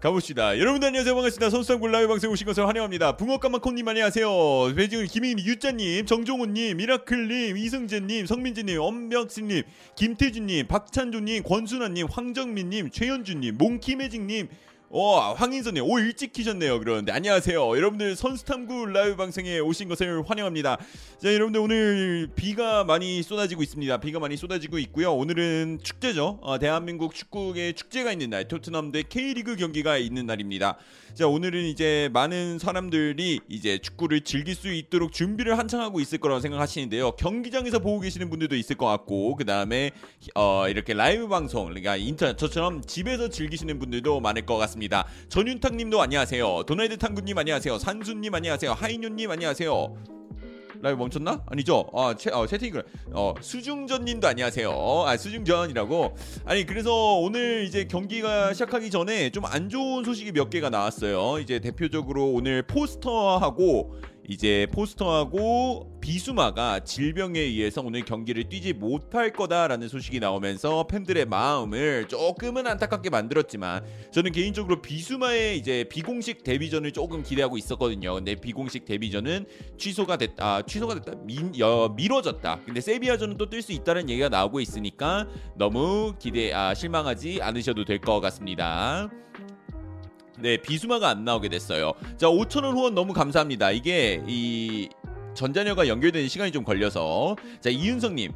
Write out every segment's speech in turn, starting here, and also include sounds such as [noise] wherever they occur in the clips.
가봅시다. 여러분들 안녕하세요. 반갑습니다. 선수상골 라이브 방송에 오신 것을 환영합니다. 붕어까마콩님 안녕하세요. 배지훈 김인 유짜님, 정종훈님, 미라클님, 이승재님, 성민지님, 엄벽신님, 김태준님, 박찬조님, 권순아님, 황정민님, 최현주님, 몽키매직님, 어, 황인선님, 오, 일찍 키셨네요. 그러는데, 안녕하세요. 여러분들 선수탐구 라이브 방송에 오신 것을 환영합니다. 자, 여러분들 오늘 비가 많이 쏟아지고 있습니다. 비가 많이 쏟아지고 있고요. 오늘은 축제죠. 어, 대한민국 축구의 축제가 있는 날, 토트넘 대 K리그 경기가 있는 날입니다. 자, 오늘은 이제 많은 사람들이 이제 축구를 즐길 수 있도록 준비를 한창 하고 있을 거라고 생각하시는데요. 경기장에서 보고 계시는 분들도 있을 것 같고, 그 다음에, 어, 이렇게 라이브 방송, 그러니까 인터넷, 저처럼 집에서 즐기시는 분들도 많을 것 같습니다. 전윤탁님도 안녕하세요. 도나이드 탕구님 안녕하세요. 산수님 안녕하세요. 하이뉴님 안녕하세요. 라이브 멈췄나? 아니죠. 아, 채, 어, 채팅을 어, 수중전 님도 안녕하세요. 아, 수중전이라고. 아니 그래서 오늘 이제 경기가 시작하기 전에 좀 안 좋은 소식이 몇 개가 나왔어요. 이제 대표적으로 오늘 포스터하고 이제 포스터하고 비수마가 질병에 의해서 오늘 경기를 뛰지 못할 거다라는 소식이 나오면서 팬들의 마음을 조금은 안타깝게 만들었지만 저는 개인적으로 비수마의 이제 비공식 데뷔전을 조금 기대하고 있었거든요. 근데 비공식 데뷔전은 취소가 됐다. 아, 취소가 됐다. 미, 여, 미뤄졌다. 근데 세비야전은 또 뛸 수 있다는 얘기가 나오고 있으니까 너무 기대 아, 실망하지 않으셔도 될 것 같습니다. 네, 비수마가 안 나오게 됐어요. 자, 5천원 후원 너무 감사합니다. 이게 이 전자녀가 연결되는 시간이 좀 걸려서 자, 이윤성님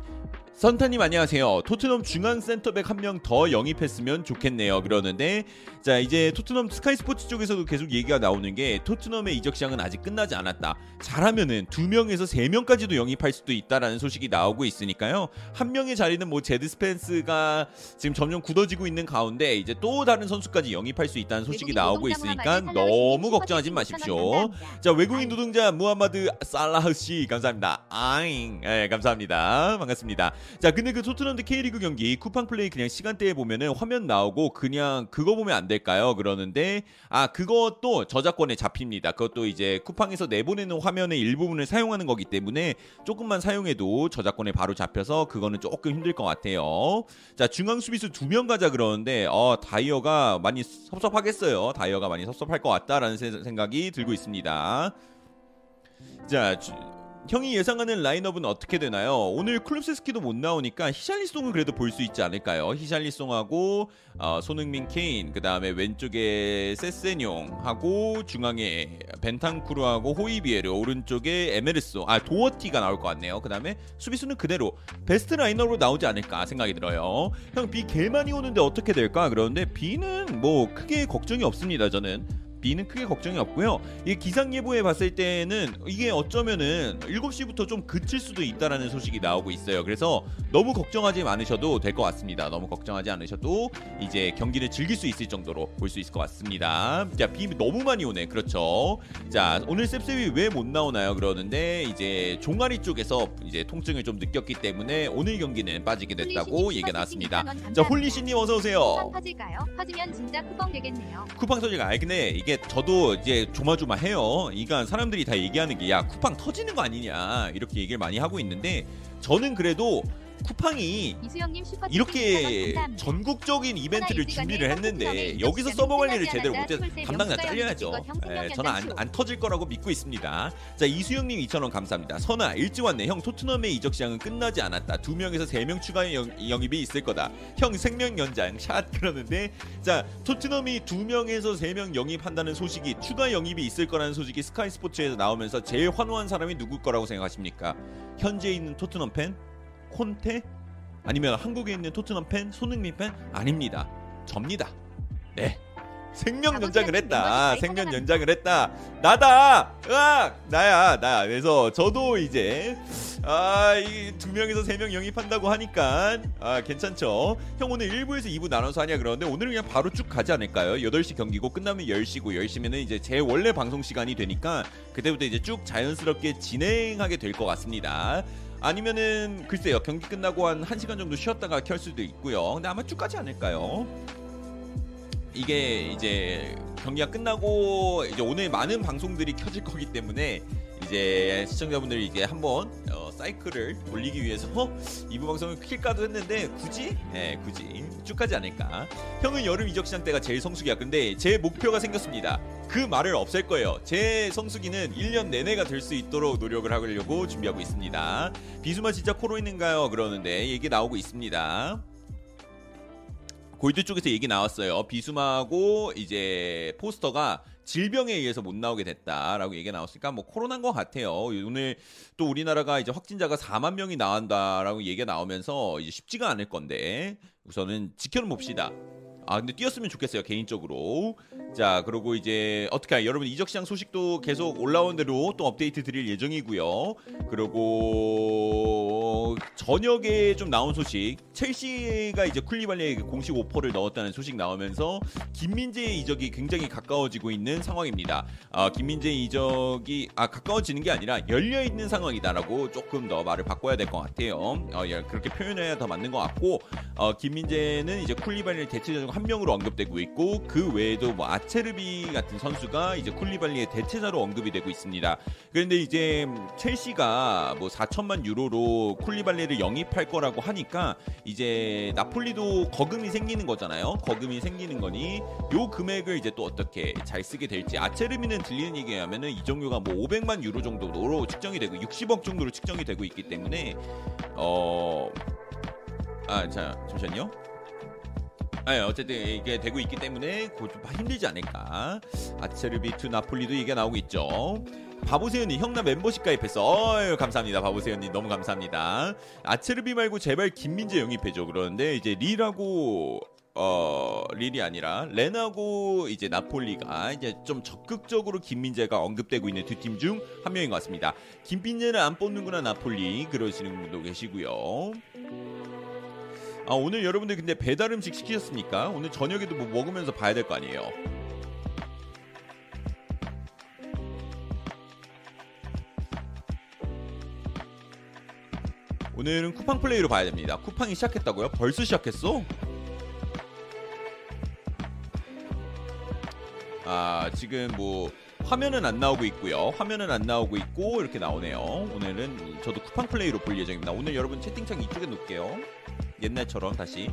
선타님 안녕하세요. 토트넘 중앙 센터백 한 명 더 영입했으면 좋겠네요. 그러는데 자 이제 토트넘 스카이 스포츠 쪽에서도 계속 얘기가 나오는 게 토트넘의 이적 시장은 아직 끝나지 않았다. 잘하면은 두 명에서 세 명까지도 영입할 수도 있다라는 소식이 나오고 있으니까요. 한 명의 자리는 뭐 제드 스펜스가 지금 점점 굳어지고 있는 가운데 이제 또 다른 선수까지 영입할 수 있다는 소식이 나오고 있으니까 너무 걱정하지 마십시오. 자 외국인 노동자 무하마드 살라흐 씨 감사합니다. 아잉, 예 감사합니다. 반갑습니다. 자 근데 그 토트넘 대 K리그 경기 쿠팡 플레이 그냥 시간대에 보면은 화면 나오고 그냥 그거 보면 안 될까요? 그러는데 아 그것도 저작권에 잡힙니다. 그것도 이제 쿠팡에서 내보내는 화면의 일부분을 사용하는 거기 때문에 조금만 사용해도 저작권에 바로 잡혀서 그거는 조금 힘들 것 같아요. 자 중앙 수비수 두 명 가자 그러는데 어 다이어가 많이 섭섭하겠어요. 다이어가 많이 섭섭할 것 같다라는 생각이 들고 있습니다. 자. 주... 형이 예상하는 라인업은 어떻게 되나요? 오늘 클럽세스키도 못 나오니까 히샬리송은 그래도 볼 수 있지 않을까요? 히샬리송하고 어, 손흥민 케인 그 다음에 왼쪽에 세세뇽하고 중앙에 벤탄쿠르하고 호이비에르 오른쪽에 에메르소 아 도어티가 나올 것 같네요. 그 다음에 수비수는 그대로 베스트 라인업으로 나오지 않을까 생각이 들어요. 형 비 개 많이 오는데 어떻게 될까? 그러는데 비는 뭐 크게 걱정이 없습니다. 저는 B는 크게 걱정이 없고요. 이 기상 예보에 봤을 때는 이게 어쩌면은 7시부터 좀 그칠 수도 있다라는 소식이 나오고 있어요. 그래서 너무 걱정하지 않으셔도 될 것 같습니다. 너무 걱정하지 않으셔도 이제 경기를 즐길 수 있을 정도로 볼 수 있을 것 같습니다. 자, 비 너무 많이 오네. 그렇죠. 자, 오늘 셉셉이 왜 못 나오나요? 그러는데 이제 종아리 쪽에서 이제 통증을 좀 느꼈기 때문에 오늘 경기는 빠지게 됐다고 얘기가 나왔습니다. 자, 홀리씨님 어서 오세요. 쿠팡 터질까요? 터지면 진짜 쿠팡 되겠네요. 쿠팡 터질까? 아 근데 이게 저도 이제 조마조마해요. 그러니까 사람들이 다 얘기하는 게 야 쿠팡 터지는 거 아니냐 이렇게 얘기를 많이 하고 있는데 저는 그래도 쿠팡이 이렇게 전국적인 이벤트를 준비를 했는데 여기서 서버 관리를 제대로 못해서 담당자 잘려야죠. 예, 저는 안, 안, 터질 거라고 믿고 있습니다. 자 이수영님 2,000원 감사합니다. 선아 일찍 왔네. 형 토트넘의 이적 시장은 끝나지 않았다. 두 명에서 세 명 추가 영, 영입이 있을 거다. 형 생명 연장 샷 [laughs] 그러는데 자 토트넘이 두 명에서 세 명 영입한다는 소식이 추가 영입이 있을 거라는 소식이 스카이 스포츠에서 나오면서 제일 환호한 사람이 누굴 거라고 생각하십니까? 현재 있는 토트넘 팬? 콘테 아니면 한국에 있는 토트넘 팬, 손흥민 팬 아닙니다. 접니다. 네. 생명 연장을 했다. 생명 연장을 했다. 나다. 으악 나야 나. 그래서 저도 이제 아 이 두 명에서 세 명 영입한다고 하니까 아 괜찮죠. 형 오늘 1부에서 2부 나눠서 하냐 그러는데 오늘은 그냥 바로 쭉 가지 않을까요? 8시 경기고 끝나면 10시고 10시면은 이제 제 원래 방송 시간이 되니까 그때부터 이제 쭉 자연스럽게 진행하게 될 것 같습니다. 아니면은 글쎄요 경기 끝나고 한 1시간 정도 쉬었다가 켤 수도 있고요. 근데 아마 쭉 가지 않을까요? 이게 이제 경기가 끝나고 이제 오늘 많은 방송들이 켜질 거기 때문에 이제 시청자분들이 이게 한번 어, 사이클을 올리기 위해서 어? 2부 방송을 킬까도 했는데 굳이? 네 굳이 쭉 하지 않을까 형은 여름 이적 시장 때가 제일 성수기야 근데 제 목표가 생겼습니다 그 말을 없앨 거예요 제 성수기는 1년 내내가 될 수 있도록 노력을 하려고 준비하고 있습니다 비수마 진짜 코로 있는가요? 그러는데 얘기 나오고 있습니다 골드 쪽에서 얘기 나왔어요. 비수마하고 이제 포스터가 질병에 의해서 못 나오게 됐다라고 얘기가 나왔으니까 뭐 코로나인 것 같아요. 오늘 또 우리나라가 이제 확진자가 4만 명이 나온다라고 얘기가 나오면서 이제 쉽지가 않을 건데 우선은 지켜는 봅시다. 아 근데 뛰었으면 좋겠어요 개인적으로 자 그리고 이제 어떻게? 여러분 이적 시장 소식도 계속 올라온 대로 또 업데이트 드릴 예정이고요. 그리고 저녁에 좀 나온 소식. 첼시가 이제 쿨리발리에 공식 오퍼를 넣었다는 소식 나오면서 김민재의 이적이 굉장히 가까워지고 있는 상황입니다. 아 김민재 이적이 아 가까워지는 게 아니라 열려 있는 상황이다라고 조금 더 말을 바꿔야 될 것 같아요. 어, 예, 그렇게 표현해야 더 맞는 것 같고 어, 김민재는 이제 쿨리발리를 대체적으로 한 명으로 언급되고 있고 그 외에도 뭐 아체르비 같은 선수가 이제 쿨리발리의 대체자로 언급이 되고 있습니다. 그런데 이제 첼시가 뭐 4천만 유로로 쿨리발리를 영입할 거라고 하니까 이제 나폴리도 거금이 생기는 거잖아요. 거금이 생기는 거니 요 금액을 이제 또 어떻게 잘 쓰게 될지 아체르비는 들리는 얘기에 하면은 이정료가 뭐 500만 유로 정도로 측정이 되고 60억 정도로 측정이 되고 있기 때문에 어 아, 자, 잠시만요. 아, 어쨌든 이게 되고 있기 때문에 그좀 힘들지 않을까. 아체르비 to 나폴리도 얘기가 나오고 있죠. 바보세연님 형나 멤버십 가입했어. 어유 감사합니다. 바보세연님 너무 감사합니다. 아체르비 말고 제발 김민재 영입해줘. 그러는데 이제 릴하고 어 릴이 아니라 렌하고 이제 나폴리가 이제 좀 적극적으로 김민재가 언급되고 있는 두 팀 중 한 명인 것 같습니다. 김민재는 안 뽑는구나 나폴리 그러시는 분도 계시고요. 아 오늘 여러분들 근데 배달 음식 시키셨습니까? 오늘 저녁에도 뭐 먹으면서 봐야 될 거 아니에요. 오늘은 쿠팡 플레이로 봐야 됩니다. 쿠팡이 시작했다고요? 벌써 시작했어? 아 지금 뭐 화면은 안 나오고 있고요. 화면은 안 나오고 있고 이렇게 나오네요. 오늘은 저도 쿠팡 플레이로 볼 예정입니다. 오늘 여러분 채팅창 이쪽에 놓을게요. 옛날처럼 다시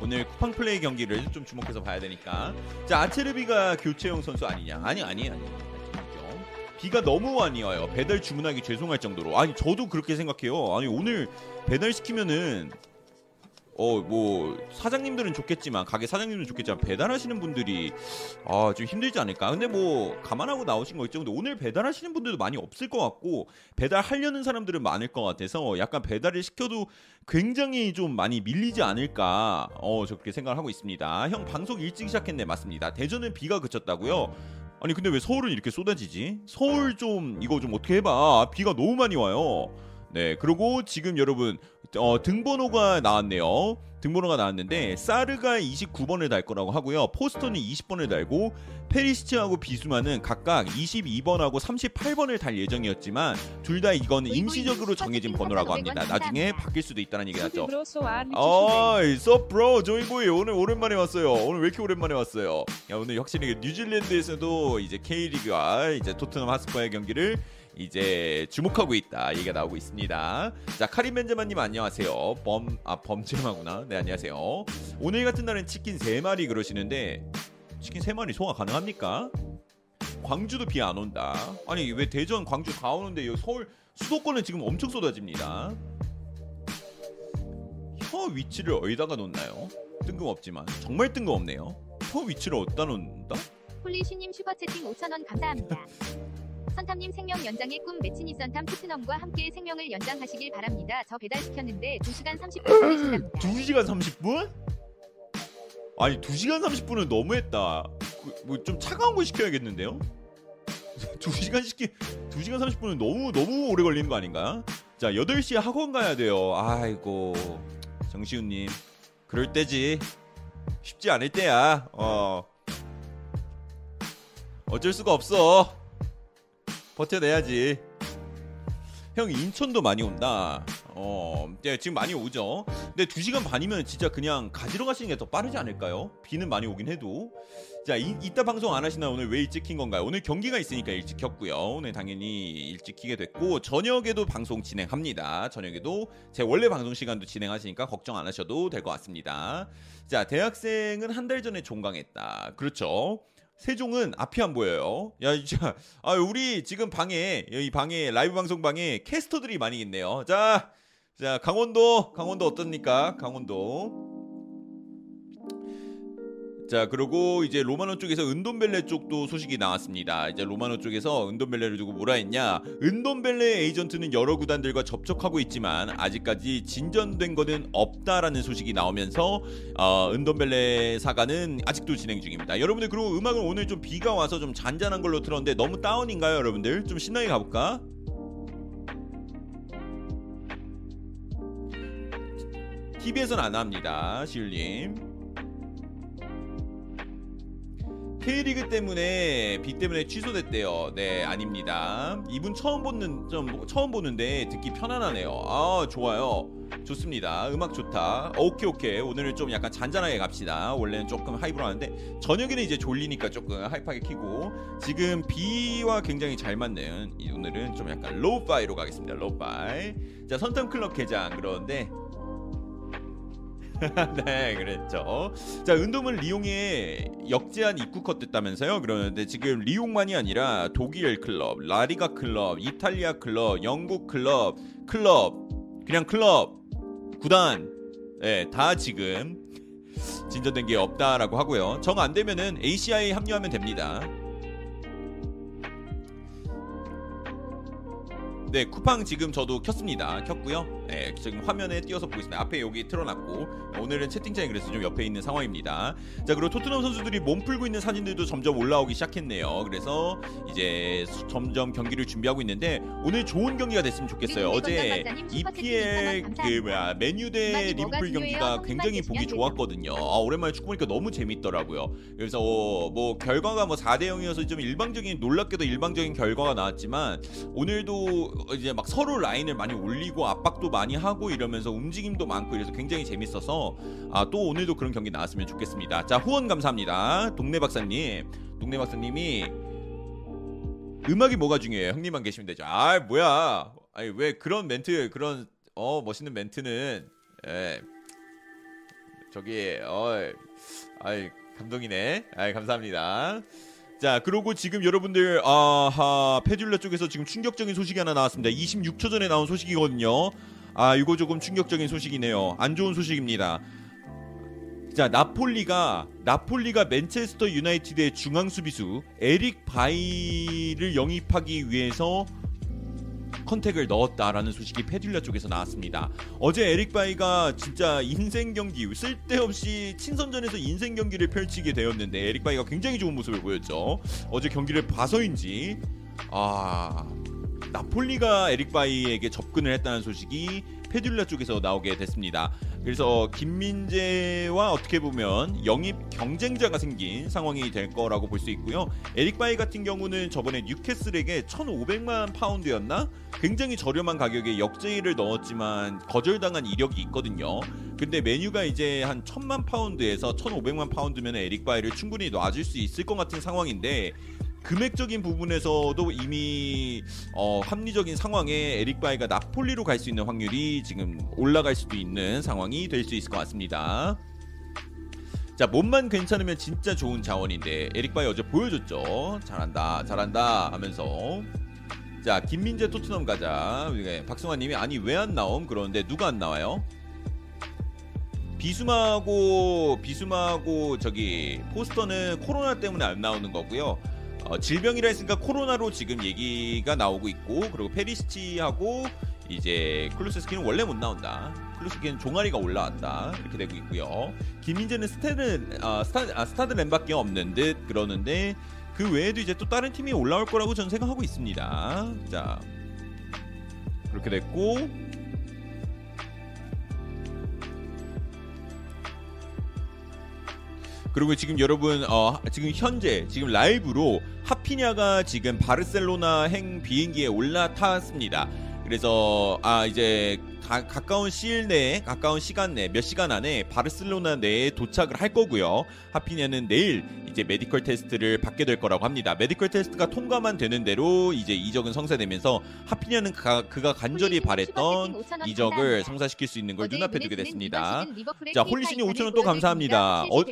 오늘 쿠팡 플레이 경기를 좀 주목해서 봐야 되니까. 자 아체르비가 교체용 선수 아니냐? 아니 아니 아니. 비가 너무 많이 와요. 배달 주문하기 죄송할 정도로. 아니 저도 그렇게 생각해요. 아니 오늘 배달 시키면은 어 뭐 사장님들은 좋겠지만 가게 사장님들은 좋겠지만 배달하시는 분들이 아 좀 힘들지 않을까? 근데 뭐 감안하고 나오신 거 있죠? 근데 오늘 배달하시는 분들도 많이 없을 것 같고 배달하려는 사람들은 많을 것 같아서 약간 배달을 시켜도 굉장히 좀 많이 밀리지 않을까? 어 저렇게 생각을 하고 있습니다. 형 방송 일찍 시작했네. 맞습니다. 대전은 비가 그쳤다고요? 아니 근데 왜 서울은 이렇게 쏟아지지? 서울 좀 이거 좀 어떻게 해봐. 비가 너무 많이 와요 네, 그리고 지금 여러분 어, 등번호가 나왔네요. 등번호가 나왔는데 사르가 29번을 달 거라고 하고요. 포스터는 20번을 달고 페리시치하고 비수마는 각각 22번하고 38번을 달 예정이었지만 둘 다 이거는 임시적으로 정해진 번호라고 합니다. 나중에 바뀔 수도 있다는 얘기 나죠. 어이, 섭브로 조이보이 오늘 오랜만에 왔어요. 오늘 왜 이렇게 오랜만에 왔어요? 야, 오늘 확실히 뉴질랜드에서도 이제 K리그와 이제 토트넘 하스퍼의 경기를 이제 주목하고 있다 얘기가 나오고 있습니다. 자 카린 벤제마님 안녕하세요. 범 아 범죄마구나. 네 안녕하세요. 오늘 같은 날은 치킨 3 마리 그러시는데 치킨 3 마리 소화 가능합니까? 광주도 비 안 온다. 아니 왜 대전, 광주 다 오는데 여기 서울 수도권은 지금 엄청 쏟아집니다. 혀 위치를 어디다가 놓나요? 뜬금없지만 정말 뜬금없네요. 혀 위치를 어디다 놓는다? 폴리시님 슈퍼채팅 5,000원 감사합니다. [laughs] 선탐님 생명 연장의 꿈 매치니 선탐 토트넘과 함께 생명을 연장하시길 바랍니다. 저 배달 시켰는데 2시간 30분 [clears throat] 걸리신답니다. 2시간 30분? 아니 2시간 30분은 너무했다. 그, 뭐좀 차가운 거 시켜야겠는데요? [laughs] 2시간 시키 2시간 30분은 너무 너무 오래 걸리는 거 아닌가? 자, 8시에 학원 가야 돼요. 아이고. 정시훈 님. 그럴 때지. 쉽지 않을 때야. 어. 어쩔 수가 없어. 버텨내야지. 형 인천도 많이 온다. 어, 네, 지금 많이 오죠. 근데 2시간 반이면 진짜 그냥 가지러 가시는 게 더 빠르지 않을까요? 비는 많이 오긴 해도. 자, 이, 이따 방송 안 하시나 오늘 왜 일찍 킨 건가요? 오늘 경기가 있으니까 일찍 켰고요. 오늘 당연히 일찍 키게 됐고 저녁에도 방송 진행합니다. 저녁에도 제 원래 방송 시간도 진행하시니까 걱정 안 하셔도 될 것 같습니다. 자, 대학생은 한 달 전에 종강했다. 그렇죠. 세종은 앞이 안 보여요. 야, 진짜. 아, 우리 지금 방에, 여기 방에, 라이브 방송 방에 캐스터들이 많이 있네요. 자, 자, 강원도, 강원도 어떻습니까? 강원도. 자, 그리고 이제 로마노 쪽에서 은돈벨레 쪽도 소식이 나왔습니다. 이제 로마노 쪽에서 은돈벨레를 두고 뭐라 했냐? 은돈벨레 에이전트는 여러 구단들과 접촉하고 있지만 아직까지 진전된 것은 없다라는 소식이 나오면서 어, 은돈벨레 사가는 아직도 진행 중입니다. 여러분들 그리고 음악을 오늘 좀 비가 와서 좀 잔잔한 걸로 틀었는데 너무 다운인가요, 여러분들? 좀 신나게 가볼까? TV에서는 안 합니다, 시울님. K리그 때문에 비 때문에 취소됐대요. 네, 아닙니다. 이분 처음 보는 좀 처음 보는데 듣기 편안하네요. 아, 좋아요. 좋습니다. 음악 좋다. 오케이 오케이. 오늘은 좀 약간 잔잔하게 갑시다. 원래는 조금 하이파이로 하는데 저녁에는 이제 졸리니까 조금 하이파이하게 키고 지금 비와 굉장히 잘 맞는 오늘은 좀 약간 lo-fi로 가겠습니다. lo-fi. 자, 선탐 클럽 개장 그런데 [laughs] 네, 그랬죠. 자, 은돔은 리옹에 역제한 입국컷됐다면서요? 그러는데 지금 리옹만이 아니라 독일 클럽, 라리가 클럽, 이탈리아 클럽, 영국 클럽, 클럽, 그냥 클럽, 구단, 네, 다 지금 진전된 게 없다라고 하고요. 정 안 되면은 ACI 합류하면 됩니다. 네, 쿠팡 지금 저도 켰습니다. 켰고요. 네, 지금 화면에 띄어서 보고 있습니다. 앞에 여기 틀어놨고 오늘은 채팅창이 그래서 좀 옆에 있는 상황입니다. 자, 그리고 토트넘 선수들이 몸 풀고 있는 사진들도 점점 올라오기 시작했네요. 그래서 이제 점점 경기를 준비하고 있는데 오늘 좋은 경기가 됐으면 좋겠어요. 어제 EPL 그 뭐야 메뉴 대 리버풀 경기가 굉장히 보기 좋았거든요. 아, 오랜만에 축구 보니까 너무 재밌더라고요. 그래서 어, 뭐 결과가 뭐 4대 0이어서 좀 일방적인 놀랍게도 일방적인 결과가 나왔지만 오늘도 이제 막 서로 라인을 많이 올리고 압박도 많이 하고 이러면서 움직임도 많고 이래서 굉장히 재밌어서 아, 또 오늘도 그런 경기 나왔으면 좋겠습니다. 자 후원 감사합니다. 동네 박사님, 동네 박사님이 음악이 뭐가 중요해요? 형님만 계시면 되죠. 아 뭐야? 아니 왜 그런 멘트 그런 어 멋있는 멘트는 예 저기 어 아이 감동이네. 아이 감사합니다. 자, 그리고 지금 여러분들 아하 페듈라 쪽에서 지금 충격적인 소식이 하나 나왔습니다. 26초 전에 나온 소식이거든요. 아, 이거 조금 충격적인 소식이네요. 안 좋은 소식입니다. 자, 나폴리가 나폴리가 맨체스터 유나이티드의 중앙 수비수 에릭 바이를 영입하기 위해서 contact을 넣었다라는 소식이 페듈라 쪽에서 나왔습니다. 어제 에릭 바이가 진짜 인생 경기 쓸데없이 친선전에서 인생 경기를 펼치게 되었는데 에릭 바이가 굉장히 좋은 모습을 보였죠. 어제 경기를 봐서인지 아 나폴리가 에릭 바이에게 접근을 했다는 소식이 페듈라 쪽에서 나오게 됐습니다. 그래서 김민재와 어떻게 보면 영입 경쟁자가 생긴 상황이 될 거라고 볼 수 있고요. 에릭 바이 같은 경우는 저번에 뉴캐슬에게 1,500만 파운드였나? 굉장히 저렴한 가격에 역제의를 넣었지만 거절당한 이력이 있거든요. 근데 맨유가 이제 한 1,000만 파운드에서 1,500만 파운드면 에릭 바이를 충분히 놔줄 수 있을 것 같은 상황인데 금액적인 부분에서도 이미 어, 합리적인 상황에 에릭 바이가 나폴리로 갈 수 있는 확률이 지금 올라갈 수도 있는 상황이 될 수 있을 것 같습니다. 자 몸만 괜찮으면 진짜 좋은 자원인데 에릭 바이 어제 보여줬죠. 잘한다, 잘한다 하면서 자 김민재 토트넘 가자. 박승환님이 아니 왜 안 나옴? 그러는데 누가 안 나와요? 비수마하고 비수마하고 저기 포스터는 코로나 때문에 안 나오는 거고요. 어, 질병이라 했으니까 코로나로 지금 얘기가 나오고 있고 그리고 페리시치하고 이제 쿨루셉스키는 원래 못 나온다. 쿨루셉스키는 종아리가 올라왔다 이렇게 되고 있고요. 김민재는 스타드 아, 스타 아, 스타드 렌밖에 없는 듯 그러는데 그 외에도 이제 또 다른 팀이 올라올 거라고 저는 생각하고 있습니다. 자 그렇게 됐고 그리고 지금 여러분 어, 지금 현재 지금 라이브로 하피냐가 지금 바르셀로나 행 비행기에 올라탔습니다. 그래서 아 이제 가, 가까운 시일 내에 가까운 시간 내 몇 시간 안에 바르셀로나 내에 도착을 할 거고요. 하피냐는 내일 이제 메디컬 테스트를 받게 될 거라고 합니다. 메디컬 테스트가 통과만 되는 대로 이제 이적은 성사되면서 하피냐는 가, 그가 간절히 바랬던 이적을 성사시킬 수 있는 걸 눈앞에 두게 됐습니다. 자, 홀리신이 5,000원 또 감사합니다. 어,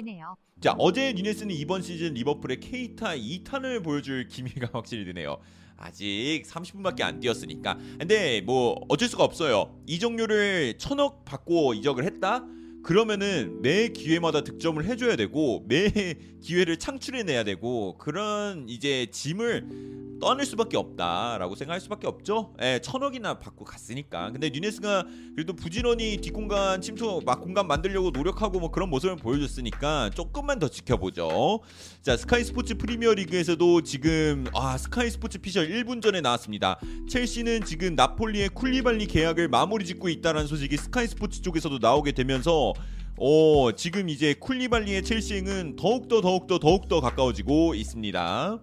자 어제 뉴네스는 이번 시즌 리버풀의 케이타 2탄을 보여줄 [laughs] 기미가 확실히 드네요. 아직 30분밖에 안 뛰었으니까. 근데 뭐 어쩔 수가 없어요. 이적료를 천억 받고 이적을 했다. 그러면은 매 기회마다 득점을 해줘야 되고 매 [laughs] 기회를 창출해내야 되고 그런 이제 짐을 떠날 수밖에 없다라고 생각할 수밖에 없죠. 예, 천억이나 받고 갔으니까. 근데 뉴네스가 그래도 부지런히 뒷공간 침투 막 공간 만들려고 노력하고 뭐 그런 모습을 보여줬으니까 조금만 더 지켜보죠. 자 스카이 스포츠 프리미어 리그에서도 지금 아 스카이 스포츠 피셜 1분 전에 나왔습니다. 첼시는 지금 나폴리의 쿨리발리 계약을 마무리 짓고 있다는 소식이 스카이 스포츠 쪽에서도 나오게 되면서 어, 지금 이제 쿨리발리의 첼시행은 더욱더 더욱더 더욱더 가까워지고 있습니다.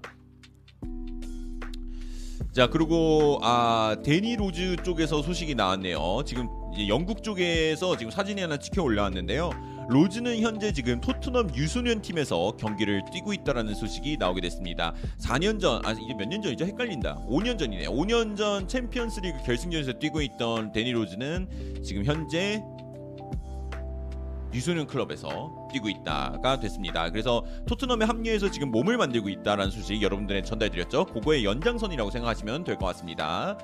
자 그리고 아 대니 로즈 쪽에서 소식이 나왔네요. 지금 영국 쪽에서 지금 사진이 하나 찍혀 올라왔는데요. 로즈는 현재 지금 토트넘 유소년 팀에서 경기를 뛰고 있다라는 소식이 나오게 됐습니다. 4년 전, 아 이게 몇년 전이죠? 헷갈린다. 5년 전이네. 5년 전 챔피언스리그 결승전에서 뛰고 있던 대니 로즈는 지금 현재 유소년 클럽에서 뛰고 있다가 됐습니다. 그래서 토트넘에 합류해서 지금 몸을 만들고 있다라는 소식 여러분들에 전달드렸죠. 그거의 연장선이라고 생각하시면 될 것 같습니다.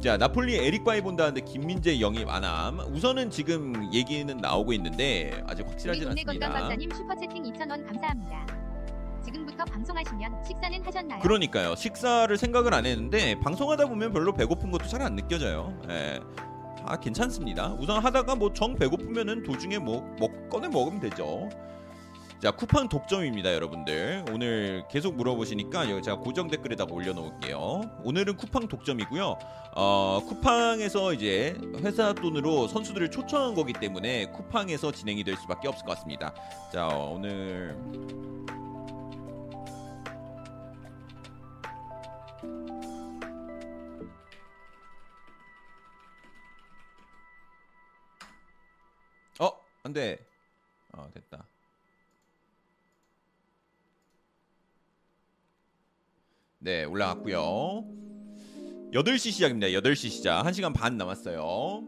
자 나폴리 에릭 바이 본다는데 김민재 영입 안함 우선은 지금 얘기는 나오고 있는데 아직 확실하진 않습니다. 건강 박사님 슈퍼채팅 2,000원 감사합니다. 지금부터 방송하시면 식사는 하셨나요? 그러니까요. 식사를 생각을 안 했는데 방송하다 보면 별로 배고픈 것도 잘 안 느껴져요. 예. 아 괜찮습니다. 우선 하다가 뭐 정 배고프면은 도중에 뭐 먹, 꺼내 먹으면 되죠. 자 쿠팡 독점입니다 여러분들. 오늘 계속 물어보시니까 여기 제가 고정 댓글에다가 올려놓을게요. 오늘은 쿠팡 독점이고요. 어, 쿠팡에서 이제 회사 돈으로 선수들을 초청한 거기 때문에 쿠팡에서 진행이 될 수밖에 없을 것 같습니다. 자 오늘 어 안돼. 어 됐다 네 올라갔고요. 8시 시작입니다. 8시 시작. 1시간 반 남았어요.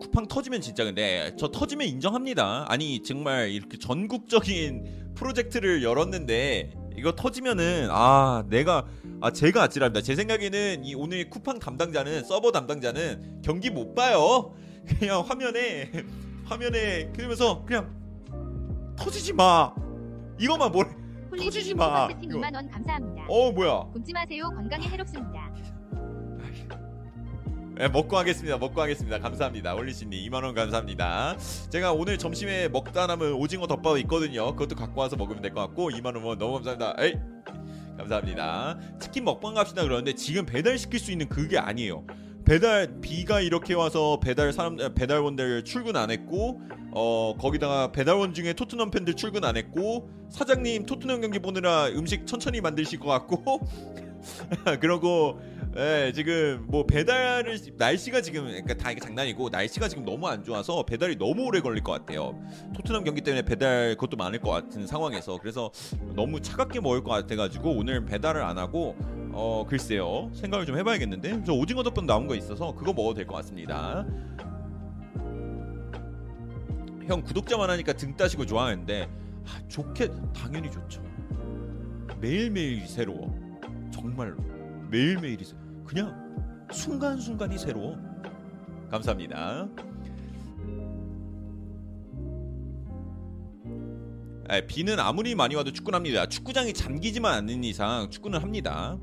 쿠팡 터지면 진짜 근데 저 터지면 인정합니다. 아니 정말 이렇게 전국적인 프로젝트를 열었는데 이거 터지면은 아 내가 아 제가 아찔합니다. 제 생각에는 이 오늘 쿠팡 담당자는 서버 담당자는 경기 못 봐요. [laughs] 그냥 화면에 화면에 그러면서 그냥 터지지 마. 이거만 뭘 터지지 마. 슈퍼채팅 2만 원 감사합니다. 어 뭐야 굶지 마세요. 건강에 해롭습니다. 네, 먹고 하겠습니다. 먹고 하겠습니다. 감사합니다. 올리신님 2만 원 감사합니다. 제가 오늘 점심에 먹다 남은 오징어 덮밥 있거든요. 그것도 갖고 와서 먹으면 될 것 같고 2만 원 너무 감사합니다. 에이 감사합니다. 치킨 먹방 갑시다 그러는데 지금 배달 시킬 수 있는 그게 아니에요. 배달 비가 이렇게 와서 배달 사람 배달원들 출근 안 했고 어 거기다가 배달원 중에 토트넘 팬들 출근 안 했고 사장님 토트넘 경기 보느라 음식 천천히 만드실 것 같고 [laughs] 그러고 예, 지금 뭐 배달을 날씨가 지금 그러니까 다 이게 장난이고 날씨가 지금 너무 안 좋아서 배달이 너무 오래 걸릴 것 같아요. 토트넘 경기 때문에 배달 그것도 많을 것 같은 상황에서 그래서 너무 차갑게 먹을 것 같아가지고 오늘 배달을 안 하고 어 글쎄요 생각을 좀 해봐야겠는데 저 오징어 덮밥 나온 거 있어서 그거 먹어도 될 것 같습니다. 형 구독자만 하니까 등 따시고 좋아하는데 아, 좋게 당연히 좋죠. 매일매일 새로워. 정말로 매일매일이 새- 그냥 순간순간이 새로워. 감사합니다. 에, 비는 아무리 많이 와도 축구는 합니다. 축구장이 잠기지만 않는 이상 축구는 합니다.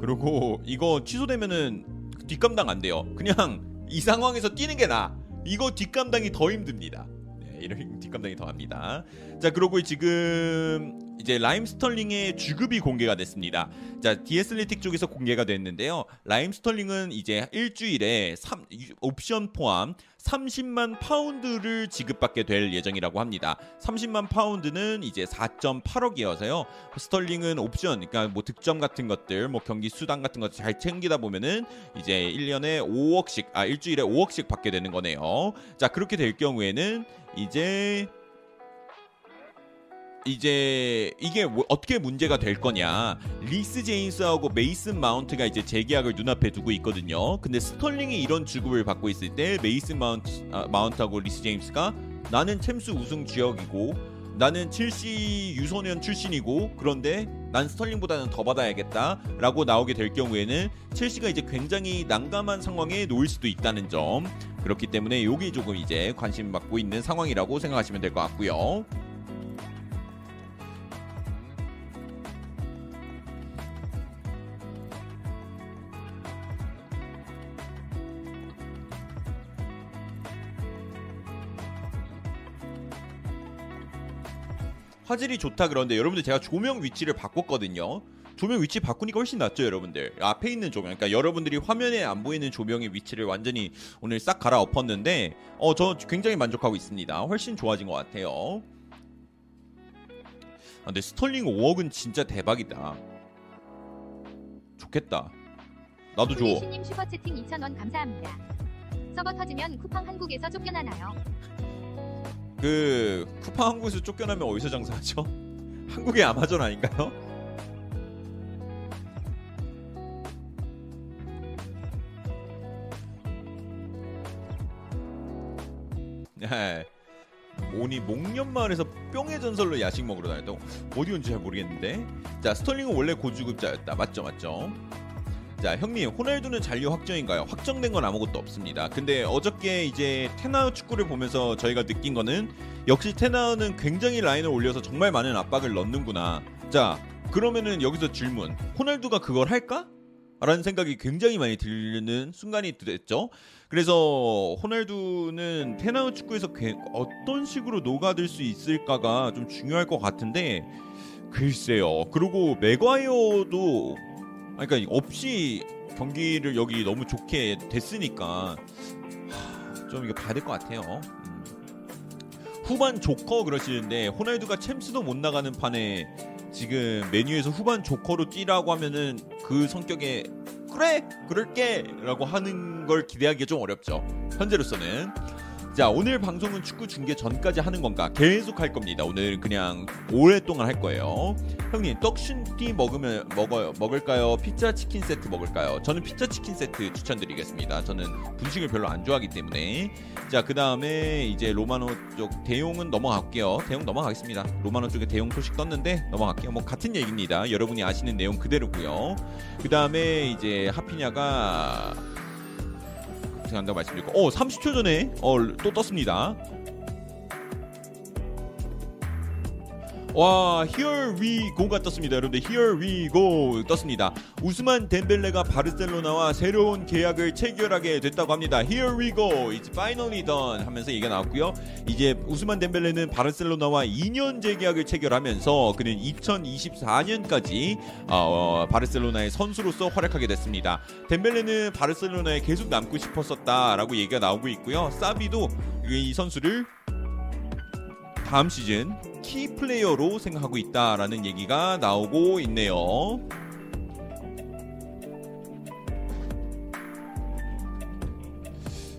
그리고 이거 취소되면은 뒷감당 안 돼요. 그냥 이 상황에서 뛰는 게 나. 이거 뒷감당이 더 힘듭니다. 네, 이런 뒷감당이 더 합니다. 자, 그러고 지금 이제 라힘 스털링의 주급이 공개가 됐습니다. 자, 디 애슬레틱 쪽에서 공개가 됐는데요. 라힘 스털링은 이제 일주일에 3, 옵션 포함 30만 파운드를 지급받게 될 예정이라고 합니다. 30만 파운드는 이제 4.8억이어서요. 스털링은 옵션, 그러니까 뭐 득점 같은 것들, 뭐 경기 수당 같은 것들 잘 챙기다 보면은 이제 1년에 5억씩, 아 일주일에 5억씩 받게 되는 거네요. 자, 그렇게 될 경우에는 이제 이제 이게 뭐 어떻게 문제가 될 거냐. 리스 제임스하고 메이슨 마운트가 이제 재계약을 눈앞에 두고 있거든요. 근데 스털링이 이런 주급을 받고 있을 때 메이슨 마운트, 아, 마운트하고 리스 제임스가 나는 챔스 우승 주역이고 나는 첼시 유소년 출신이고 그런데 난 스털링보다는 더 받아야겠다라고 나오게 될 경우에는 첼시가 이제 굉장히 난감한 상황에 놓일 수도 있다는 점. 그렇기 때문에 여기 조금 이제 관심 받고 있는 상황이라고 생각하시면 될 것 같고요. 화질이 좋다 그런데 여러분들 제가 조명 위치를 바꿨거든요. 조명 위치 바꾸니까 훨씬 낫죠, 여러분들. 앞에 있는 조명, 그러니까 여러분들이 화면에 안 보이는 조명의 위치를 완전히 오늘 싹 갈아엎었는데, 어, 저 굉장히 만족하고 있습니다. 훨씬 좋아진 것 같아요. 아, 근데 스털링 5억은 진짜 대박이다. 좋겠다. 나도 줘. 슈퍼채팅 2,000원 감사합니다. 서버 터지면 쿠팡 한국에서 쫓겨나나요? 그 쿠팡 한국에서 쫓겨나면 어디서 장사하죠? [laughs] 한국의 아마존 아닌가요? 네. 오니 목련마을에서 뿅의 전설로 야식 먹으러 다녔다고? 어디 온지 잘 모르겠는데 자 스털링은 원래 고주급자였다 맞죠 맞죠 자 형님 호날두는 잔류 확정인가요? 확정된 건 아무것도 없습니다. 근데 어저께 이제 테나우 축구를 보면서 저희가 느낀 거는 역시 테나우는 굉장히 라인을 올려서 정말 많은 압박을 넣는구나. 자 그러면은 여기서 질문 호날두가 그걸 할까? 라는 생각이 굉장히 많이 들는 순간이 됐죠. 그래서 호날두는 테나우 축구에서 어떤 식으로 녹아들 수 있을까가 좀 중요할 것 같은데 글쎄요. 그리고 맥과이어도 그러니까 없이 경기를 여기 너무 좋게 됐으니까 하, 좀 이거 봐야 될 것 같아요. 음. 후반 조커 그러시는데 호날두가 챔스도 못 나가는 판에 지금 메뉴에서 후반 조커로 뛰라고 하면은 그 성격에 그래 그럴게라고 하는 걸 기대하기가 좀 어렵죠. 현재로서는 자 오늘 방송은 축구 중계 전까지 하는 건가 계속 할 겁니다. 오늘 그냥 오랫동안 할 거예요. 형님 떡순티 먹으면 먹어요 먹을까요? 피자 치킨 세트 먹을까요? 저는 피자 치킨 세트 추천드리겠습니다. 저는 분식을 별로 안 좋아하기 때문에. 자 그 다음에 이제 로마노 쪽 대용은 넘어갈게요. 대용 넘어가겠습니다. 로마노 쪽에 대용 소식 떴는데 넘어갈게요. 뭐 같은 얘기입니다. 여러분이 아시는 내용 그대로고요. 그 다음에 이제 하피냐가 생각한다고 말씀드리고. 어 30초 전에 어, 또 떴습니다 와 Here we go가 떴습니다. 여러분들 Here we go 떴습니다. 우스만 덴벨레가 바르셀로나와 새로운 계약을 체결하게 됐다고 합니다. Here we go It's finally done 하면서 얘기가 나왔고요. 이제 우스만 덴벨레는 바르셀로나와 2년 재계약을 체결하면서 그는 2024년까지 어, 바르셀로나의 선수로서 활약하게 됐습니다. 덴벨레는 바르셀로나에 계속 남고 싶었었다라고 얘기가 나오고 있고요. 사비도 이 선수를 다음 시즌 키 플레이어로 생각하고 있다라는 얘기가 나오고 있네요.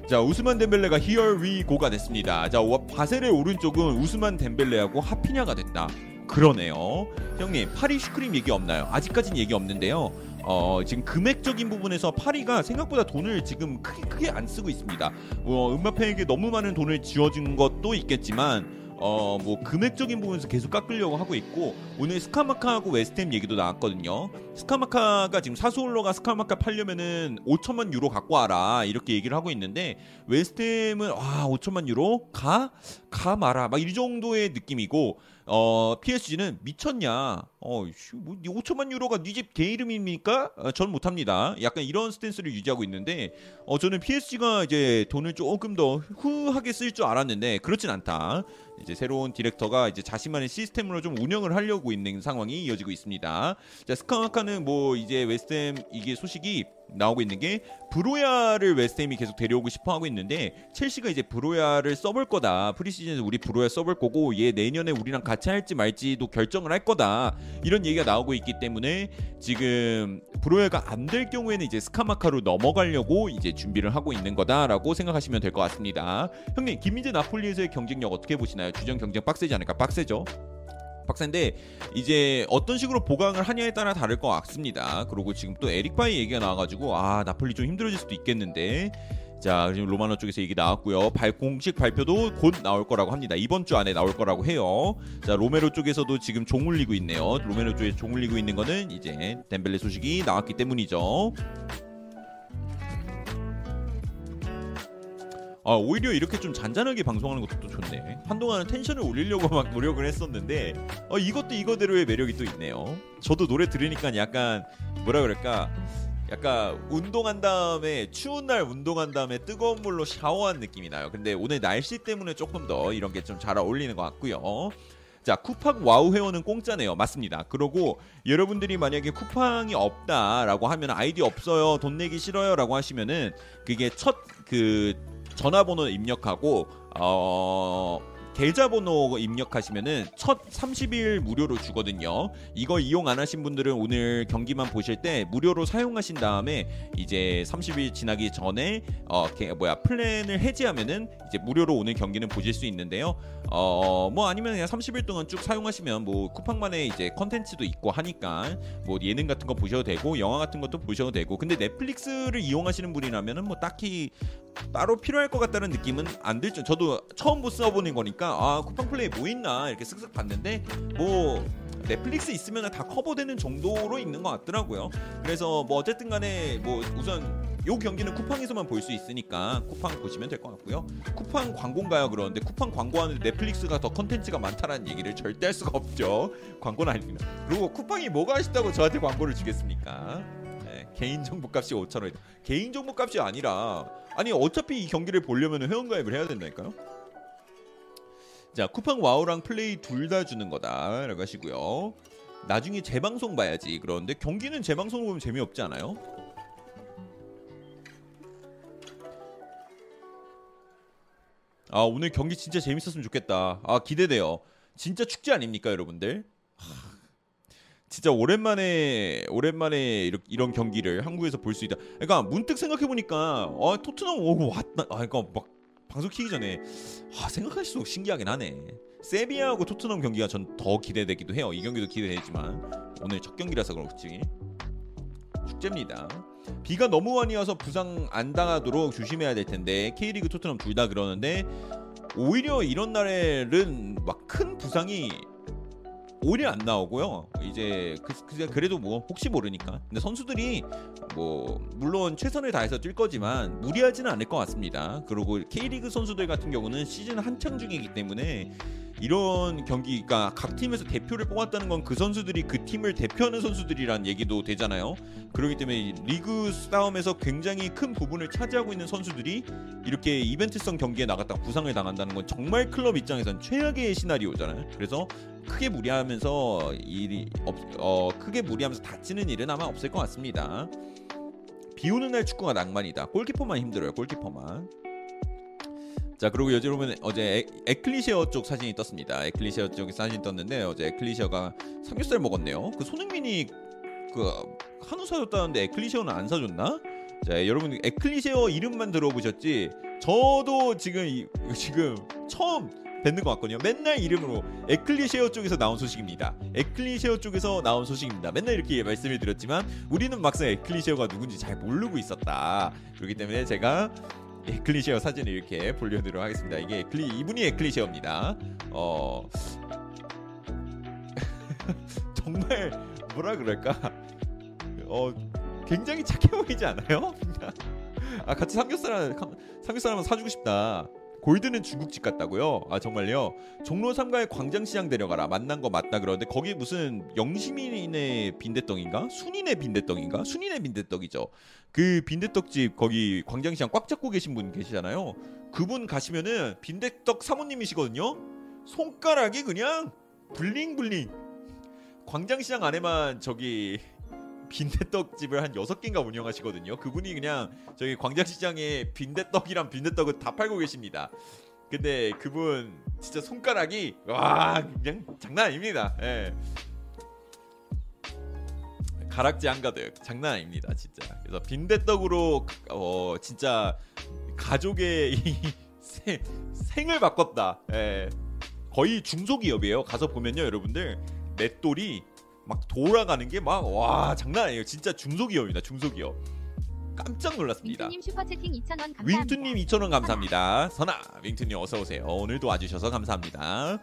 자 우스만 덴벨레가 Here we go가 됐습니다. 자 바셀의 오른쪽은 우스만 덴벨레하고 하피냐가 됐다. 그러네요. 형님 파리 슈크림 얘기 없나요? 아직까진 얘기 없는데요. 어, 지금 금액적인 부분에서 파리가 생각보다 돈을 지금 크게 크게 안 쓰고 있습니다. 어, 음바페에게 너무 많은 돈을 지어준 것도 있겠지만 어 뭐 금액적인 부분에서 계속 깎으려고 하고 있고 오늘 스카마카하고 웨스템 얘기도 나왔거든요. 스카마카가 지금 사수올러가 스카마카 팔려면은 5천만 유로 갖고 와라 이렇게 얘기를 하고 있는데 웨스트햄은 와 5천만 유로 가 가 마라 막 이 정도의 느낌이고 어, PSG는 미쳤냐? 어, 뭐 5천만 유로가 네 집 개 이름입니까? 어, 전 못합니다. 약간 이런 스탠스를 유지하고 있는데, 어, 저는 PSG가 이제 돈을 조금 더 후하게 쓸 줄 알았는데 그렇진 않다. 이제 새로운 디렉터가 이제 자신만의 시스템으로 좀 운영을 하려고 있는 상황이 이어지고 있습니다. 자 스카마카는 뭐 이제 웨스트햄 이게 소식이 나오고 있는 게 브로야를 웨스트햄이 계속 데려오고 싶어 하고 있는데 첼시가 이제 브로야를 써볼 거다. 프리시즌에서 우리 브로야 써볼 거고 얘 내년에 우리랑 같이 할지 말지도 결정을 할 거다. 이런 얘기가 나오고 있기 때문에 지금 브로야가 안 될 경우에는 이제 스카마카로 넘어가려고 이제 준비를 하고 있는 거다라고 생각하시면 될 것 같습니다. 형님 김민재 나폴리에서의 경쟁력 어떻게 보시나요 주전 경쟁 빡세지 않을까 빡세죠 박사인데 이제 어떤 식으로 보강을 하냐에 따라 다를 것 같습니다. 그리고 지금 또 에릭 바이 얘기가 나와가지고 아 나폴리 좀 힘들어질 수도 있겠는데 자 지금 로마노 쪽에서 얘기 나왔고요. 발 공식 발표도 곧 나올 거라고 합니다. 이번 주 안에 나올 거라고 해요. 자 로메로 쪽에서도 지금 종 울리고 있네요. 로메로 쪽에 종 울리고 있는 거는 이제 뎀벨레 소식이 나왔기 때문이죠. 아 오히려 이렇게 좀 잔잔하게 방송하는 것도 또 좋네. 한동안은 텐션을 올리려고 [laughs] 막 노력을 했었는데 어, 이것도 이거대로의 매력이 또 있네요. 저도 노래 들으니까 약간 뭐라 그럴까 약간 운동한 다음에 추운 날 운동한 다음에 뜨거운 물로 샤워한 느낌이 나요. 근데 오늘 날씨 때문에 조금 더 이런 게 좀 잘 어울리는 것 같고요. 자 쿠팡 와우 회원은 공짜네요. 맞습니다. 그러고 여러분들이 만약에 쿠팡이 없다라고 하면 아이디 없어요, 돈 내기 싫어요라고 하시면은 그게 첫그 전화번호 입력하고 어 계좌번호 입력하시면은 첫 30일 무료로 주거든요. 이거 이용 안 하신 분들은 오늘 경기만 보실 때 무료로 사용하신 다음에 이제 30일 지나기 전에 어 뭐야 플랜을 해지하면은 이제 무료로 오늘 경기는 보실 수 있는데요. 어 뭐 아니면 그냥 30일 동안 쭉 사용하시면 뭐 쿠팡만의 이제 컨텐츠도 있고 하니까 뭐 예능 같은 거 보셔도 되고 영화 같은 것도 보셔도 되고 근데 넷플릭스를 이용하시는 분이라면은 뭐 딱히 따로 필요할 것 같다는 느낌은 안 들죠. 저도 처음 써보는 거니까 아 쿠팡 플레이 뭐 있나 이렇게 쓱쓱 봤는데 뭐 넷플릭스 있으면 다 커버되는 정도로 있는 것 같더라고요. 그래서 뭐 어쨌든 간에 뭐 우선 요 경기는 쿠팡에서만 볼 수 있으니까 쿠팡 보시면 될 것 같고요. 쿠팡 광고인가요? 그러는데 쿠팡 광고하는데 넷플릭스가 더 컨텐츠가 많다라는 얘기를 절대 할 수가 없죠. 광고는 아닙니다. 그리고 쿠팡이 뭐가 아쉽다고 저한테 광고를 주겠습니까? 네, 개인 정보값이 5천 원. 개인 정보값이 아니라 아니 어차피 이 경기를 보려면 회원가입을 해야 된다니까요. 자 쿠팡 와우랑 플레이 둘 다 주는 거다라고 하시고요. 나중에 재방송 봐야지. 그런데 경기는 재방송 보면 재미없지 않아요? 아 오늘 경기 진짜 재밌었으면 좋겠다. 아 기대돼요. 진짜 축제 아닙니까 여러분들? 진짜 오랜만에 오랜만에 이런, 이런 경기를 한국에서 볼 수 있다. 그러니까 문득 생각해 보니까 어, 토트넘 오고 왔다. 아 그러니까 막 방송 키기 전에 아, 생각할수록 신기하긴 하네. 세비야하고 토트넘 경기가 전 더 기대되기도 해요. 이 경기도 기대되지만 오늘 첫 경기라서 그렇지. 축제입니다. 비가 너무 많이 와서 부상 안 당하도록 조심해야 될 텐데 K리그 토트넘 둘 다 그러는데 오히려 이런 날에는 막 큰 부상이 오히려 안 나오고요. 이제 그, 그 그래도 뭐 혹시 모르니까. 근데 선수들이 뭐 물론 최선을 다해서 뛸 거지만 무리하지는 않을 것 같습니다. 그리고 K리그 선수들 같은 경우는 시즌 한창 중이기 때문에 이런 경기 가 각 팀에서 대표를 뽑았다는 건 그 선수들이 그 팀을 대표하는 선수들이란 얘기도 되잖아요. 그렇기 때문에 리그 싸움에서 굉장히 큰 부분을 차지하고 있는 선수들이 이렇게 이벤트성 경기에 나갔다가 부상을 당한다는 건 정말 클럽 입장에선 최악의 시나리오잖아요. 그래서 크게 무리하면서 일이 없, 어, 크게 무리하면서 다치는 일은 아마 없을 것 같습니다. 비 오는 날 축구가 낭만이다. 골키퍼만 힘들어요. 골키퍼만. 자 그리고 여기 보면 어제 에클리시어 쪽 사진이 떴습니다. 에클리시어 쪽 사진 떴는데 어제 에클리시어가 삼겹살 먹었네요. 그 손흥민이 그 한우 사줬다는데 에클리시어는 안 사줬나? 자 여러분 에클리시어 이름만 들어보셨지? 저도 지금 지금 처음 뵙는 것 같거든요. 맨날 이름으로 에클리시어 쪽에서 나온 소식입니다. 에클리시어 쪽에서 나온 소식입니다. 맨날 이렇게 말씀을 드렸지만 우리는 막상 에클리시어가 누군지 잘 모르고 있었다. 그렇기 때문에 제가 에클리시어 사진을 이렇게 보여드리도록 하겠습니다. 이게 에클리 이분이 에클리시어입니다. 어 [laughs] 정말 뭐라 그럴까? 어 굉장히 착해 보이지 않아요? [laughs] 아 같이 삼겹살 삼겹살 한번 사주고 싶다. 골드는 중국집 같다고요? 아 정말요? 종로 3가의 광장시장 데려가라 만난 거 맞다 그러는데 거기 무슨 영시민의 빈대떡인가? 순인의 빈대떡인가? 순인의 빈대떡이죠. 그 빈대떡집 거기 광장시장 꽉 잡고 계신 분 계시잖아요. 그분 가시면은 빈대떡 사모님이시거든요. 손가락이 그냥 블링블링. 광장시장 안에만 저기 빈대떡집을 한 여섯 개인가 운영하시거든요. 그분이 그냥 저기 광장시장에 빈대떡이랑 빈대떡을 다 팔고 계십니다. 근데 그분 진짜 손가락이 와 그냥 장난 아닙니다. 예. 가락지 한가득 장난 아닙니다 진짜. 그래서 빈대떡으로 어 진짜 가족의 [laughs] 이 생, 생을 바꿨다. 예. 거의 중소기업이에요. 가서 보면요 여러분들 맷돌이 막 돌아가는 게 막 와 장난 아니에요. 진짜 중소기업입니다. 중소기업. 깜짝 놀랐습니다. 윙투님 슈퍼채팅 2,000원 감사합니다. 윙투님 2,000원 감사합니다. 선아 윙투님 어서 오세요. 오늘도 와주셔서 감사합니다.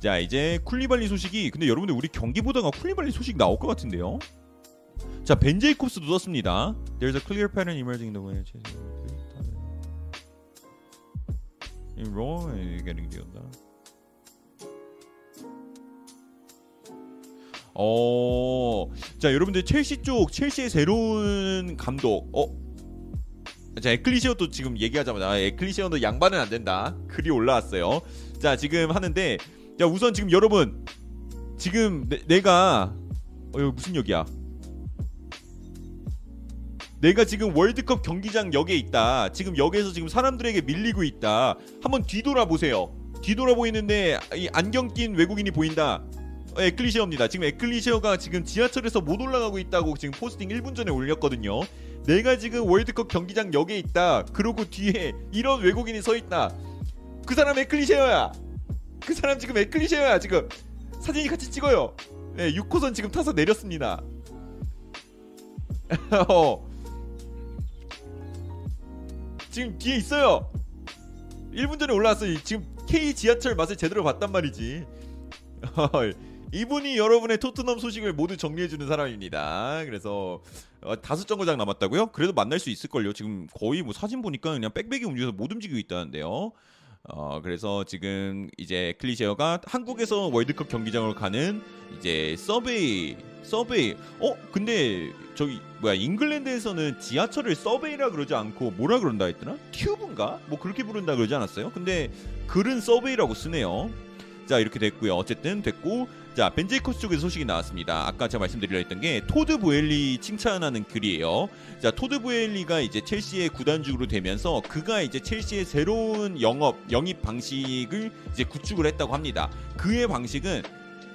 자 이제 쿨리발리 소식이 근데 여러분들 우리 경기 보다가 쿨리발리 소식 나올 것 같은데요. 자 벤제이콥스도 떴습니다. There's a clear pattern emerging the way. In Raw, getting the other. 어, 자 여러분들 첼시 쪽 첼시의 새로운 감독. 어, 자 에클리시오도 지금 얘기하자마자 아, 에클리시오도 양반은 안 된다. 글이 올라왔어요. 자 지금 하는데 자 우선 지금 여러분 지금 내, 가 어, 여기 무슨 역이야? 내가 지금 월드컵 경기장 역에 있다. 지금 역에서 지금 사람들에게 밀리고 있다. 한번 뒤돌아 보세요. 뒤돌아 보이는데 이 안경 낀 외국인이 보인다. 어, 에클리시어입니다. 지금 에클리시어가 지금 지하철에서 못 올라가고 있다고 지금 포스팅 1분 전에 올렸거든요. 내가 지금 월드컵 경기장 역에 있다. 그러고 뒤에 이런 외국인이 서 있다. 그 사람 에클리시어야. 그 사람 지금 에클리시어야. 지금 사진이 같이 찍어요. 네, 6호선 지금 타서 내렸습니다. [laughs] 어. 지금 뒤에 있어요. 1분 전에 올라왔어요. 지금 K 지하철 맛을 제대로 봤단 말이지. [laughs] 이분이 여러분의 토트넘 소식을 모두 정리해주는 사람입니다. 그래서 어, 다섯 정거장 남았다고요? 그래도 만날 수 있을걸요. 지금 거의 뭐 사진 보니까 그냥 빽빽이 움직여서 못 움직이고 있다는데요. 어 그래서 지금 이제 클리셰어가 한국에서 월드컵 경기장으로 가는 이제 subway subway 어 근데 저기 뭐야 잉글랜드에서는 지하철을 subway라 그러지 않고 뭐라 그런다 했더라 튜브인가 뭐 그렇게 부른다 그러지 않았어요 근데 글은 subway라고 쓰네요 자 이렇게 됐고요 어쨌든 됐고 자 벤 제이콥스 쪽에서 소식이 나왔습니다. 아까 제가 말씀드리려 했던 게 토드 보엘리 칭찬하는 글이에요. 자 토드 보엘리가 이제 첼시의 구단주로 되면서 그가 이제 첼시의 새로운 영업 영입 방식을 이제 구축을 했다고 합니다. 그의 방식은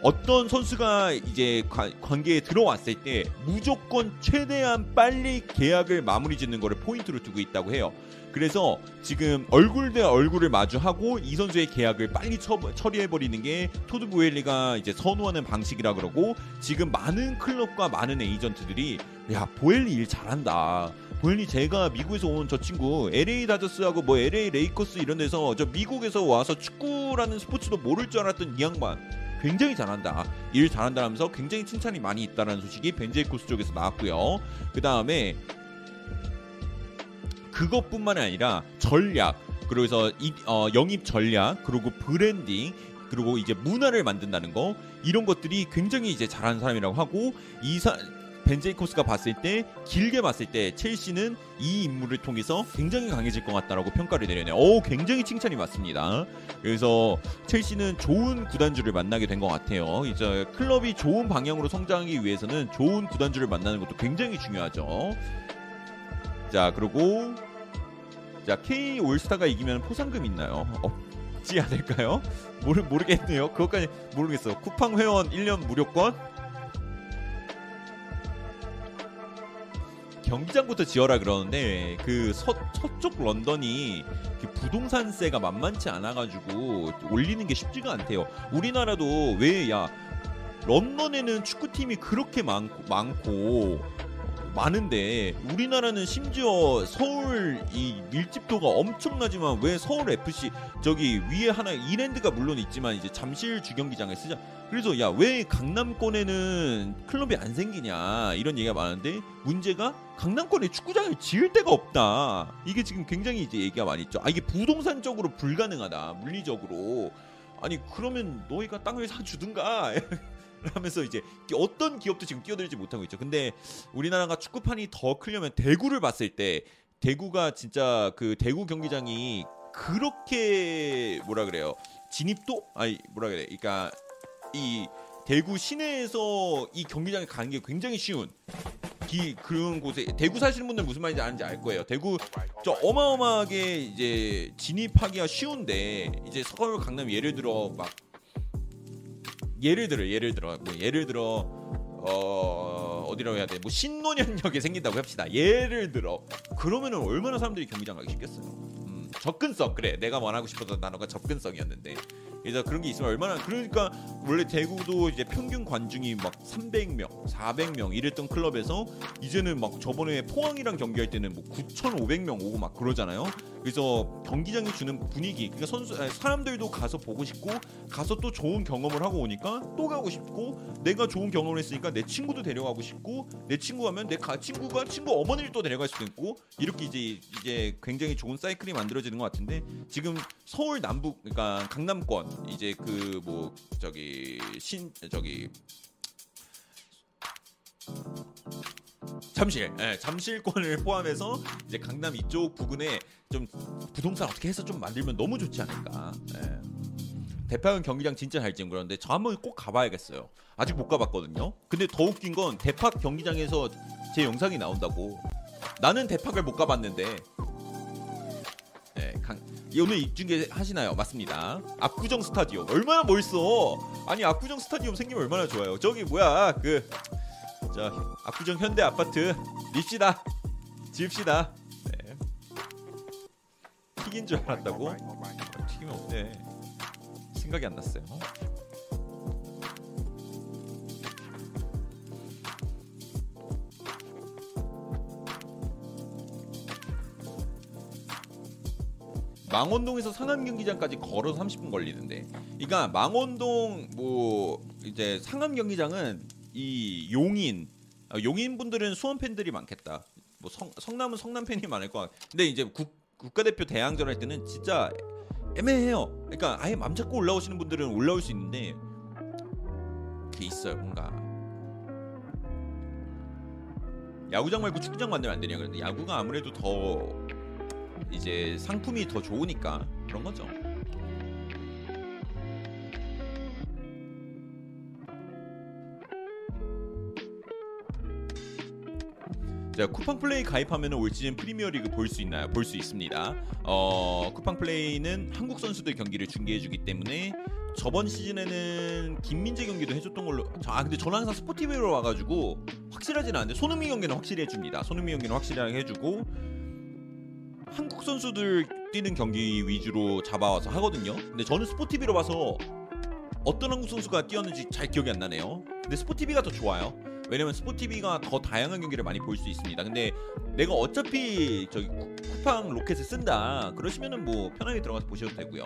어떤 선수가 이제 관계에 들어왔을 때 무조건 최대한 빨리 계약을 마무리 짓는 거를 포인트로 두고 있다고 해요. 그래서 지금 얼굴 대 얼굴을 마주하고 이 선수의 계약을 빨리 처, 처리해버리는 게 토드 보엘리가 이제 선호하는 방식이라 그러고 지금 많은 클럽과 많은 에이전트들이 야 보엘리 일 잘한다. 보엘리 쟤가 미국에서 온 저 친구 LA 다저스하고 뭐 LA 레이커스 이런 데서 저 미국에서 와서 축구라는 스포츠도 모를 줄 알았던 이 양반 굉장히 잘한다. 일 잘한다 하면서 굉장히 칭찬이 많이 있다라는 소식이 벤 제이콥스 쪽에서 나왔고요. 그 다음에 그것뿐만이 아니라 전략 그래서 이, 어, 영입 전략 그리고 브랜딩 그리고 이제 문화를 만든다는 거 이런 것들이 굉장히 이제 잘하는 사람이라고 하고 이사 벤 제이콥스가 봤을 때 길게 봤을 때 첼시는 이 인물을 통해서 굉장히 강해질 것 같다라고 평가를 내렸네요. 오 굉장히 칭찬이 많습니다. 그래서 첼시는 좋은 구단주를 만나게 된 것 같아요. 이제 클럽이 좋은 방향으로 성장하기 위해서는 좋은 구단주를 만나는 것도 굉장히 중요하죠. 자 그리고 자 K 올스타가 이기면 포상금 있나요? 없지 않을까요? 모르 모르겠네요. 그것까지 모르겠어. 쿠팡 회원 1년 무료권 경기장부터 지어라 그러는데 그 서, 서쪽 런던이 그 부동산세가 만만치 않아가지고 올리는 게 쉽지가 않대요. 우리나라도 왜 야 런던에는 축구팀이 그렇게 많고, 많고 많은데 우리나라는 심지어 서울 이 밀집도가 엄청나지만 왜 서울 FC 저기 위에 하나 이랜드가 물론 있지만 이제 잠실 주경기장을 쓰자. 그래서 야 왜 강남권에는 클럽이 안 생기냐 이런 얘기가 많은데 문제가 강남권에 축구장을 지을 데가 없다. 이게 지금 굉장히 이제 얘기가 많이 있죠. 아 이게 부동산적으로 불가능하다 물리적으로. 아니 그러면 너희가 땅을 사주든가 [laughs] [laughs] 하면서 이제 어떤 기업도 지금 뛰어들지 못하고 있죠. 근데 우리나라가 축구판이 더 크려면 대구를 봤을 때 대구가 진짜 그 대구 경기장이 그렇게 뭐라 그래요? 진입도 아니 뭐라 그래 그러니까 이 대구 시내에서 이 경기장에 가는 게 굉장히 쉬운 기 그런 곳에 대구 사시는 분들 무슨 말인지 아는지 알 거예요. 대구 저 어마어마하게 이제 진입하기가 쉬운데 이제 서울 강남 예를 들어 막 예를 들어 예를 들어 뭐 예를 들어 어 어디라고 해야 돼? 뭐 신논현역에 생긴다고 합시다. 예를 들어 그러면은 얼마나 사람들이 경기장 가기 쉽겠어요. 음, 접근성 그래 내가 말하고 싶었던 단어가 접근성이었는데 그래서 그런 게 있으면 얼마나 그러니까 원래 대구도 이제 평균 관중이 막 300명, 400명 이랬던 클럽에서 이제는 막 저번에 포항이랑 경기할 때는 뭐 9,500명 오고 막 그러잖아요. 그래서 경기장이 주는 분위기, 그러니까 선수 사람들도 가서 보고 싶고 가서 또 좋은 경험을 하고 오니까 또 가고 싶고 내가 좋은 경험을 했으니까 내 친구도 데려가고 싶고 내 친구 가면 내 가, 친구가 친구 어머니를 또 데려갈 수도 있고 이렇게 이제 이제 굉장히 좋은 사이클이 만들어지는 것 같은데 지금 서울 남북 그러니까 강남권 이제 그 뭐 저기 신 저기 잠실, 예, 잠실권을 [laughs] 포함해서 이제 강남 이쪽 부근에 좀 부동산 어떻게 해서 좀 만들면 너무 좋지 않을까. 예. 대파원 경기장 진짜 잘 지은 그런데 저 한번 꼭 가봐야겠어요. 아직 못 가봤거든요. 근데 더 웃긴 건 대팍 경기장에서 제 영상이 나온다고. 나는 대팍을 못 가봤는데. 네, 강, 오늘 입중계 하시나요? 맞습니다. 압구정 스타디움 얼마나 멋있어. 아니 압구정 스타디움 생기면 얼마나 좋아요. 저기 뭐야 그. 저 압구정 현대 아파트 립시다 지읍시다 네. 튀긴 줄 알았다고 튀기면 어때 생각이 안 났어요 망원동에서 상암 경기장까지 걸어 30분 걸리는데 그러니까 망원동 뭐 이제 상암 경기장은 이 용인 아, 용인 분들은 수원 팬들이 많겠다. 뭐 성, 성남은 성남 팬이 많을 것 같. 근데 이제 국, 국가대표 대항전 할 때는 진짜 애매해요. 그러니까 아예 맘 잡고 올라오시는 분들은 올라올 수 있는데 그게 있어요 뭔가. 야구장 말고 축구장 만들면 안 되냐 그런데 야구가 아무래도 더 이제 상품이 더 좋으니까 그런 거죠. 자, 쿠팡 플레이 가입하면 올 시즌 프리미어 리그 볼 수 있나요? 볼 수 있습니다. 어, 쿠팡 플레이는 한국 선수들 경기를 중계해주기 때문에 저번 시즌에는 김민재 경기도 해줬던 걸로. 저, 아 근데 저는 항상 스포티비로 와가지고 확실하진 않은데 손흥민 경기는 확실히 해줍니다. 손흥민 경기는 확실하게 해주고 한국 선수들 뛰는 경기 위주로 잡아와서 하거든요. 근데 저는 스포티비로 봐서 어떤 한국 선수가 뛰었는지 잘 기억이 안 나네요. 근데 스포티비가 더 좋아요. 왜냐면 스포티비가 더 다양한 경기를 많이 볼 수 있습니다. 근데 내가 어차피 저기 쿠- 쿠팡 로켓을 쓴다 그러시면은 뭐 편하게 들어가서 보셔도 되고요.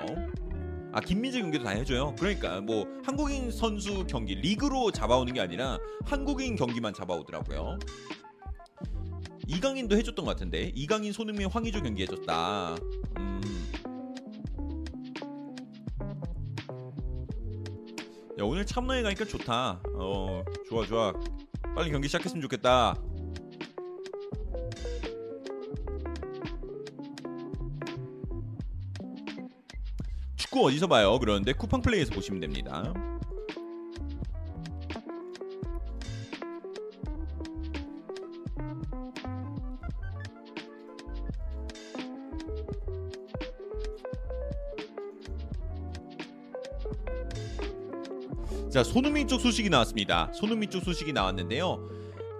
아 김민재 경기도 다 해줘요. 그러니까 뭐 한국인 선수 경기 리그로 잡아오는 게 아니라 한국인 경기만 잡아오더라고요. 이강인도 해줬던 것 같은데 이강인 손흥민 황의조 경기 해줬다. 음. 야 오늘 참나에 가니까 좋다. 어 좋아 좋아. 빨리 경기 시작했으면 좋겠다. 축구 어디서 봐요? 그러는데 쿠팡 플레이에서 보시면 됩니다. 자 손흥민 쪽 소식이 나왔습니다. 손흥민 쪽 소식이 나왔는데요.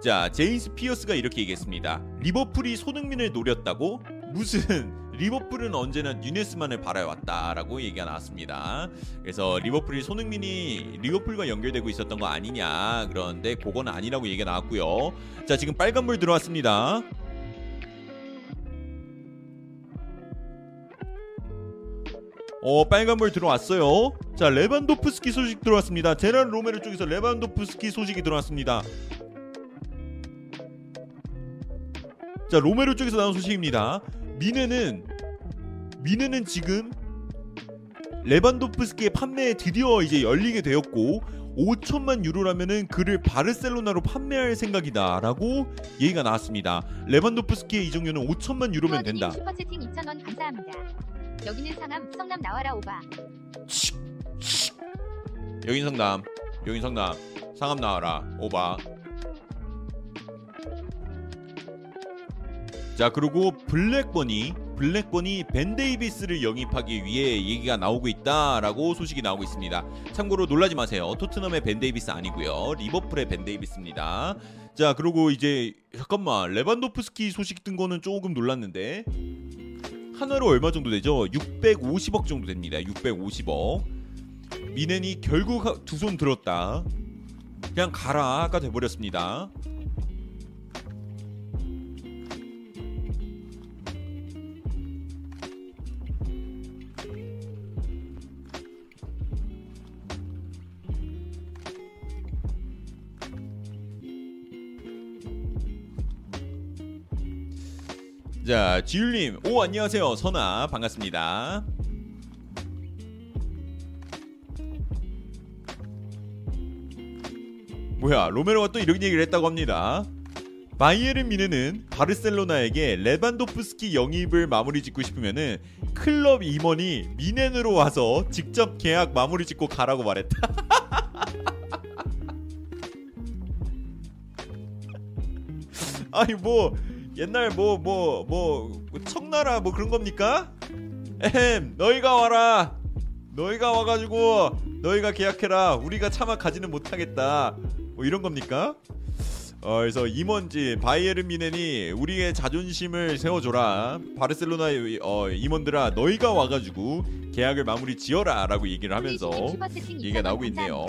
자 제임스 피어스가 이렇게 얘기했습니다. 리버풀이 손흥민을 노렸다고 무슨 [laughs] 리버풀은 언제나 뉴네스만을 바라왔다라고 얘기가 나왔습니다. 그래서 리버풀이 손흥민이 리버풀과 연결되고 있었던 거 아니냐 그런데 그건 아니라고 얘기가 나왔고요. 자 지금 빨간불 들어왔습니다. 어 빨간불 들어왔어요. 자 레반도프스키 소식 들어왔습니다. 제란 로메르 쪽에서 레반도프스키 소식이 들어왔습니다. 자 로메르 쪽에서 나온 소식입니다. 미네는 미네는 지금 레반도프스키의 판매 드디어 이제 열리게 되었고 5천만 유로라면은 그를 바르셀로나로 판매할 생각이다라고 얘기가 나왔습니다. 레반도프스키의 이적료는 5천만 유로면 된다. 슈퍼채팅 2,000원 감사합니다. 여기는 상암, 성남 나와라 오바. 여긴 성남, 여긴 성남, 상암 나와라, 오바. 자 그리고 블랙번이, 블랙번이 벤 데이비스를 영입하기 위해 얘기가 나오고 있다라고 소식이 나오고 있습니다. 참고로 놀라지 마세요. 토트넘의 벤 데이비스 아니고요, 리버풀의 벤 데이비스입니다. 자 그리고 이제 잠깐만 레반도프스키 소식 뜬 거는 조금 놀랐는데 한화로 얼마 정도 되죠? 650억 정도 됩니다. 650억. 미넨이 결국 두 손 들었다. 그냥 가라가 돼버렸습니다. 자, 지율님, 오 안녕하세요, 선아 반갑습니다. 뭐야, 로메로가 또 이런 얘기를 했다고 합니다. 바이에른 미네는 바르셀로나에게 레반도프스키 영입을 마무리 짓고 싶으면은 클럽 임원이 미넨으로 와서 직접 계약 마무리 짓고 가라고 말했다. [laughs] 아니 뭐 옛날 뭐뭐 뭐 청나라 뭐 그런 겁니까? 에헴 너희가 와라 너희가 와가지고 너희가 계약해라 우리가 차마 가지는 못하겠다 뭐 이런 겁니까? 어, 그래서 임원진 바이에른 미넨이 우리의 자존심을 세워줘라 바르셀로나의 어, 임원들아 너희가 와가지고 계약을 마무리 지어라라고 얘기를 하면서 얘기가 2,000원 나오고 있네요.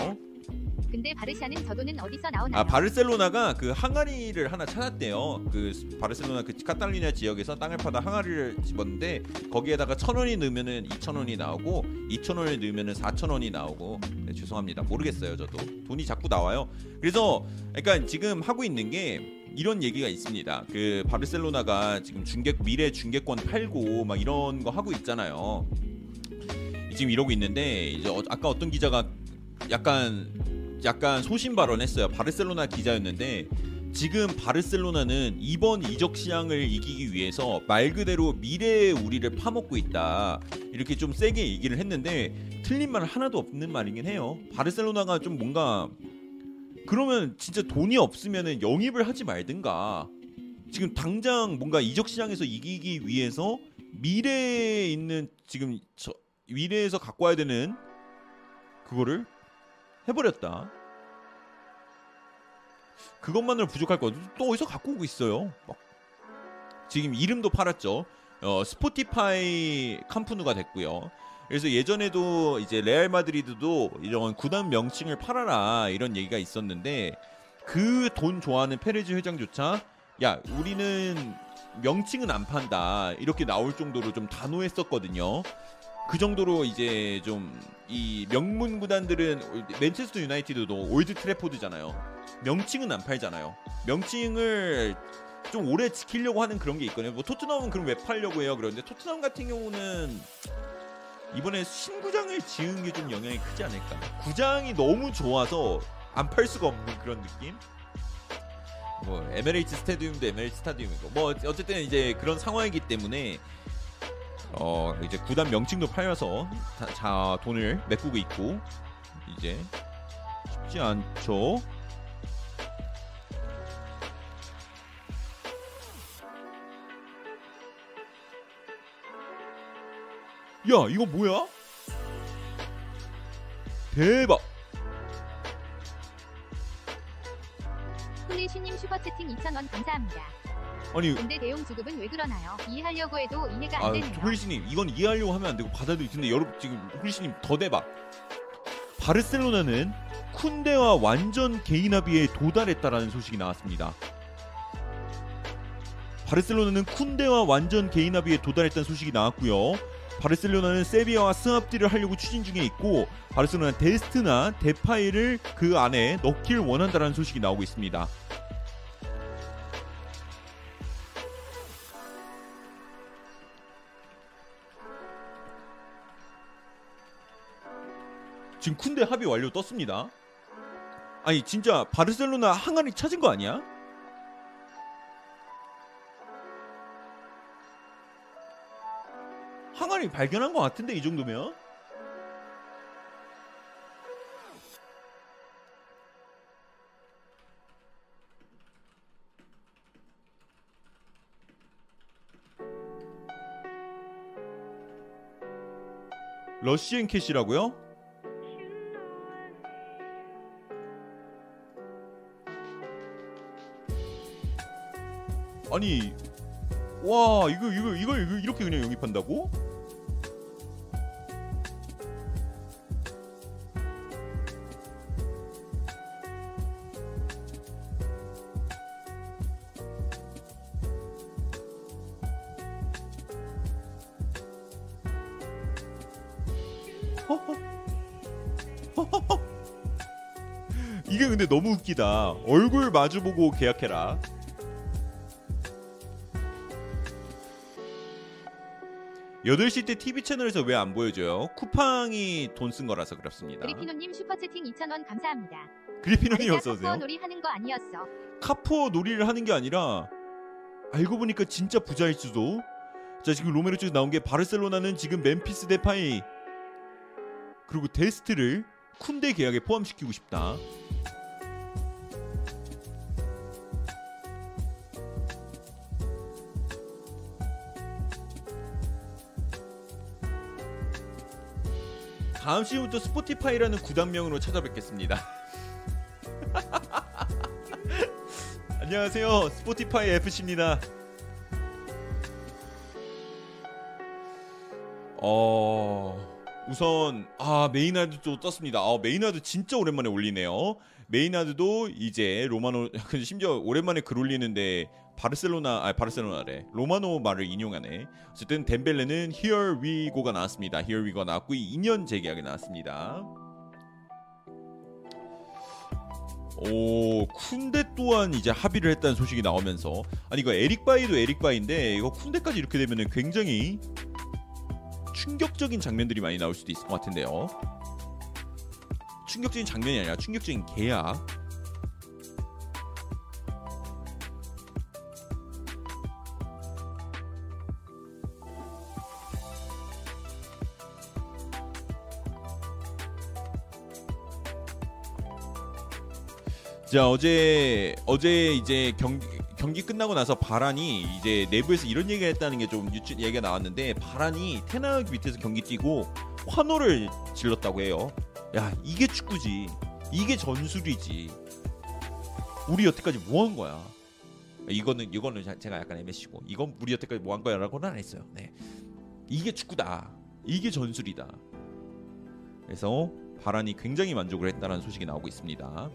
근데 바르샤는 저 돈은 어디서 나오나요? 아 바르셀로나가 그 항아리를 하나 찾았대요. 그 바르셀로나 그 카탈루냐 지역에서 땅을 파다 항아리를 집었는데 거기에다가 천 원이 넣으면은 이천 원이 나오고 이천 원을 넣으면은 사천 원이 나오고 네, 죄송합니다 모르겠어요 저도 돈이 자꾸 나와요. 그래서 그러니까 지금 하고 있는 게 이런 얘기가 있습니다. 그 바르셀로나가 지금 중계 미래 중계권 팔고 막 이런 거 하고 있잖아요. 지금 이러고 있는데 이제 어- 아까 어떤 기자가 약간 약간 소신 발언했어요. 바르셀로나 기자였는데 지금 바르셀로나는 이번 이적 시장을 이기기 위해서 말 그대로 미래의 우리를 파먹고 있다. 이렇게 좀 세게 얘기를 했는데 틀린 말 하나도 없는 말이긴 해요. 바르셀로나가 좀 뭔가 그러면 진짜 돈이 없으면은 영입을 하지 말든가. 지금 당장 뭔가 이적 시장에서 이기기 위해서 미래에 있는 지금 저 미래에서 갖고 와야 되는 그거를 해버렸다. 그것만으로 부족할 거. 또 어디서 갖고 오고 있어요. 막. 지금 이름도 팔았죠. 어, 스포티파이 캄프누가 됐고요. 그래서 예전에도 이제 레알 마드리드도 이런 구단 명칭을 팔아라 이런 얘기가 있었는데 그 돈 좋아하는 페레즈 회장조차 야 우리는 명칭은 안 판다 이렇게 나올 정도로 좀 단호했었거든요. 그 정도로 이제 좀 이 명문 구단들은 맨체스터 유나이티드도 올드 트래포드잖아요. 명칭은 안 팔잖아요. 명칭을 좀 오래 지키려고 하는 그런 게 있거든요. 뭐 토트넘은 그럼 왜 팔려고 해요? 그런데 토트넘 같은 경우는 이번에 신구장을 지은 게 좀 영향이 크지 않을까. 구장이 너무 좋아서 안 팔 수가 없는 그런 느낌. 뭐 에미레이츠 스타디움도 에미레이츠 스타디움이고 뭐 어쨌든 이제 그런 상황이기 때문에 어 이제 구단 명칭도 팔려서 자, 자 돈을 메꾸고 있고 이제 쉽지 않죠. 야 이거 뭐야? 대박. 훌리슈님 슈퍼채팅 2,000원 감사합니다. 아니 근데 대용 주급은 왜 그러나요? 이해하려고 해도 이해가 아안 되네요. 홀리스님 이건 이해하려고 하면 안 되고 받아들이 근데 여러분 지금 홀리스님 더 대박. 바르셀로나는 쿤데와 완전 개인 합의에 도달했다라는 소식이 나왔습니다. 바르셀로나는 쿤데와 완전 개인 합의에 도달했다는 소식이 나왔고요. 바르셀로나는 세비야와 스합딜을 하려고 추진 중에 있고 바르셀로나 데스트나 데파이를 그 안에 넣길 원한다라는 소식이 나오고 있습니다. 지금 쿤데 합의 완료 떴습니다. 아니 진짜 바르셀로나 항아리 찾은 거 아니야? 항아리 발견한 것 같은데 이 정도면 러시앤 캐시라고요? 아니 와 이거 이거 이거 이렇게 그냥 영입한다고? [laughs] 이게 근데 너무 웃기다. 얼굴 마주보고 계약해라. 여덟 시 때 TV 채널에서 왜 안 보여줘요? 쿠팡이 돈 쓴 거라서 그렇습니다. 그리피노님 슈퍼채팅 2,000원 감사합니다. 그리피노님 아리가 어서 카푸어. 놀이 하는 거 아니었어. 카푸어 놀이를 하는 게 아니라 알고 보니까 진짜 부자일 수도. 자 지금 로메로 쪽에 나온 게 바르셀로나는 지금 멤피스 데파이 그리고 데스트를 쿤데 계약에 포함시키고 싶다. 다음 시즌부터 스포티파이라는 구단명으로 찾아뵙겠습니다. [laughs] 안녕하세요. 스포티파이 FC입니다. 어 우선 아 메이나드도 떴습니다. 아 메이나드 진짜 오랜만에 올리네요. 메이나드도 이제 로마노 [laughs] 심지어 오랜만에 글 올리는데 바르셀로나 아 바르셀로나래 로마노 말을 인용하네. 어쨌든 덴벨레는 Here We Go가 나왔습니다. Here We Go가 나왔고 2년 재계약이 나왔습니다. 오 쿤데 또한 이제 합의를 했다는 소식이 나오면서 아니 이거 에릭 바이도 에릭 바이인데 이거 쿤데까지 이렇게 되면은 굉장히 충격적인 장면들이 많이 나올 수도 있을 것 같은데요. 충격적인 장면이 아니라 충격적인 계약. 자 어제 어제 이제 경기 경기 끝나고 나서 바란이 이제 내부에서 이런 얘기가 했다는 게좀 얘기가 나왔는데 바란이 테나기 밑에서 경기 뛰고 환호를 질렀다고 해요. 야 이게 축구지. 이게 전술이지. 우리 여태까지 뭐 한 거야? 이거는 이거는 자- 제가 약간 MSC고 이건 우리 여태까지 뭐 한 거야라고는 안 했어요. 네. 이게 축구다. 이게 전술이다. 그래서 바란이 굉장히 만족을 했다는 소식이 나오고 있습니다.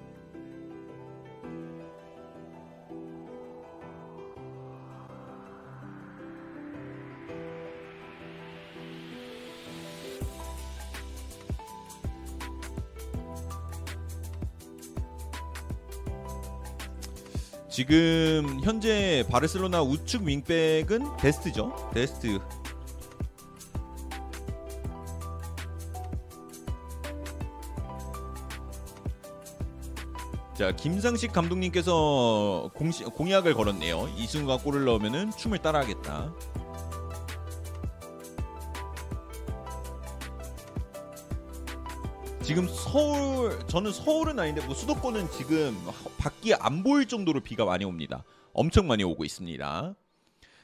지금 현재 바르셀로나 우측 윙백은 데스트죠. 데스트. 자 김상식 감독님께서 공시, 공약을 걸었네요. 이승우가 골을 넣으면은 춤을 따라하겠다. 지금 서울 저는 서울은 아닌데 뭐 수도권은 지금 밖이 안 보일 정도로 비가 많이 옵니다. 엄청 많이 오고 있습니다.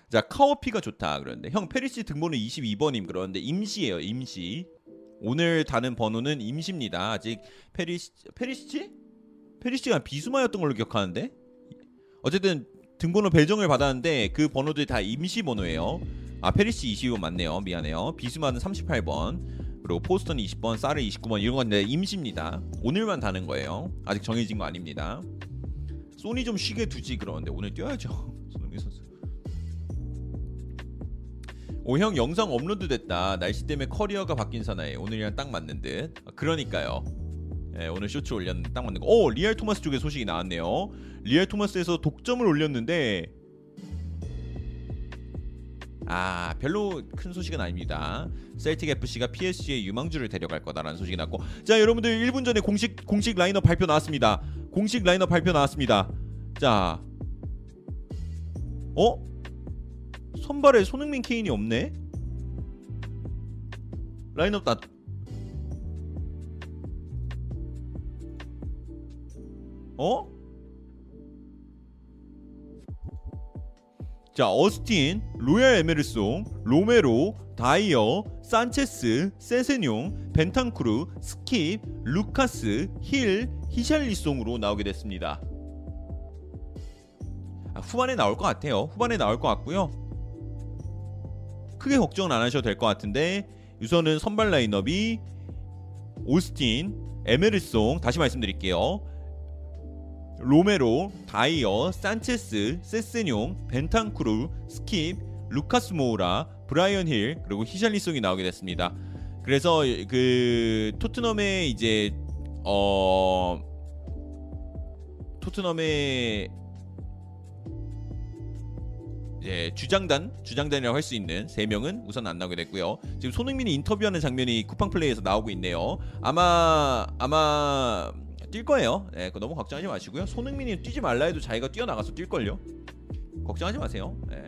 자 카오피가 좋다 그러는데 형 페리시 등번호 22번임 그러는데 임시예요 임시. 오늘 다는 번호는 임시입니다. 아직 페리시 페리시치? 페리시가 비수마였던 걸로 기억하는데 어쨌든 등번호 배정을 받았는데 그 번호들이 다 임시 번호예요. 아 페리시 22번 맞네요. 미안해요. 비수마는 38번. 그리고 포스터 20번, 사르 29번 이런 건데 임시입니다. 오늘만 다는 거예요. 아직 정해진 거 아닙니다. 소니 좀 쉬게 두지 그러는데 오늘 뛰어야죠. [laughs] 손흥민 선수. 오형 영상 업로드 됐다. 날씨 때문에 커리어가 바뀐 사나이. 오늘이랑 딱 맞는 듯. 아, 그러니까요. 예, 오늘 쇼츠 올렸는데 딱 맞는 거. 오 리알 토마스 쪽에 소식이 나왔네요. 리알 토마스에서 독점을 올렸는데 아 별로 큰 소식은 아닙니다. 셀틱 FC가 PSG의 유망주를 데려갈 거다라는 소식이 났고 자 여러분들 1분 전에 공식 공식 라인업 발표 나왔습니다. 공식 라인업 발표 나왔습니다. 자 어? 선발에 손흥민 케인이 없네? 라인업 나 어? 자, 어스틴, 로얄 에메르송, 로메로, 다이어, 산체스, 세세뇽, 벤탄쿠르, 스킵, 루카스, 힐, 히샬리송으로 나오게 됐습니다. 아, 후반에 나올 것 같아요. 후반에 나올 것 같고요. 크게 걱정은 안 하셔도 될 것 같은데 우선은 선발 라인업이 오스틴, 에메르송 다시 말씀드릴게요. 로메로, 다이어, 산체스, 세스뇽, 벤탄쿠르, 스킵, 루카스 모우라, 브라이언 힐 그리고 히샬리송이 나오게 됐습니다. 그래서 그 토트넘의 이제 어 토트넘의 이제 주장단 주장단이라고 할 수 있는 세 명은 우선 안 나오게 됐고요. 지금 손흥민이 인터뷰하는 장면이 쿠팡 플레이에서 나오고 있네요. 아마 아마 뛸 거예요. 네, 너무 걱정하지 마시고요. 손흥민이 뛰지 말라 해도 자기가 뛰어나가서 뛸 걸요. 걱정하지 마세요. 네.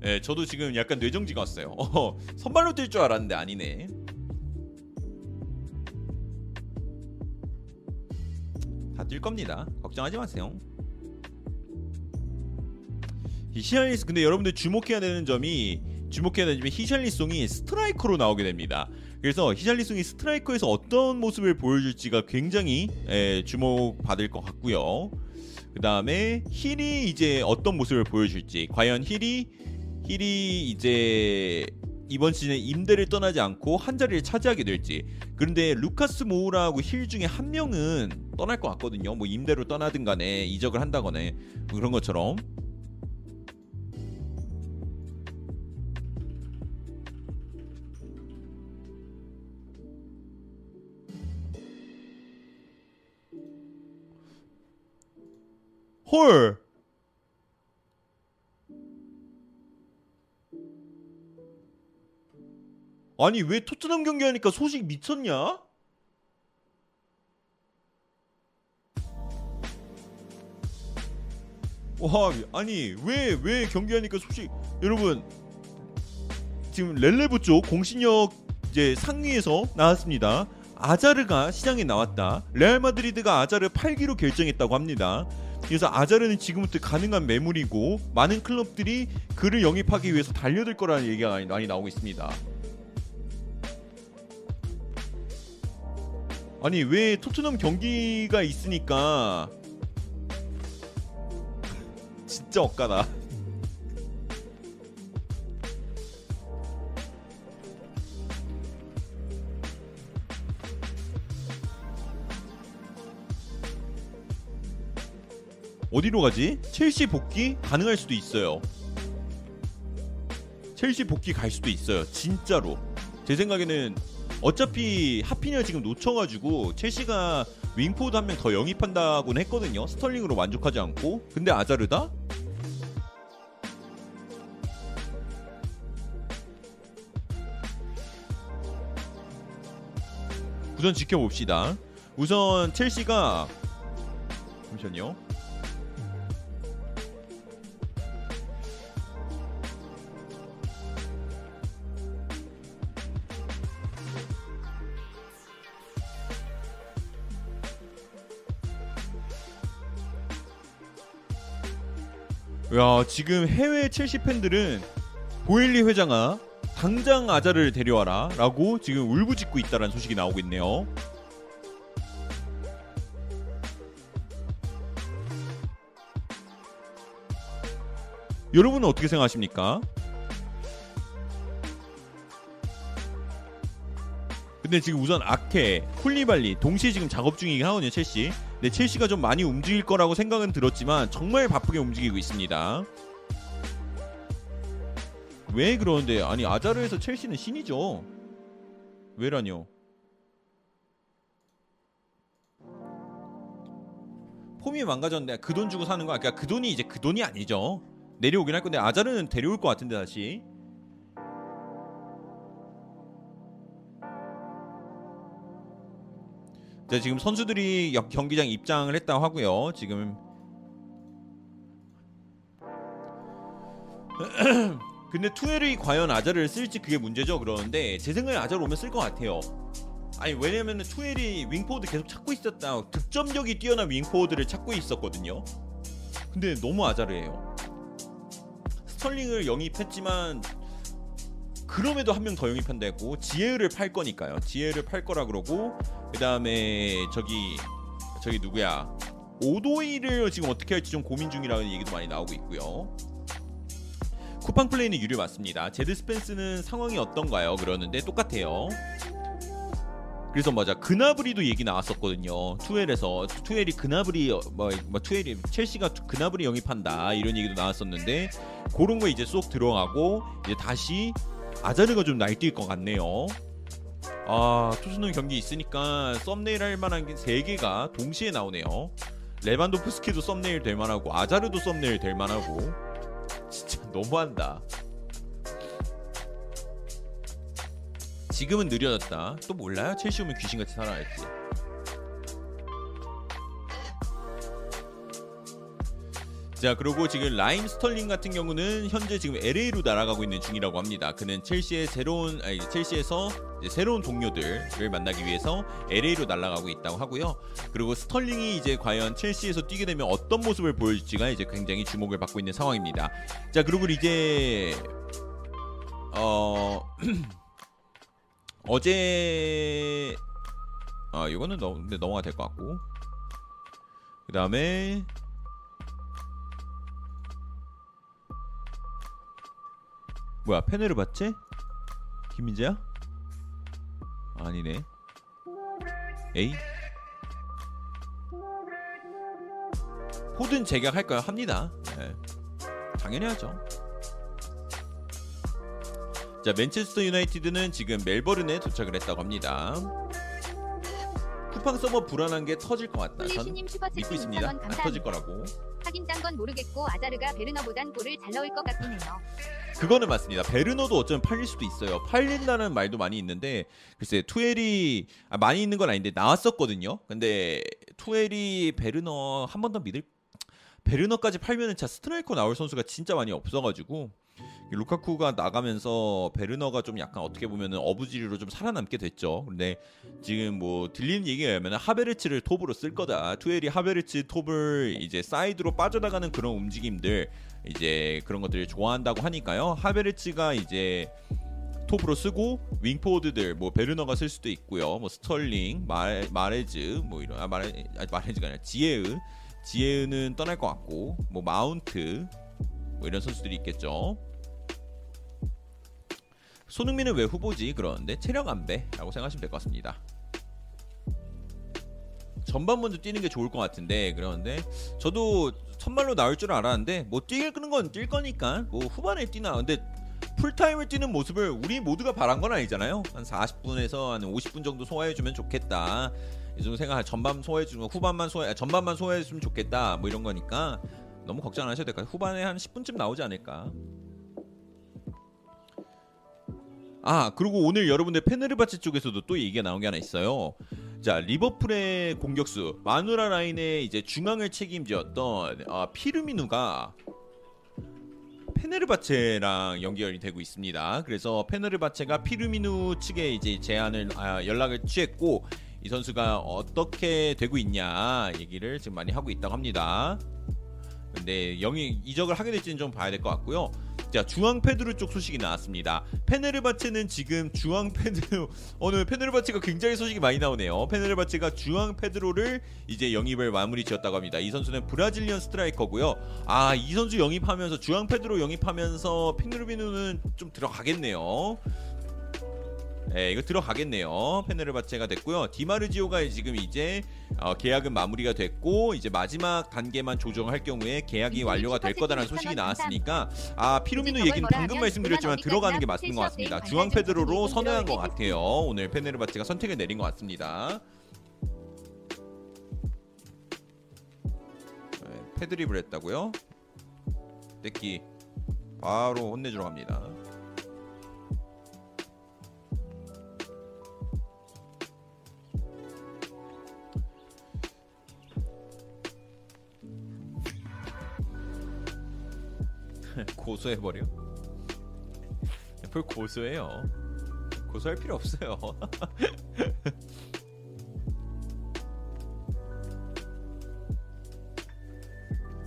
네, 저도 지금 약간 뇌정지가 왔어요. [laughs] 어, 선발로 뛸 줄 알았는데 아니네. 다 뛸 겁니다. 걱정하지 마세요. 히샬리스 근데 여러분들 주목해야 되는 점이 주목해야 되는 점이 히샬리송이 스트라이커로 나오게 됩니다. 그래서 히샬리송이 스트라이커에서 어떤 모습을 보여줄지가 굉장히 에, 주목받을 것 같고요. 그 다음에 힐이 이제 어떤 모습을 보여줄지 과연 힐이 힐이 이제 이번 시즌에 임대를 떠나지 않고 한 자리를 차지하게 될지 그런데 루카스 모우라하고 힐 중에 한 명은 떠날 것 같거든요. 뭐 임대로 떠나든 간에 이적을 한다거나 뭐 그런 것처럼 헐. 아니 왜 토트넘 경기하니까 소식 미쳤냐? 와 아니 왜 왜 경기하니까 소식 여러분 지금 렐레브 쪽 공신력 이제 상위에서 나왔습니다. 아자르가 시장에 나왔다. 레알 마드리드가 아자르 8기로 결정했다고 합니다. 그래서 아자르는 지금부터 가능한 매물이고 많은 클럽들이 그를 영입하기 위해서 달려들 거라는 얘기가 많이, 나오고 있습니다. 아니 왜 토트넘 경기가 있으니까 진짜 엇가다. 어디로 가지? 첼시 복귀 가능할 수도 있어요. 첼시 복귀 갈 수도 있어요. 진짜로. 제 생각에는 어차피 하피냐 지금 놓쳐가지고 첼시가 윙포드 한 명 더 영입한다고는 했거든요. 스털링으로 만족하지 않고. 근데 아자르다? 우선 지켜봅시다. 우선 첼시가 잠시만요. 야 지금 해외 첼시 팬들은 보일리 회장아 당장 아자를 데려와라라고 지금 울부짖고 있다라는 소식이 나오고 있네요. 여러분은 어떻게 생각하십니까? 근데 지금 우선 아케, 쿨리발리 동시에 지금 작업 중이긴 하거든요 첼시. 근데 첼시가 좀 많이 움직일 거라고 생각은 들었지만 정말 바쁘게 움직이고 있습니다. 왜 그러는데 아니 아자르에서 첼시는 신이죠. 왜라뇨? 폼이 망가졌는데 그 돈 주고 사는 거 그러니까 그 돈이 이제 그 돈이 아니죠. 내려오긴 할 건데 아자르는 데려올 것 같은데 다시. 자, 지금 선수들이 역- 경기장 입장을 했다고 하고요. 지금 [clears throat] 근데 투엘이 과연 아자를 쓸지 그게 문제죠. 그러는데 제 생각에 아자를 오면 쓸 것 같아요. 아니 왜냐면은 투엘이 윙포워드 계속 찾고 있었다. 득점력이 뛰어난 윙포워드를 찾고 있었거든요. 근데 너무 아자르해요. 스털링을 영입했지만 그럼에도 한 명 더 영입한다 했고 지예흐를 팔 거니까요. 지예흐를 팔 거라 그러고 그다음에 저기 저기 누구야? 오도이를 지금 어떻게 할지 좀 고민 중이라는 얘기도 많이 나오고 있고요. 쿠팡 플레이는 유료 맞습니다. 제드 스펜스는 상황이 어떤가요? 그러는데 똑같아요. 그래서 맞아 그나브리도 얘기 나왔었거든요. 투엘에서 투엘이 그나브리 어, 뭐, 뭐 투엘이 첼시가 그나브리 영입한다 이런 얘기도 나왔었는데 그런 거 이제 쏙 들어가고 이제 다시 아자르가 좀 날뛸 것 같네요. 아 토트넘 경기 있으니까 썸네일 할 만한 게세 개가 동시에 나오네요. 레반도프스키도 썸네일 될 만하고 아자르도 썸네일 될 만하고 진짜 [laughs] 너무한다. 지금은 느려졌다. 또 몰라요? 첼시 오면 귀신같이 살아야지. 자 그리고 지금 라힘 스털링 같은 경우는 현재 지금 LA로 날아가고 있는 중이라고 합니다. 그는 첼시의 새로운 아니 첼시에서 새로운 동료들을 만나기 위해서 LA로 날아가고 있다고 하고요. 그리고 스털링이 이제 과연 첼시에서 뛰게 되면 어떤 모습을 보여줄지가 이제 굉장히 주목을 받고 있는 상황입니다. 자 그리고 이제 어 [clears throat] 어제 아 이거는 넘 넘어가 될 것 같고 그 다음에 뭐야 페네르 봤지? 김민재야? 아니네 에이 포든 재계약할까요? 합니다 네. 당연히 하죠 자 맨체스터 유나이티드는 지금 멜버른에 도착을 했다고 합니다 쿠팡 서버 불안한 게 터질 것 같다 전 믿고 있습니다 5,000원 안 터질 감사합니다. 거라고 하긴 딴건 모르겠고 아자르가 베르너보단 골을 잘 넣을 것 같긴 해요. 그거는 맞습니다. 베르너도 어쩌면 팔릴 수도 있어요. 팔린다는 말도 많이 있는데 글쎄 투엘이 아, 많이 있는 건 아닌데 나왔었거든요. 근데 투엘이 베르너 한 번 더 믿을 베르너까지 팔면은 자 스트라이커 나올 선수가 진짜 많이 없어가지고 루카쿠가 나가면서 베르너가 좀 약간 어떻게 보면은 어부지리로 좀 살아남게 됐죠. 근데 지금 뭐 들리는 얘기에 의하면 하베르츠를 톱으로 쓸 거다. 투엘이 하베르츠 톱을 이제 사이드로 빠져나가는 그런 움직임들 이제 그런 것들을 좋아한다고 하니까요. 하베르츠가 이제 톱으로 쓰고 윙포워드들 뭐 베르너가 쓸 수도 있고요. 뭐 스털링, 말 마레즈 뭐 이런 아 마레 아, 마레즈가 아니라 지예흐 지에으는 떠날 것 같고 뭐 마운트 뭐 이런 선수들이 있겠죠. 손흥민은 왜 후보지? 그러는데 체력 안배라고 생각하시면 될 것 같습니다. 전반 먼저 뛰는 게 좋을 것 같은데 그러는데 저도 선발로 나올 줄 알았는데 뭐 뛰는 건 뛸 거니까 뭐 후반에 뛰나. 근데 풀타임을 뛰는 모습을 우리 모두가 바란 건 아니잖아요. 한 40분에서 한 50분 정도 소화해주면 좋겠다. 이 정도 생각 전반 소화해주면 후반만 소화 아, 전반만 소화해주면 좋겠다. 뭐 이런 거니까 너무 걱정 안 하셔도 될것 같아요? 후반에 한 10분쯤 나오지 않을까 아 그리고 오늘 여러분들 페네르바체 쪽에서도 또 얘기가 나온 게 하나 있어요. 자 리버풀의 공격수 마누라 라인의 이제 중앙을 책임지었던 아, 피르미누가 페네르바체랑 연결이 되고 있습니다. 그래서 페네르바체가 피르미누 측에 이제 제안을 아, 연락을 취했고 이 선수가 어떻게 되고 있냐 얘기를 지금 많이 하고 있다고 합니다. 근데 영이 이적을 하게 될지는 좀 봐야 될 것 같고요. 자 중앙 페드로 쪽 소식이 나왔습니다. 페네르바체는 지금 중앙 페드로 [laughs] 오늘 페네르바체가 굉장히 소식이 많이 나오네요. 페네르바체가 중앙 페드로를 이제 영입을 마무리 지었다고 합니다. 이 선수는 브라질리언 스트라이커고요. 아 이 선수 영입하면서 중앙 페드로 영입하면서 핑르비누는 좀 들어가겠네요. 네, 이거 들어가겠네요. 페네르바체가 됐고요. 디마르지오가 지금 이제 어, 계약은 마무리가 됐고 이제 마지막 단계만 조정할 경우에 계약이 완료가 될 거다라는 소식이 나왔으니까 아 피루미누 얘기는 방금 말씀드렸지만 들어가는 게 맞는 것 같습니다. 중앙 페드로로 선회한 것 같아요. 오늘 페네르바체가 선택을 내린 것 같습니다. 네, 패드립을 했다고요? 떼끼 바로 혼내주러 갑니다. [laughs] 고소해버려. 뭘 고소해요. 고소할 필요 없어요. [laughs]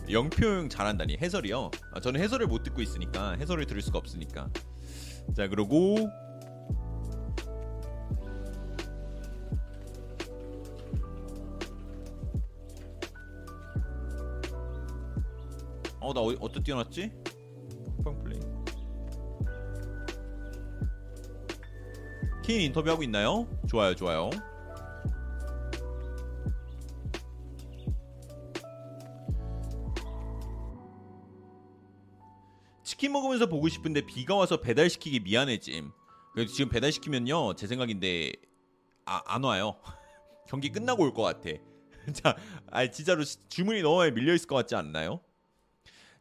영표용 잘한다니 해설이요. 아, 저는 해설을 못 듣고 있으니까 해설을 들을 수가 없으니까. 자 그리고 어나 어, 어디 뛰어났지? 팡팡 플레이. 케인 인터뷰 하고 있나요? 좋아요, 좋아요. 치킨 먹으면서 보고 싶은데 비가 와서 배달시키기 미안해짐. 그래도 지금 배달시키면요, 제 생각인데 아, 안 와요. [laughs] 경기 끝나고 올 것 같아. [laughs] 자, 아 진짜로 시- 주문이 너무 많이 밀려 있을 것 같지 않나요?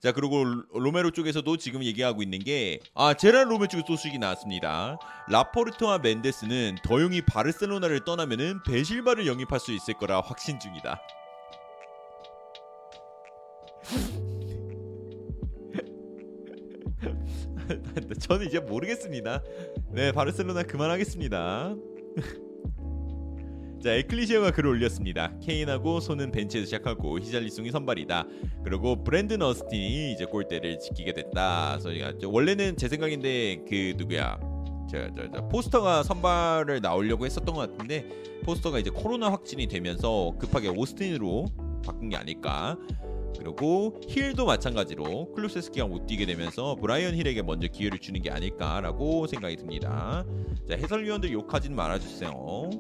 자 그리고 로- 로메로 쪽에서도 지금 얘기하고 있는 게 아 제랄 로메 쪽에 소식이 나왔습니다. 라포르트와 멘데스는 더용이 바르셀로나를 떠나면은 베실바를 영입할 수 있을 거라 확신 중이다. [laughs] 저는 이제 모르겠습니다. 네 바르셀로나 그만하겠습니다. [laughs] 자 에클리시아가 글을 올렸습니다. 케인하고 손은 벤치에서 시작하고 히잘리송이 선발이다. 그리고 브랜든 어스틴이 이제 골대를 지키게 됐다. 소리가 저 원래는 제 생각인데 그 누구야? 저, 저, 저 포스터가 선발을 나오려고 했었던 것 같은데 포스터가 이제 코로나 확진이 되면서 급하게 오스틴으로 바꾼 게 아닐까. 그리고 힐도 마찬가지로 클루세스키가 못 뛰게 되면서 브라이언 힐에게 먼저 기회를 주는 게 아닐까라고 생각이 듭니다. 자 해설위원들 욕하지는 말아주세요.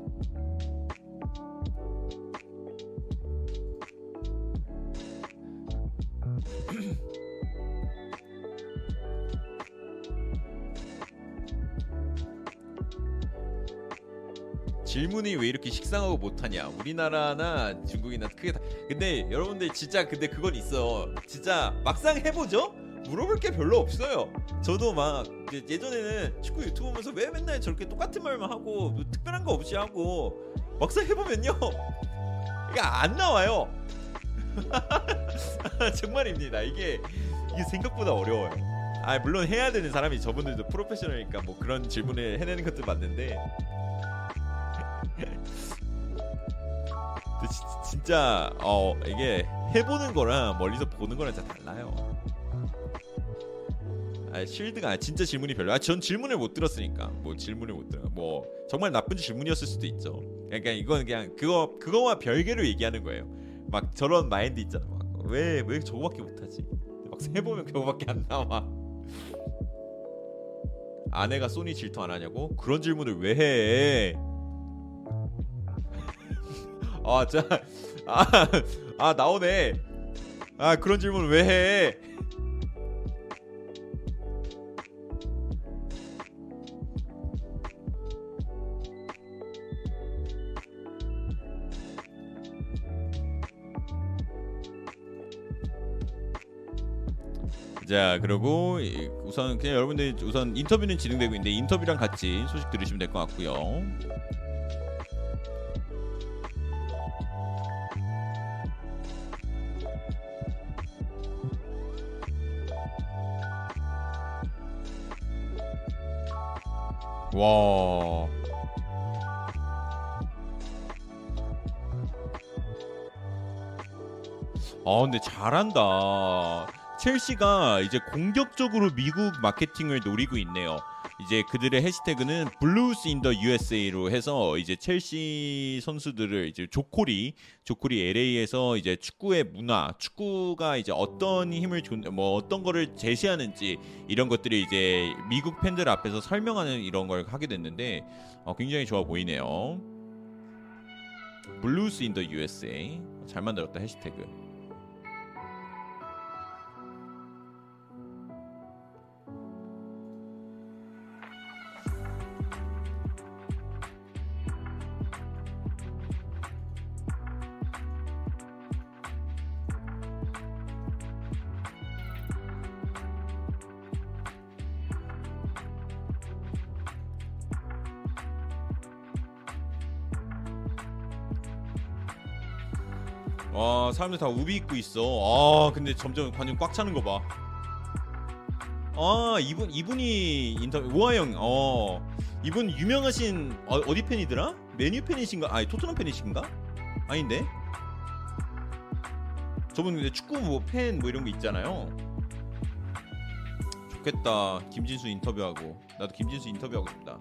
질문이 왜 이렇게 식상하고 못하냐. 우리나라나 중국이나 크게 다. 근데 여러분들 진짜 근데 그건 있어. 진짜 막상 해보죠? 물어볼 게 별로 없어요. 저도 막 예전에는 축구 유튜브 보면서 왜 맨날 저렇게 똑같은 말만 하고 뭐 특별한 거 없이 하고 막상 해보면요. 이게 안 나와요. [laughs] 정말입니다. 이게 이게 생각보다 어려워요. 아 물론 해야 되는 사람이 저분들도 프로페셔널이니까 뭐 그런 질문을 해내는 것도 맞는데 진짜 어 이게 해보는 거랑 멀리서 보는 거랑 진짜 달라요. 아 쉴드가 진짜 질문이 별로. 아전 질문을 못 들었으니까 뭐 질문을 못 들어. 뭐 정말 나쁜 질문이었을 수도 있죠. 그러니까 이건 그냥 그거 그거와 별개로 얘기하는 거예요. 막 저런 마인드 있잖아. 왜왜 왜 저거밖에 못하지? 막 해보면 그거밖에 안 나와. 아내가 소니 질투 안 하냐고? 그런 질문을 왜 해? 아, 자, 아, 아 나오네. 아 그런 질문 왜 해? 자 그리고 이- 우선 그냥 여러분들 우선 인터뷰는 진행되고 있는데 인터뷰랑 같이 소식 들으시면 될 것 같고요. 와. 아 근데 잘한다. 첼시가 이제 공격적으로 미국 마케팅을 노리고 있네요. 이제 그들의 해시태그는 Blues in the USA로 해서 이제 첼시 선수들을 이제 조코리 조코리 LA에서 이제 축구의 문화, 축구가 이제 어떤 힘을 준, 뭐 어떤 거를 제시하는지 이런 것들을 이제 미국 팬들 앞에서 설명하는 이런 걸 하게 됐는데 어, 굉장히 좋아 보이네요. Blues in the USA 잘 만들었다 해시태그. 사람들 다 우비 입고 있어. 아 근데 점점 관중 꽉 차는 거 봐. 아 이분 이분이 인터뷰 우아 형. 어 이분 유명하신 어, 어디 팬이더라? 메뉴 팬이신가? 아니 토트넘 팬이신가? 아닌데. 저분 근데 축구 뭐 팬뭐 이런 거 있잖아요. 좋겠다. 김진수 인터뷰하고 나도 김진수 인터뷰하고 싶다.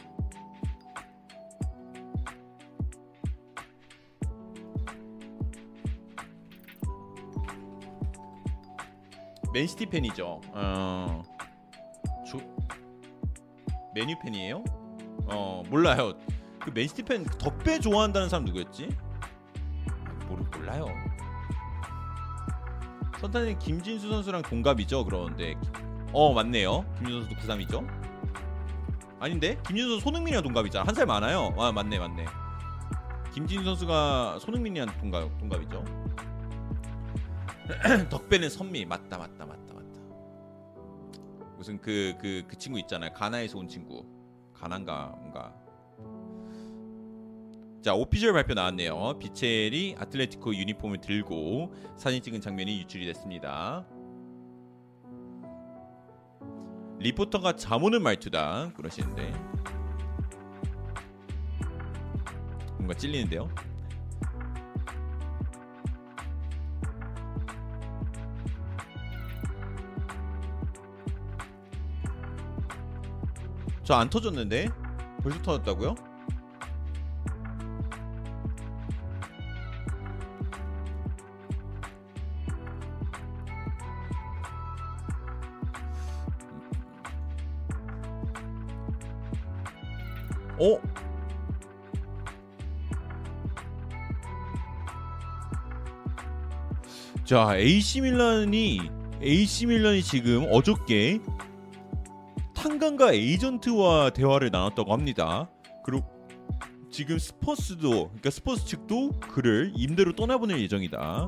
맨시티 팬이죠. 어. 조... 메뉴 팬이에요? 어 몰라요. 그 맨시티 팬 덕배 좋아한다는 사람 누구였지? 아, 모르 몰라요. 선타님 김진수 선수랑 동갑이죠. 그런데 어 맞네요. 김진수 선수도 93이죠. 아닌데 김진수 선수 손흥민이랑 동갑이잖아. 한 살 많아요. 아 맞네 맞네. 김진수 선수가 손흥민이랑 동갑 동갑이죠. [clears throat] 덕배는 선미 맞다 맞다 맞다 맞다. 무슨 그 그 그 친구 있잖아요. 가나에서 온 친구. 가난가 뭔가. 자 오피셜 발표 나왔네요. 비첼이 아틀레티코 유니폼을 들고 사진 찍은 장면이 유출이 됐습니다. 리포터가 잠오는 말투다 그러시는데 뭔가 찔리는데요. 저 안 터졌는데 벌써 터졌다고요? 어? 자, AC 밀란이 AC 밀란이 지금 어저께 탕강가 에이전트와 대화를 나눴다고 합니다. 그리고 지금 스퍼스도 그러니까 스퍼스 측도 그를 임대로 떠나보낼 예정이다.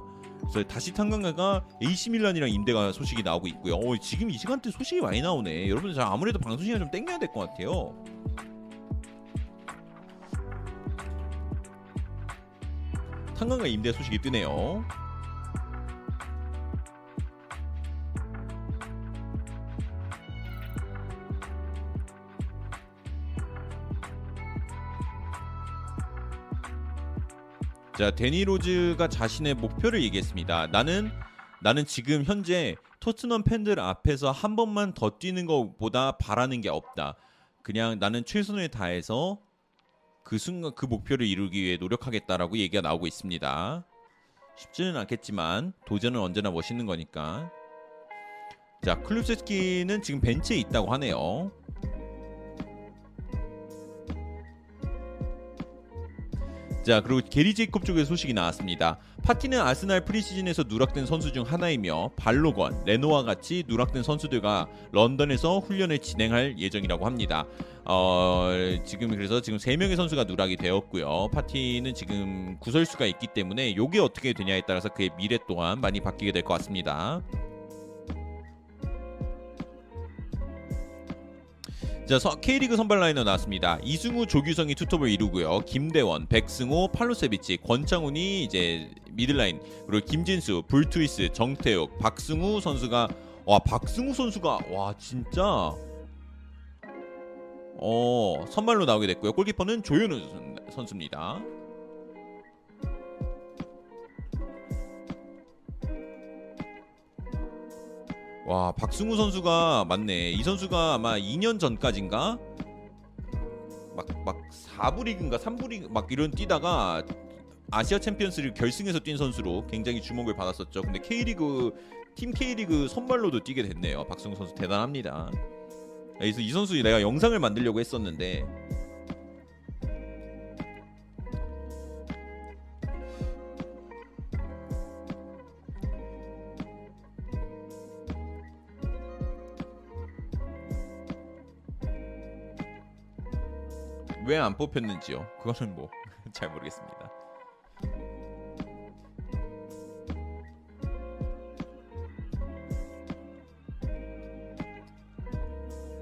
그래서 다시 탕강가가 AC 밀란이랑 임대가 소식이 나오고 있고요. 어, 지금 이 시간대 소식이 많이 나오네. 여러분들 자 아무래도 방송 시간 좀 땡겨야 될 것 같아요. 탄강가 임대 소식이 뜨네요. 자 데니 로즈가 자신의 목표를 얘기했습니다. 나는 나는 지금 현재 토트넘 팬들 앞에서 한 번만 더 뛰는 것보다 바라는 게 없다. 그냥 나는 최선을 다해서 그 순간 그 목표를 이루기 위해 노력하겠다라고 얘기가 나오고 있습니다. 쉽지는 않겠지만 도전은 언제나 멋있는 거니까. 자 클루세스키는 지금 벤치에 있다고 하네요. 자 그리고 게리 제이콥 쪽의 소식이 나왔습니다. 파티는 아스날 프리시즌에서 누락된 선수 중 하나이며 발로건, 레노와 같이 누락된 선수들과 런던에서 훈련을 진행할 예정이라고 합니다. 어, 지금 그래서 지금 세 명의 선수가 누락이 되었고요. 파티는 지금 구설수가 있기 때문에 요게 어떻게 되냐에 따라서 그의 미래 또한 많이 바뀌게 될 것 같습니다. 자, 서, K리그 선발 라인업 나왔습니다. 이승우, 조규성이 투톱을 이루고요. 김대원, 백승호, 팔로세비치, 권창훈이 이제 미들라인 그리고 김진수, 불투이스, 정태욱, 박승우 선수가 와 박승우 선수가 와 진짜 어 선발로 나오게 됐고요. 골키퍼는 조현우 선수입니다. 와 박승우 선수가 맞네. 이 선수가 아마 2년 전까진가? 막 막 4부 리그인가 3부 리그 막 이런 뛰다가 아시아 챔피언스리그 결승에서 뛴 선수로 굉장히 주목을 받았었죠. 근데 K리그 팀 K리그 선발로도 뛰게 됐네요. 박승우 선수 대단합니다. 그래서 이 선수 내가 영상을 만들려고 했었는데 왜 안 뽑혔는지요? 그거는 뭐 [laughs] 잘 모르겠습니다.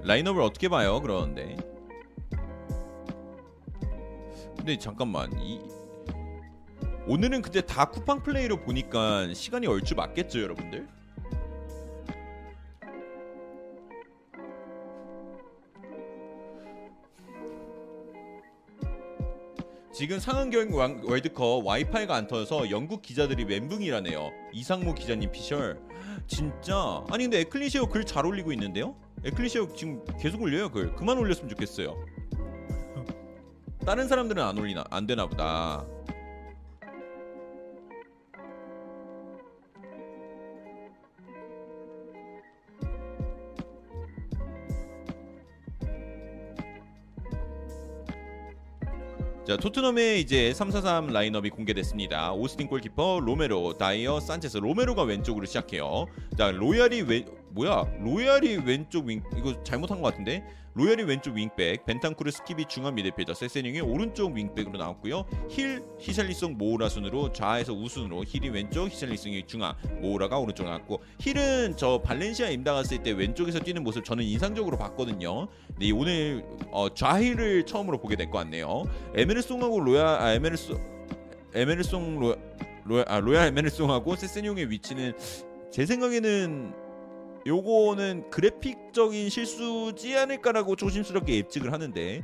라인업을 어떻게 봐요? 그러는데. 근데 잠깐만 이 오늘은 근데 다 쿠팡 플레이로 보니까 시간이 얼추 맞겠죠, 여러분들? 지금 상한경 왕- 월드컵 와이파이가 안 터져서 영국 기자들이 멘붕이라네요. 이상모 기자님 피셜. 진짜 아니 근데 에클리시오 글 잘 올리고 있는데요? 에클리시오 지금 계속 올려요 글. 그만 올렸으면 좋겠어요. 다른 사람들은 안 올리나 안 되나 보다. 자 토트넘의 이제 343 라인업이 공개됐습니다. 오스틴 골키퍼, 로메로, 다이어, 산체스. 로메로가 왼쪽으로 시작해요. 자 로얄이 왼 뭐야? 로얄이 왼쪽 윙 이거 잘못한 것 같은데? 로얄이 왼쪽 윙백, 벤탄쿠르 스킵이 중앙 미드필더, 세세뇽이 오른쪽 윙백으로 나왔고요. 힐, 히샬리송, 모우라 순으로 좌에서 우순으로 힐이 왼쪽, 히샬리송이 중앙, 모우라가 오른쪽 나왔고 힐은 저 발렌시아 임대 갔을 때 왼쪽에서 뛰는 모습 저는 인상적으로 봤거든요. 근데 이 오늘 어, 좌힐을 처음으로 보게 될 것 같네요. 에메르송하고 로얄 아 에메르송 에메르송 로 로얄 아 로얄 에메르송하고 세세뇽의 위치는 제 생각에는 요거는 그래픽적인 실수지 않을까라고 조심스럽게 예측을 하는데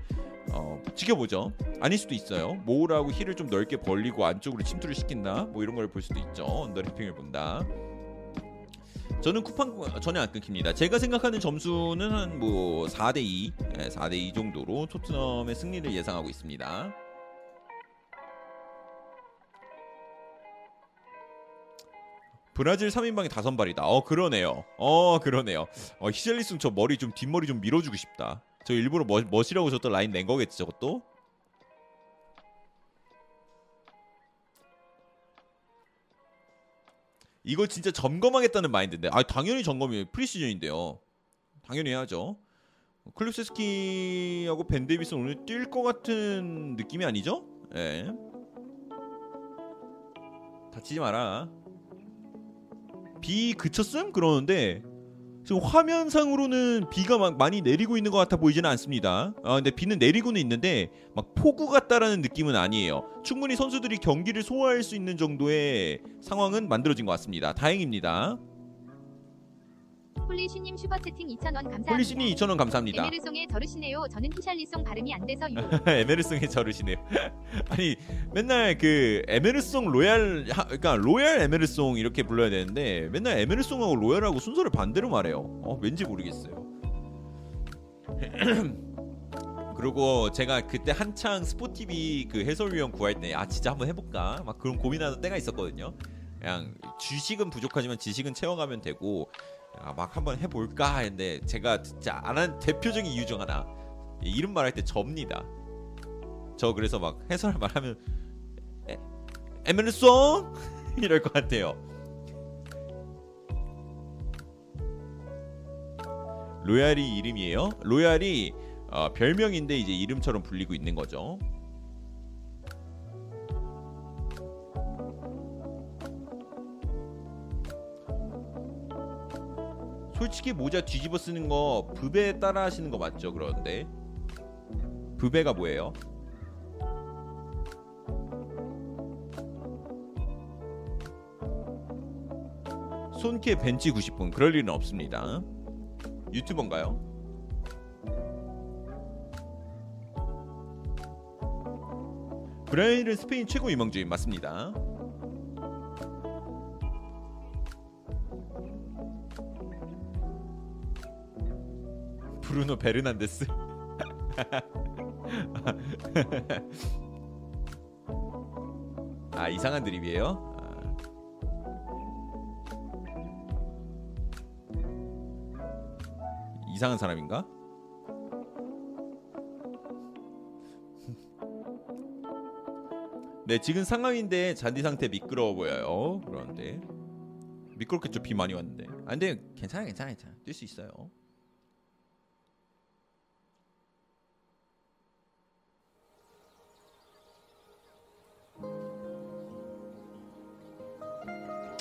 어, 지켜보죠. 아닐 수도 있어요. 모우라하고 힐을 좀 넓게 벌리고 안쪽으로 침투를 시킨다. 뭐 이런 걸 볼 수도 있죠. underlapping을 본다. 저는 쿠팡 전혀 안 끊깁니다. 제가 생각하는 점수는 한 뭐 4대 2, 4대 2 정도로 토트넘의 승리를 예상하고 있습니다. 브라질 3인방이 다 선발이다. 어 그러네요. 어 그러네요. 어 히샬리슨 저 머리 좀 뒷머리 좀 밀어주고 싶다. 저 일부러 멋, 멋이라고 저또 라인 낸 거겠지 저것도? 이거 진짜 점검하겠다는 마인드인데 아 당연히 점검이 프리시즌인데요 당연히 해야죠 클루셉스키하고 벤 데이비스 오늘 뛸 것 같은 느낌이 아니죠? 예 다치지 마라 비 그쳤음? 그러는데 지금 화면상으로는 비가 막 많이 내리고 있는 것 같아 보이지는 않습니다. 아 근데 비는 내리고는 있는데 막 폭우 같다라는 느낌은 아니에요. 충분히 선수들이 경기를 소화할 수 있는 정도의 상황은 만들어진 것 같습니다. 다행입니다. 폴리슈님 슈퍼채팅 2,000원 감사합니다. 폴리신이 2,000원 감사합니다. 에메르송에 저르시네요. 저는 히샬리송 발음이 안 돼서 유. [laughs] 에메르송에 저르시네요. [laughs] 아니 맨날 그 에메르송 로얄 하- 그러니까 로얄 에메르송 이렇게 불러야 되는데 맨날 에메르송하고 로얄하고 순서를 반대로 말해요. 어 왠지 모르겠어요. [clears throat] 그리고 제가 그때 한창 스포티비 그 해설위원 구할 때 아 진짜 한번 해볼까 막 그런 고민하던 때가 있었거든요. 그냥 주식은 부족하지만 지식은 채워가면 되고 아, 막 한번 해볼까 했는데 제가 진짜 안 한 대표적인 이유 중 하나 이 이름 말할 때 접니다. 저 그래서 막 해설 말하면 에, 에메르송 [laughs] 이럴 것 같아요. 로얄이 이름이에요? 로얄이 어, 별명인데 이제 이름처럼 불리고 있는 거죠. 솔직히 모자 뒤집어 쓰는 거 부배 따라 하시는 거 맞죠? 그런데 부배가 뭐예요? 손캐 벤치 90분 그럴 일은 없습니다. 유튜버인가요? 브라질은 스페인 최고 유망주인 맞습니다. 브루노 베르난데스. 아 이상한 드립이에요? 아. 이상한 사람인가? 네 지금 상황인데 잔디 상태 미끄러워 보여요. 그런데 미끄럽겠죠 비 많이 왔는데. 아 근데 괜찮아 괜찮아 괜찮아 뛸 수 있어요.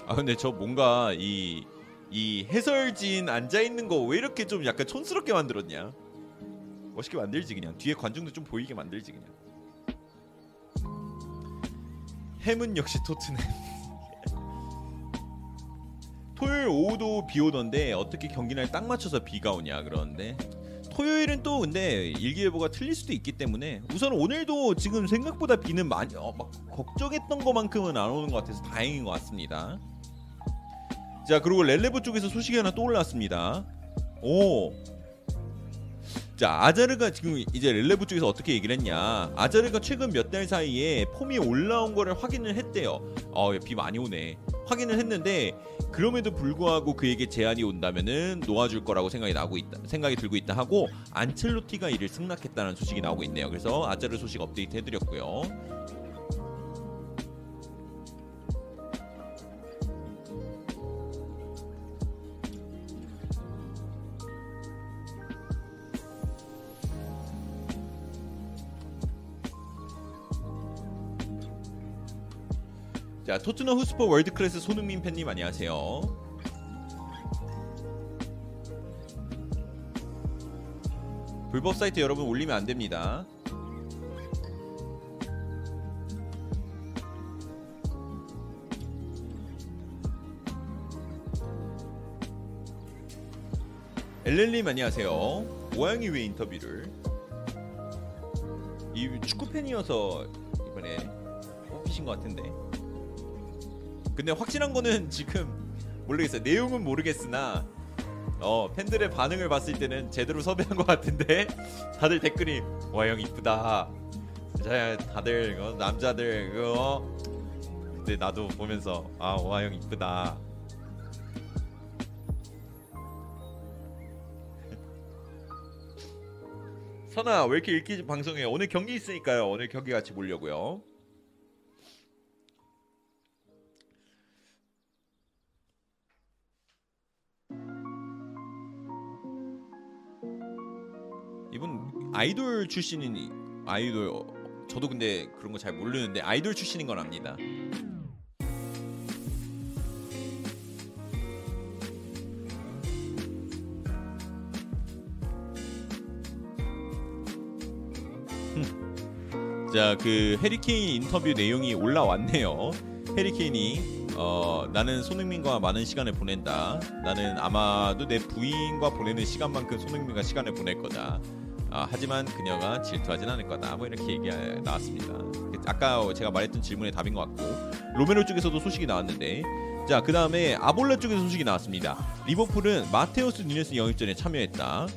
아 근데 저 뭔가 이 이 해설진 앉아 있는 거 왜 이렇게 좀 약간 촌스럽게 만들었냐? 멋있게 만들지 그냥 뒤에 관중도 좀 보이게 만들지 그냥. 햄은 역시 토트넘. [laughs] 토요일 오후도 비 오던데 어떻게 경기날 딱 맞춰서 비가 오냐 그러는데 토요일은 또 근데 일기예보가 틀릴 수도 있기 때문에 우선 오늘도 지금 생각보다 비는 많이 어, 막 걱정했던 것만큼은 안 오는 것 같아서 다행인 것 같습니다. 자 그리고 렐레브 쪽에서 소식이 하나 또 올라왔습니다. 오. 자 아자르가 지금 이제 렐레브 쪽에서 어떻게 얘기를 했냐? 아자르가 최근 몇 달 사이에 폼이 올라온 거를 확인을 했대요. 어비 많이 오네. 확인을 했는데 그럼에도 불구하고 그에게 제안이 온다면은 놓아줄 거라고 생각이 나고 있다 생각이 들고 있다 하고 안첼로티가 이를 승낙했다는 소식이 나오고 있네요. 그래서 아자르 소식 업데이트 해드렸고요 자 토트넘 후스퍼 월드클래스 손흥민 팬님 안녕하세요. 불법 사이트 여러분 올리면 안 됩니다. 엘렌님 안녕하세요. 오양이 왜 인터뷰를? 이 축구 팬이어서 이번에 뽑히신 것 같은데. 근데 확실한 거는 지금 모르겠어요. 내용은 모르겠으나 어 팬들의 반응을 봤을 때는 제대로 섭외한 것 같은데 [laughs] 다들 댓글이 와형 이쁘다. 자 다들 어, 남자들 그거 그때 나도 보면서 아 와 형 이쁘다. [laughs] 선아 왜 이렇게 읽기 방송해? 오늘 경기 있으니까요. 오늘 경기 같이 보려고요. 아이돌 출신인 아이돌 어, 저도 근데 그런 거 잘 모르는데 아이돌 출신인 건 압니다. 자, 그 해리케인 인터뷰 내용이 올라왔네요. 해리케인이 어, 나는 손흥민과 많은 시간을 보낸다. 나는 아마도 내 부인과 보내는 시간만큼 손흥민과 시간을 보낼 거다. 아, 하지만 그녀가 질투하진 않을 거다. 뭐 이렇게 얘기 나왔습니다. 아까 제가 말했던 질문의 답인 것 같고 로메로 쪽에서도 소식이 나왔는데 자, 그 다음에 아볼라 쪽에서 소식이 나왔습니다. 리버풀은 마테우스 뉴네스 영입 전에 참여했다.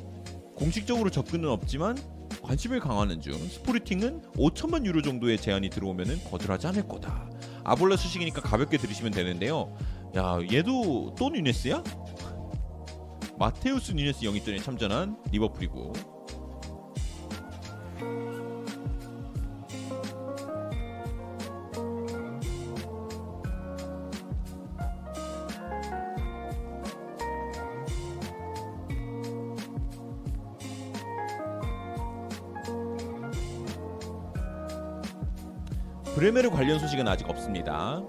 공식적으로 접근은 없지만 관심을 강화하는 중 스포르팅은 5천만 유로 정도의 제안이 들어오면 거절하지 않을 거다. 아볼라 소식이니까 가볍게 들으시면 되는데요. 야 얘도 또 뉴네스야? 마테우스 뉴네스 영입전에 참전한 리버풀이고 브레메르 관련 소식은 아직 없습니다.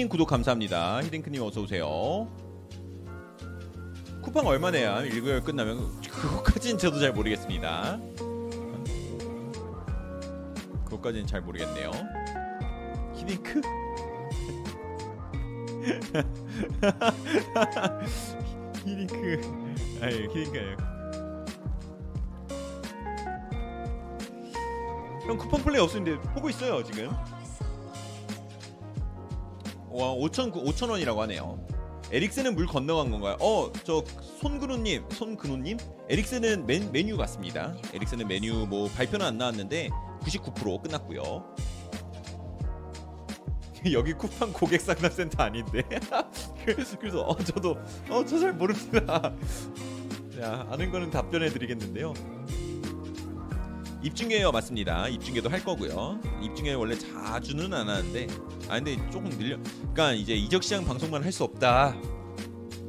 히딩크님 구독 감사합니다. 히딩크님 어서 오세요. 쿠팡 얼마 내야 1개월 끝나면 그것까지는 저도 잘 모르겠습니다. 그것까지는 잘 모르겠네요. 히딩크? [laughs] 히딩크 아니 히딩크 형 쿠팡 플레이 없는데 보고 있어요 지금 와 5천 5천 원이라고 하네요. 에릭센은 물 건너간 건가요? 어, 저 손근우님, 손근우님, 에릭센은 맨, 메뉴 같습니다. 에릭센은 메뉴 뭐 발표는 안 나왔는데 99% 끝났고요. [laughs] 여기 쿠팡 고객 상담 센터 아닌데. [laughs] 그래서 어 저도 어 저 잘 모릅니다. [laughs] 자 아는 거는 답변해 드리겠는데요. 입중계요 맞습니다. 입중계도 할 거고요. 입중계 원래 자주는 안 하는데 아 근데 조금 늘려. 그러니까 이제 이적 시장 방송만 할 수 없다.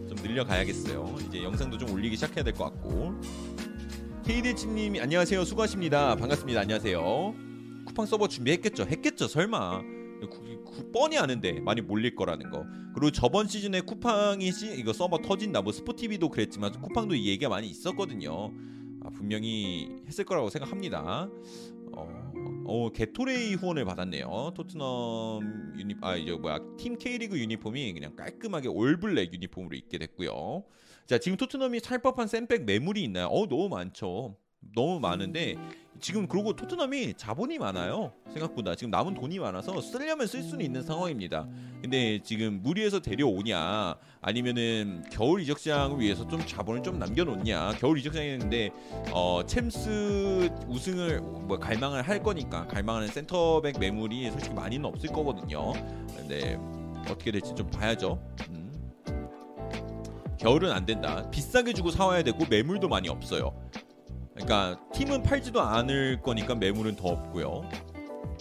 좀 늘려 가야겠어요. 이제 영상도 좀 올리기 시작해야 될 것 같고. KDH님이 안녕하세요. 수고하십니다. 반갑습니다. 안녕하세요. 쿠팡 서버 준비했겠죠? 했겠죠? 설마. 구- 구- 뻔히 아는데 많이 몰릴 거라는 거. 그리고 저번 시즌에 쿠팡이 시, 이거 서버 터진다. 뭐 스포티비도 그랬지만 쿠팡도 이 얘기가 많이 있었거든요. 아, 분명히 했을 거라고 생각합니다. 어, 어 게토레이 후원을 받았네요. 토트넘 유니 아 이제 뭐야 팀 K리그 유니폼이 그냥 깔끔하게 올블랙 유니폼으로 입게 됐고요. 자 지금 토트넘이 살 법한 샌백 매물이 있나요? 어 너무 많죠. 너무 많은데 지금 그러고 토트넘이 자본이 많아요. 생각보다 지금 남은 돈이 많아서 쓰려면 쓸 수는 있는 상황입니다. 근데 지금 무리해서 데려오냐 아니면은 겨울 이적 시장을 위해서 좀 자본을 좀 남겨 놓냐 겨울 이적 시장이었는데 어 챔스 우승을 뭐 갈망을 할 거니까 갈망하는 센터백 매물이 솔직히 많이는 없을 거거든요. 근데 어떻게 될지 좀 봐야죠. 음. 겨울은 안 된다. 비싸게 주고 사와야 되고 매물도 많이 없어요. 그러니까 팀은 팔지도 않을 거니까 매물은 더 없고요.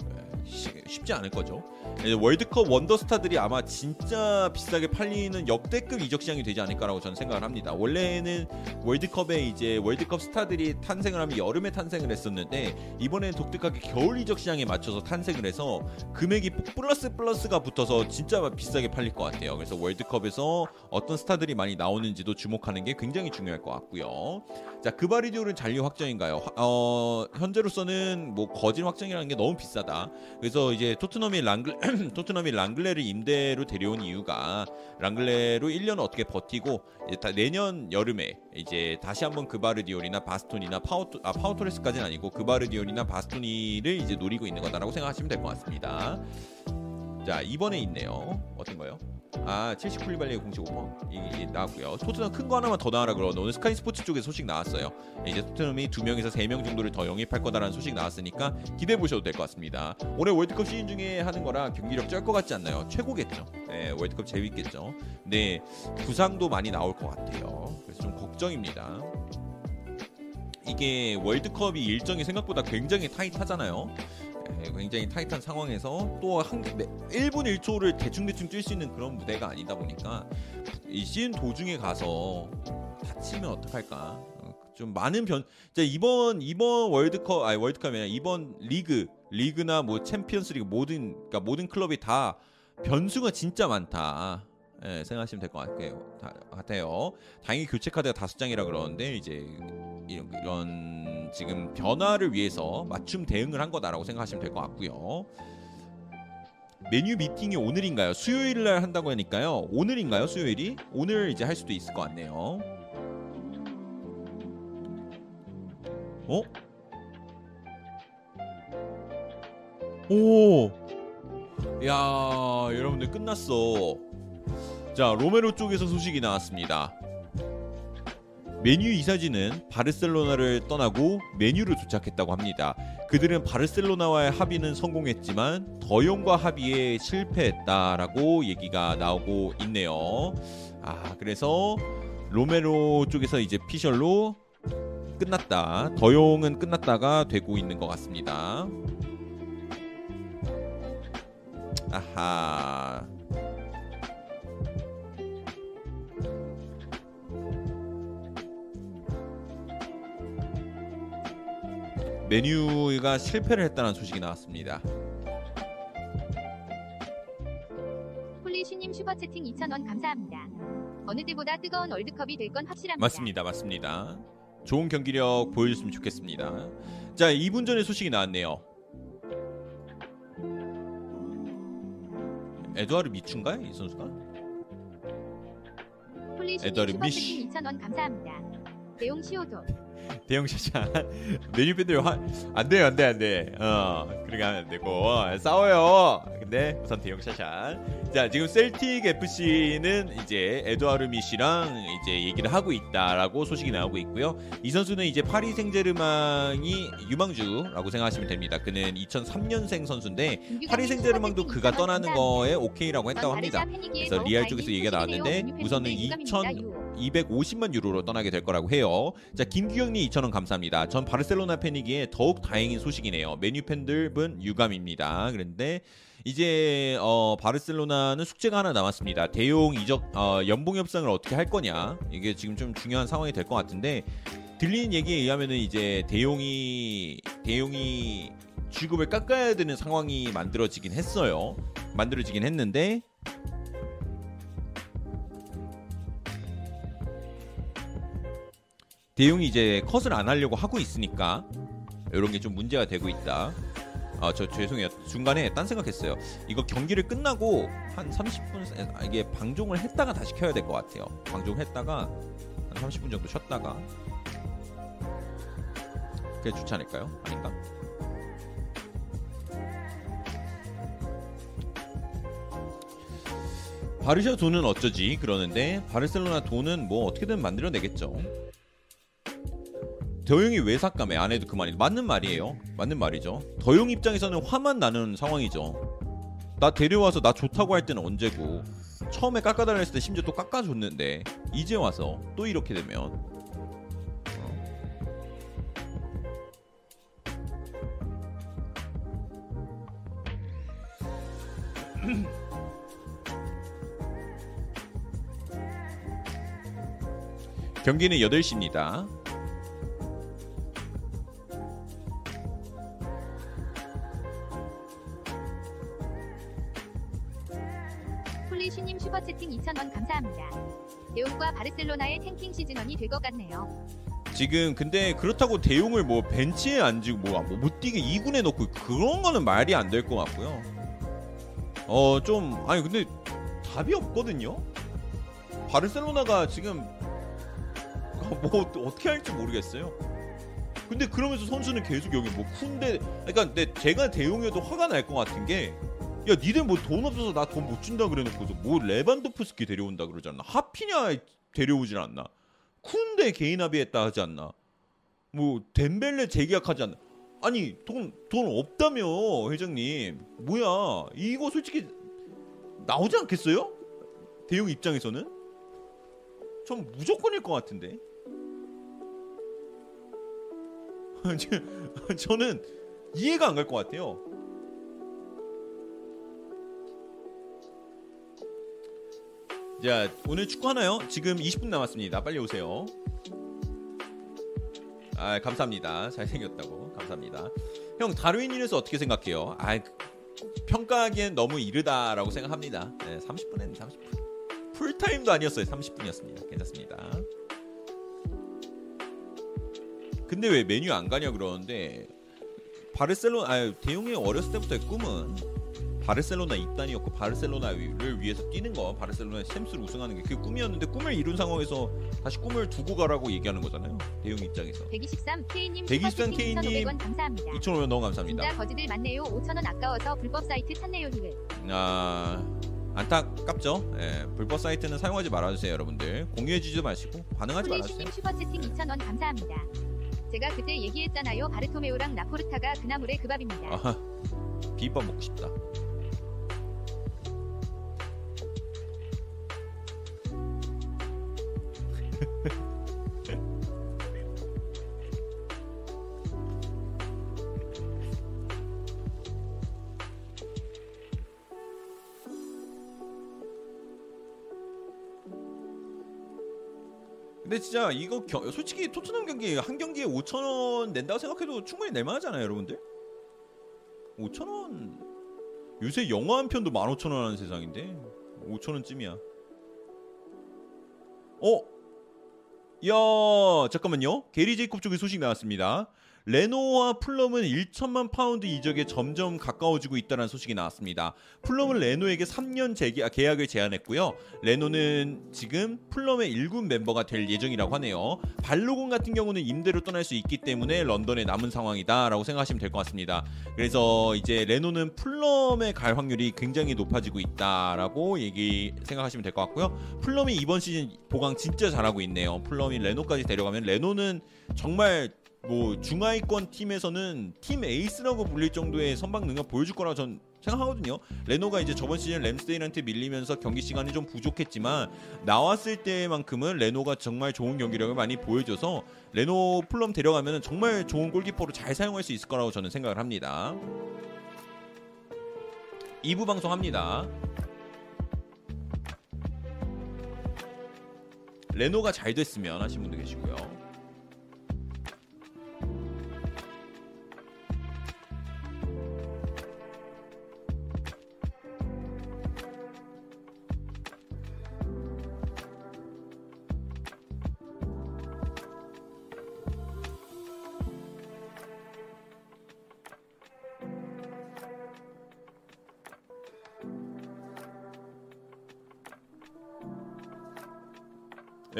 네, 쉬- 쉽지 않을 거죠. 네, 월드컵 원더스타들이 아마 진짜 비싸게 팔리는 역대급 이적 시장이 되지 않을까라고 저는 생각을 합니다. 원래는 월드컵에 이제 월드컵 스타들이 탄생을 하면 여름에 탄생을 했었는데 이번에는 독특하게 겨울 이적 시장에 맞춰서 탄생을 해서 금액이 플러스 플러스가 붙어서 진짜 비싸게 팔릴 것 같아요. 그래서 월드컵에서 어떤 스타들이 많이 나오는지도 주목하는 게 굉장히 중요할 것 같고요. 자, 그바리디오는 잔류 확정인가요? 화- 어, 현재로서는 뭐 거진 확정이라는 게 너무 비싸다. 그래서 이제 토트넘이 랑글 [clears throat] 토트넘이 랑글레를 임대로 데려온 이유가 랑글레로 1년 어떻게 버티고 내년 여름에 이제 다시 한번 그바르디올이나 바스토니나 파우토 아 파우 토레스까지는 아니고 그바르디올이나 바스토니를 이제 노리고 있는 거다라고 생각하시면 될 것 같습니다. 자 이번에 있네요. 어떤 거요? 아 첼시 쿨리발리의 공식 오퍼 이게 나왔고요. 토트넘 큰 거 하나만 더 나와라 그러는데 오늘 스카이 스포츠 쪽에 소식 나왔어요. 이제 토트넘이 두 명에서 세 명 정도를 더 영입할 거다라는 소식 나왔으니까 기대해 보셔도 될 것 같습니다. 올해 월드컵 시즌 중에 하는 거라 경기력 쩔 것 같지 않나요? 최고겠죠. 네, 월드컵 재밌겠죠. 근데 부상도 많이 나올 것 같아요. 그래서 좀 걱정입니다. 이게 월드컵이 일정이 생각보다 굉장히 타이트하잖아요. 네, 굉장히 타이트한 상황에서 또 한 1분 1초를 대충대충 뛸 수 있는 그런 무대가 아니다 보니까 이 시즌 도중에 가서 다치면 어떡할까? 어, 좀 많은 변 이제 이번 이번 월드컵 아니 월드컵이 아니라 이번 리그 리그나 뭐 챔피언스리그 모든 그러니까 모든 클럽이 다 변수가 진짜 많다. 예, 생각하시면 될 것 같아요. 다- 같아요. 다행히 교체 카드가 다섯 장이라 그러는데 이제 이런, 이런 지금 변화를 위해서 맞춤 대응을 한 거다라고 생각하시면 될 것 같고요. 메뉴 미팅이 오늘인가요? 수요일 날 한다고 하니까요. 오늘인가요? 수요일이? 오늘 이제 할 수도 있을 것 같네요. 어? 오! 야, 여러분들 끝났어. 자, 로메로 쪽에서 소식이 나왔습니다. 메뉴 이사진은 바르셀로나를 떠나고 메뉴로 도착했다고 합니다. 그들은 바르셀로나와의 합의는 성공했지만 더용과 합의에 실패했다라고 얘기가 나오고 있네요. 아, 그래서 로메로 쪽에서 이제 피셜로 끝났다. 더용은 끝났다가 되고 있는 것 같습니다. 아하. 메뉴가 실패를 했다는 소식이 나왔습니다. 폴리슈님 슈퍼채팅 2,000원 감사합니다. 어느 때보다 뜨거운 월드컵이 될 건 확실합니다. 맞습니다, 맞습니다. 좋은 경기력 보여줬으면 좋겠습니다. 자, 2분 전에 소식이 나왔네요. 에드와르 미춘가요, 이 선수가? 폴리슈님 슈퍼채팅 2,000원 감사합니다. 내용 시오도 대형 샤샤. [laughs] 메뉴 팬들 화... 안 돼요 안 돼 안돼. 어 그렇게 하면 안 되고 싸워요. 근데 우선 대형 샤샤. 자 지금 셀틱 FC는 이제 에드와르 미시랑 이제 얘기를 하고 있다라고 소식이 나오고 있고요. 이 선수는 이제 파리 생제르맹이 유망주라고 생각하시면 됩니다. 그는 2003년생 선수인데 파리 생제르맹도 그가 떠나는 거에 오케이라고 했다고 합니다. 그래서 리알 쪽에서 얘기가 나왔는데 우선은 2,000 250만 유로로 떠나게 될 거라고 해요. 자, 김규영님 2,000원 감사합니다. 전 바르셀로나 팬이기에 더욱 다행인 소식이네요. 메뉴 팬들은 유감입니다. 그런데 이제 어, 바르셀로나는 숙제가 하나 남았습니다. 대용 이적 어, 연봉 협상을 어떻게 할 거냐 이게 지금 좀 중요한 상황이 될 것 같은데 들리는 얘기에 의하면은 이제 대용이 대용이 주급을 깎아야 되는 상황이 만들어지긴 했어요. 만들어지긴 했는데 대용이 이제 컷을 안 하려고 하고 있으니까 이런 게 좀 문제가 되고 있다. 아 저 죄송해요 중간에 딴 생각했어요. 이거 경기를 끝나고 한 30분 아, 이게 방종을 했다가 다시 켜야 될 것 같아요. 방종했다가 한 30분 정도 쉬었다가 그게 좋지 않을까요? 아닌가? 바르샤 돈은 어쩌지 그러는데 바르셀로나 돈은 뭐 어떻게든 만들어내겠죠. 더용이 왜 삭감해? 안 해도 그만이 맞는 말이에요. 맞는 말이죠. 더용 입장에서는 화만 나는 상황이죠. 나 데려와서 나 좋다고 할 때는 언제고 처음에 깎아달라 했을 때 심지어 또 깎아줬는데 이제 와서 또 이렇게 되면 [clears throat] 경기는 8시입니다. 폴리슈님 슈퍼채팅 2,000원 감사합니다. 대용과 바르셀로나의 탱킹 시즌원이 될 것 같네요. 지금 근데 그렇다고 대용을 뭐 벤치에 앉고 뭐못 뛰게 2군에 넣고 그런 거는 말이 안 될 것 같고요. 어 좀 아니 근데 답이 없거든요. 바르셀로나가 지금 [laughs] 뭐 어떻게 할지 모르겠어요. 근데 그러면서 선수는 계속 여기 뭐 쿤데 그러니까 제가 대용해도 화가 날 것 같은 게 야 니들 뭐 돈 없어서 나 돈 못 준다 그래놓고서 뭐 레반도프스키 데려온다 않나 하피냐 데려오질 않나. 쿤데 개인 합의했다 하지 않나. 뭐 덴벨레 재계약하지 않나. 아니 돈 돈 없다며 회장님. 뭐야. 이거 솔직히 나오지 않겠어요? 대용 입장에서는? 전 무조건일 것 같은데. [laughs] 저는 이해가 안 갈 것 같아요 자 오늘 축구 하나요? 지금 20분 남았습니다. 빨리 오세요. 아 감사합니다. 잘생겼다고 감사합니다. 형 다루인인에서 어떻게 생각해요? 아 평가하기엔 너무 이르다라고 생각합니다. 네, 30분 했는 30분. 풀타임도 아니었어요. 30분이었습니다. 괜찮습니다. 근데 왜 메뉴 안 가냐 그러는데 바르셀로나 아 대용이 어렸을 때부터의 꿈은 바르셀로나 입단이었고 바르셀로나를 위해서 뛰는 거 바르셀로나 챔스를 우승하는 게 그게 꿈이었는데 꿈을 이룬 상황에서 다시 꿈을 두고 가라고 얘기하는 거잖아요 데용 입장에서 123 K님 123 슈퍼채팅 K님 2,500원 감사합니다. 2,500원 너무 감사합니다 진짜 거지들 많네요. 5,000원 아까워서 불법 사이트 찾네요. 아 안타깝죠 예, 불법 사이트는 사용하지 말아주세요 여러분들 공유해주지 마시고 반응하지 말아주세요 폴리슈님 슈퍼채팅 2,000원 감사합니다. 제가 그때 얘기했잖아요. 바르토메오랑 라포르타가 그 나물에 그 밥입니다. 아하 비빔밥 먹고 싶다 근데 진짜 이거 겨- 솔직히 토트넘 경기 한 경기에 5천 원 낸다고 생각해도 충분히 낼만하잖아요, 여러분들. 5천 원 요새 영화 한 편도 15,000원 하는 세상인데 5천 원쯤이야. 어? 야 잠깐만요. 게리 제이콥 쪽에 소식 나왔습니다. 레노와 풀럼은 1천만 파운드 이적에 점점 가까워지고 있다는 소식이 나왔습니다. 풀럼은 레노에게 3년 재계, 아, 계약을 제안했고요. 레노는 지금 풀럼의 1군 멤버가 될 예정이라고 하네요. 발로곤 같은 경우는 임대로 떠날 수 있기 때문에 런던에 남은 상황이다라고 생각하시면 될 것 같습니다. 그래서 이제 레노는 풀럼에 갈 확률이 굉장히 높아지고 있다라고 얘기 생각하시면 될 것 같고요. 풀럼이 이번 시즌 보강 진짜 잘하고 있네요. 풀럼이 레노까지 데려가면 레노는 정말 뭐 중하위권 팀에서는 팀 에이스라고 불릴 정도의 선방 능력 보여줄 거라 전 생각하거든요. 레노가 이제 저번 시즌 램스데일한테 밀리면서 경기 시간이 좀 부족했지만 나왔을 때만큼은 레노가 정말 좋은 경기력을 많이 보여줘서 레노 풀럼 데려가면 정말 좋은 골키퍼로 잘 사용할 수 있을 거라고 저는 생각을 합니다. 2부 방송합니다. 레노가 잘 됐으면 하신 분도 계시고요.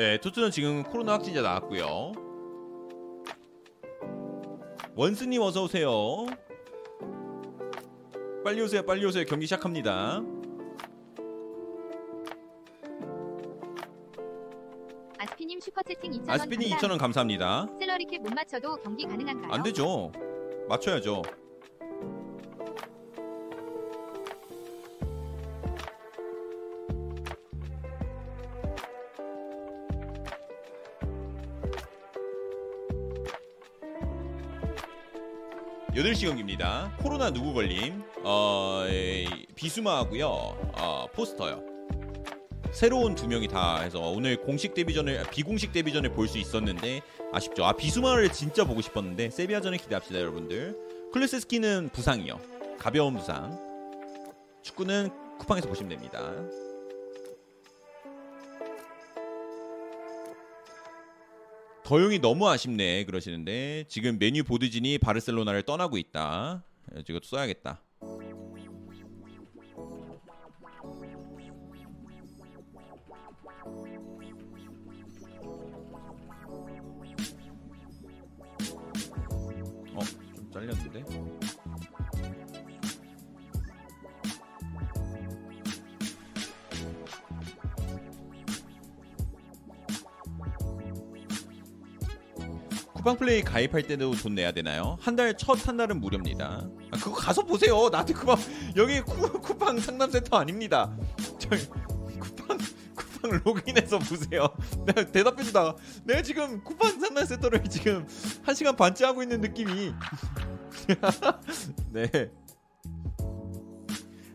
네, 토트넘 지금 코로나 확진자 나왔고요. 원스님 어서 오세요. 빨리 오세요, 빨리 오세요. 경기 시작합니다. 아스피님 슈퍼채팅 2,000원 아스피니 감사합니다. 2,000원 감사합니다. 샐러리캡 못 맞춰도 경기 가능한가요? 안 되죠. 맞춰야죠. 여덟 시 경기입니다. 코로나 누구 걸림? 어, 에이, 비수마하고요. 어, 포스터요. 새로운 두 명이 다 해서 오늘 공식 데뷔전을 비공식 데뷔전을 볼 수 있었는데 아쉽죠. 아 비수마를 진짜 보고 싶었는데 세비야전을 기대합시다 여러분들. 클레스스키는 부상이요. 가벼운 부상. 축구는 쿠팡에서 보시면 됩니다. 더용이 너무 아쉽네 그러시는데 지금 메뉴 보드진이 바르셀로나를 떠나고 있다. 이것도 써야겠다. 어, 좀 잘렸는데. 쿠팡 플레이 가입할 때도 돈 내야 되나요? 한 달 첫 한 달은 무료입니다. 아, 그거 가서 보세요. 나한테 쿠팡 여기 쿠, 쿠팡 상담센터 아닙니다. 저기 쿠팡 쿠팡 로그인해서 보세요. 내가 대답해주다가 내가 지금 쿠팡 상담센터를 지금 한 시간 반째 하고 있는 느낌이. [laughs] 네.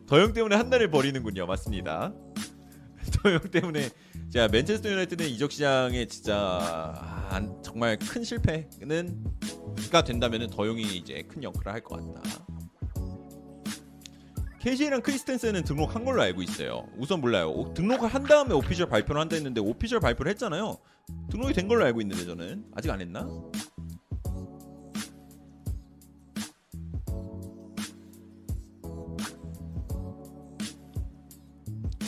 더영 때문에 한 달을 버리는군요. 맞습니다. 더영 때문에 자 맨체스터 유나이티드는 이적 시장에 진짜 아, 안- 정말 큰 실패는가 된다면은 더용이 이제 큰 역할을 할 것 같다. KJ랑 크리스텐센은 등록한 걸로 알고 있어요. 우선 몰라요. 오- 등록을 한 다음에 오피셜 발표를 한다 했는데 오피셜 발표를 했잖아요. 등록이 된 걸로 알고 있는데 저는 아직 안 했나?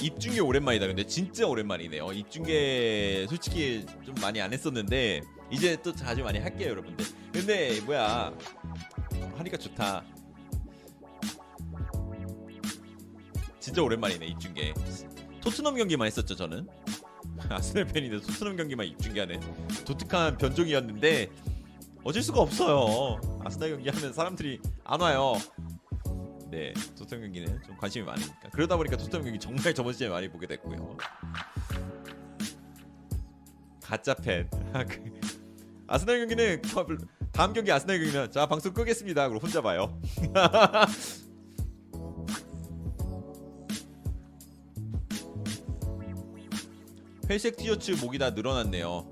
입중계 오랜만이다. 근데 진짜 오랜만이네요. 입중계 솔직히 좀 많이 안 했었는데 이제 또 자주 많이 할게요, 여러분들. 근데 뭐야 하니까 좋다. 진짜 오랜만이네 입중계. 토트넘 경기만 했었죠 저는. [laughs] 아스널 팬인데 토트넘 경기만 입중계하는 독특한 변종이었는데 어쩔 수가 없어요. 아스날 경기 하면 사람들이 안 와요. 네, 토트넘 경기는 좀 관심이 많으니까 그러다 보니까 토트넘 경기 정말 저번 시즌에 많이 보게 됐고요. 가짜 팬. [laughs] 아, 그- 아스날 경기는 다음 경기 아스날 경기면 자 방송 끄겠습니다. 그리고 혼자 봐요. [laughs] 회색 티셔츠 목이 다 늘어났네요.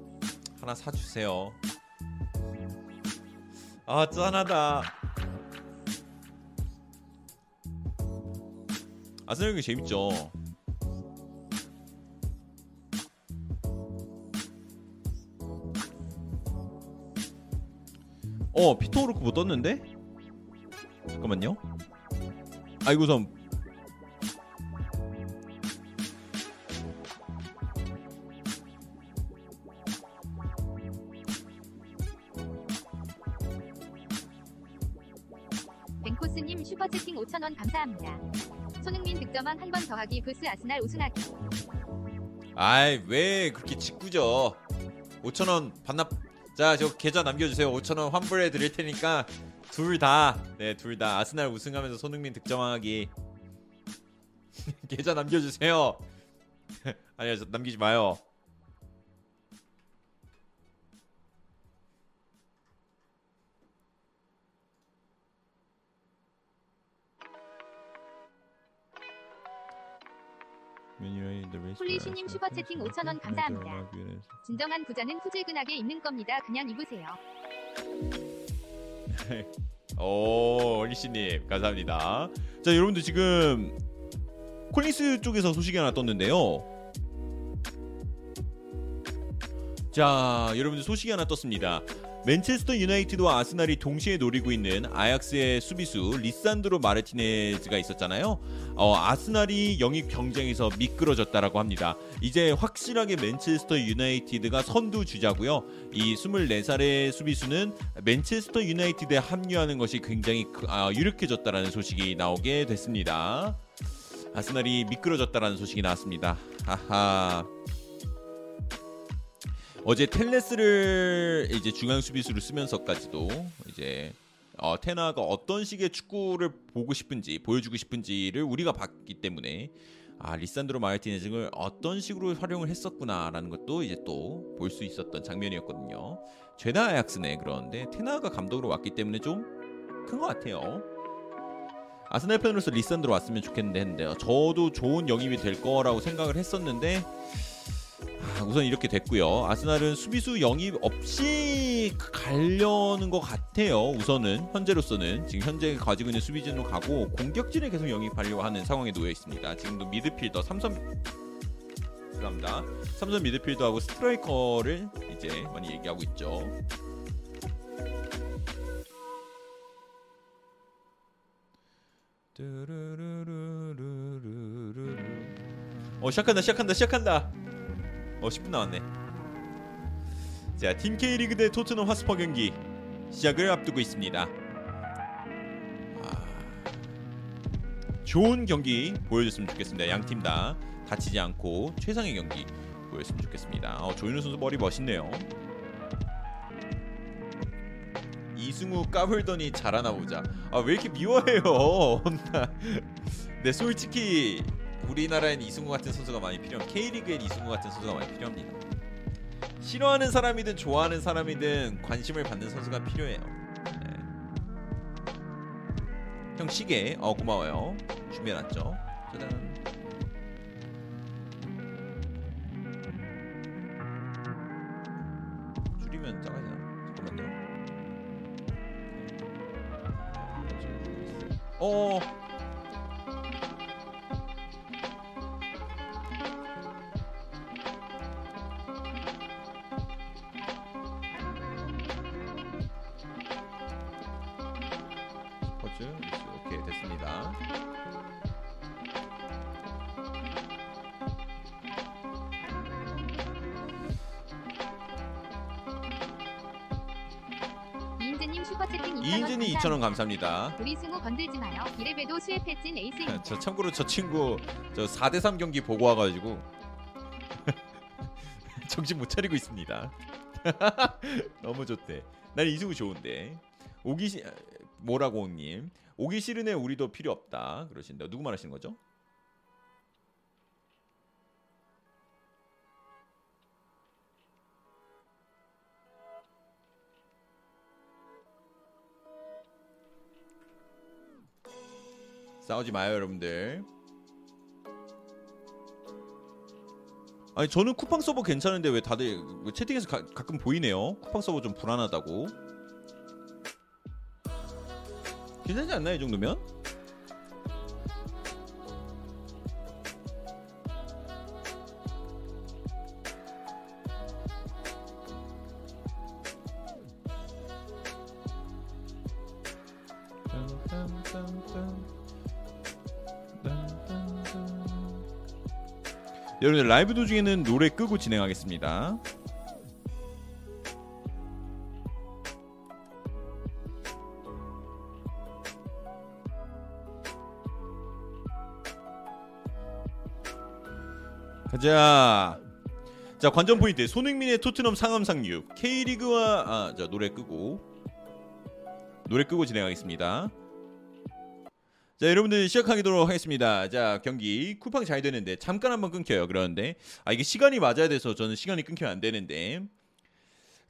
하나 사주세요. 아 짠하다. 아스날 경기 재밌죠. 어 피터 오르크 못 떴는데? 잠깐만요. 아이고 선 뱅코스님 슈퍼채팅 5,000원 감사합니다. 손흥민 득점왕 한 번 더하기 vs 아스날 우승하기. 아이 왜 그렇게 짓궂어 5천 원 반납. 자 저 계좌 남겨주세요. 5천 원 환불해 드릴 테니까 둘 다 네 둘 다 아스날 우승하면서 손흥민 득점하기. [laughs] 계좌 남겨주세요. [laughs] 아니요 저 남기지 마요 폴리시님 슈퍼채팅 5,000원 감사합니다. 진정한 부자는 후질근하게 있는 겁니다. 그냥 입으세요. [laughs] 오 어리씨님 감사합니다. 자 여러분들 지금 콜린스 쪽에서 소식이 하나 떴는데요. 자 여러분들 소식이 하나 떴습니다. 맨체스터 유나이티드와 아스날이 동시에 노리고 있는 아약스의 수비수 리산드로 마르티네즈가 있었잖아요. 어, 아스날이 영입 경쟁에서 미끄러졌다라고 합니다. 이제 확실하게 맨체스터 유나이티드가 선두 주자고요. 이 24살의 수비수는 맨체스터 유나이티드에 합류하는 것이 굉장히 그- 아, 유력해졌다라는 소식이 나오게 됐습니다. 아스날이 미끄러졌다라는 소식이 나왔습니다. 하하. 어제 텔레스를 이제 중앙 수비수로 쓰면서까지도 이제 어, 테나가 어떤 식의 축구를 보고 싶은지 보여주고 싶은지를 우리가 봤기 때문에 아 리산드로 마르티네즈를 어떤 식으로 활용을 했었구나라는 것도 이제 또 볼 수 있었던 장면이었거든요. 죄다 아약스네 그런데 테나가 감독으로 왔기 때문에 좀 큰 것 같아요. 아스날 팬으로서 리산드로 왔으면 좋겠는데 했는데요. 저도 좋은 영입이 될 거라고 생각을 했었는데 아, 우선 이렇게 됐고요. 아스날은 수비수 영입 없이 가려는 것 같아요. 우선은 현재로서는 지금 현재 가지고 있는 수비진으로 가고 공격진을 계속 영입하려고 하는 상황에 놓여 있습니다. 지금도 미드필더 삼선 감사합니다. 삼선 미드필더하고 스트라이커를 이제 많이 얘기하고 있죠. 어 시작한다 시작한다 시작한다 어 10분 남았네. 자팀 K리그 대 토트넘 하스퍼 경기 시작을 앞두고 있습니다. 아, 좋은 경기 보여줬으면 좋겠습니다. 양 팀 다 다치지 않고 최상의 경기 보였으면 좋겠습니다. 어, 조윤우 선수 머리 멋있네요. 이승우 까불더니 잘하나 보자. 아 왜 이렇게 미워해요? 근데 [laughs] 솔직히 우리나라엔 이승우 같은 선수가 많이 필요함. K리그엔 이승우 같은 선수가 많이 필요합니다. 싫어하는 사람이든 좋아하는 사람이든 관심을 받는 선수가 필요해요. 네. 형 시계 어 고마워요. 준비해놨죠. 짜잔. 줄이면 작아지나? 잠깐만요. 어. 감사합니다. 우리 승우 건들지 마요. 이래봬도 수혜패진 에이스입니다. 저 참고로 저 친구 저 4대 3 경기 보고 와가지고 [laughs] 정신 못 차리고 있습니다. [laughs] 너무 좋대. 난 이승우 좋은데 오기 시 뭐라고 님 오기 싫은 애 우리도 필요 없다 그러신데 누구 말하시는 거죠? 싸우지 마요 여러분들. 아니 저는 쿠팡 서버 괜찮은데 왜 다들 왜 채팅에서 가, 가끔 보이네요. 쿠팡 서버 좀 불안하다고. 괜찮지 않나요 이 정도면? 여러분들 라이브 도중에는 노래 끄고 진행하겠습니다. 가자. 자 관전 포인트 손흥민의 토트넘 상암 상륙 K리그와 아 자 노래 끄고 노래 끄고 진행하겠습니다. 자 여러분들 시작하도록 하겠습니다. 자 경기 쿠팡 잘 되는데 잠깐 한번 끊겨요. 그러는데 아 이게 시간이 맞아야 돼서 저는 시간이 끊기면 안 되는데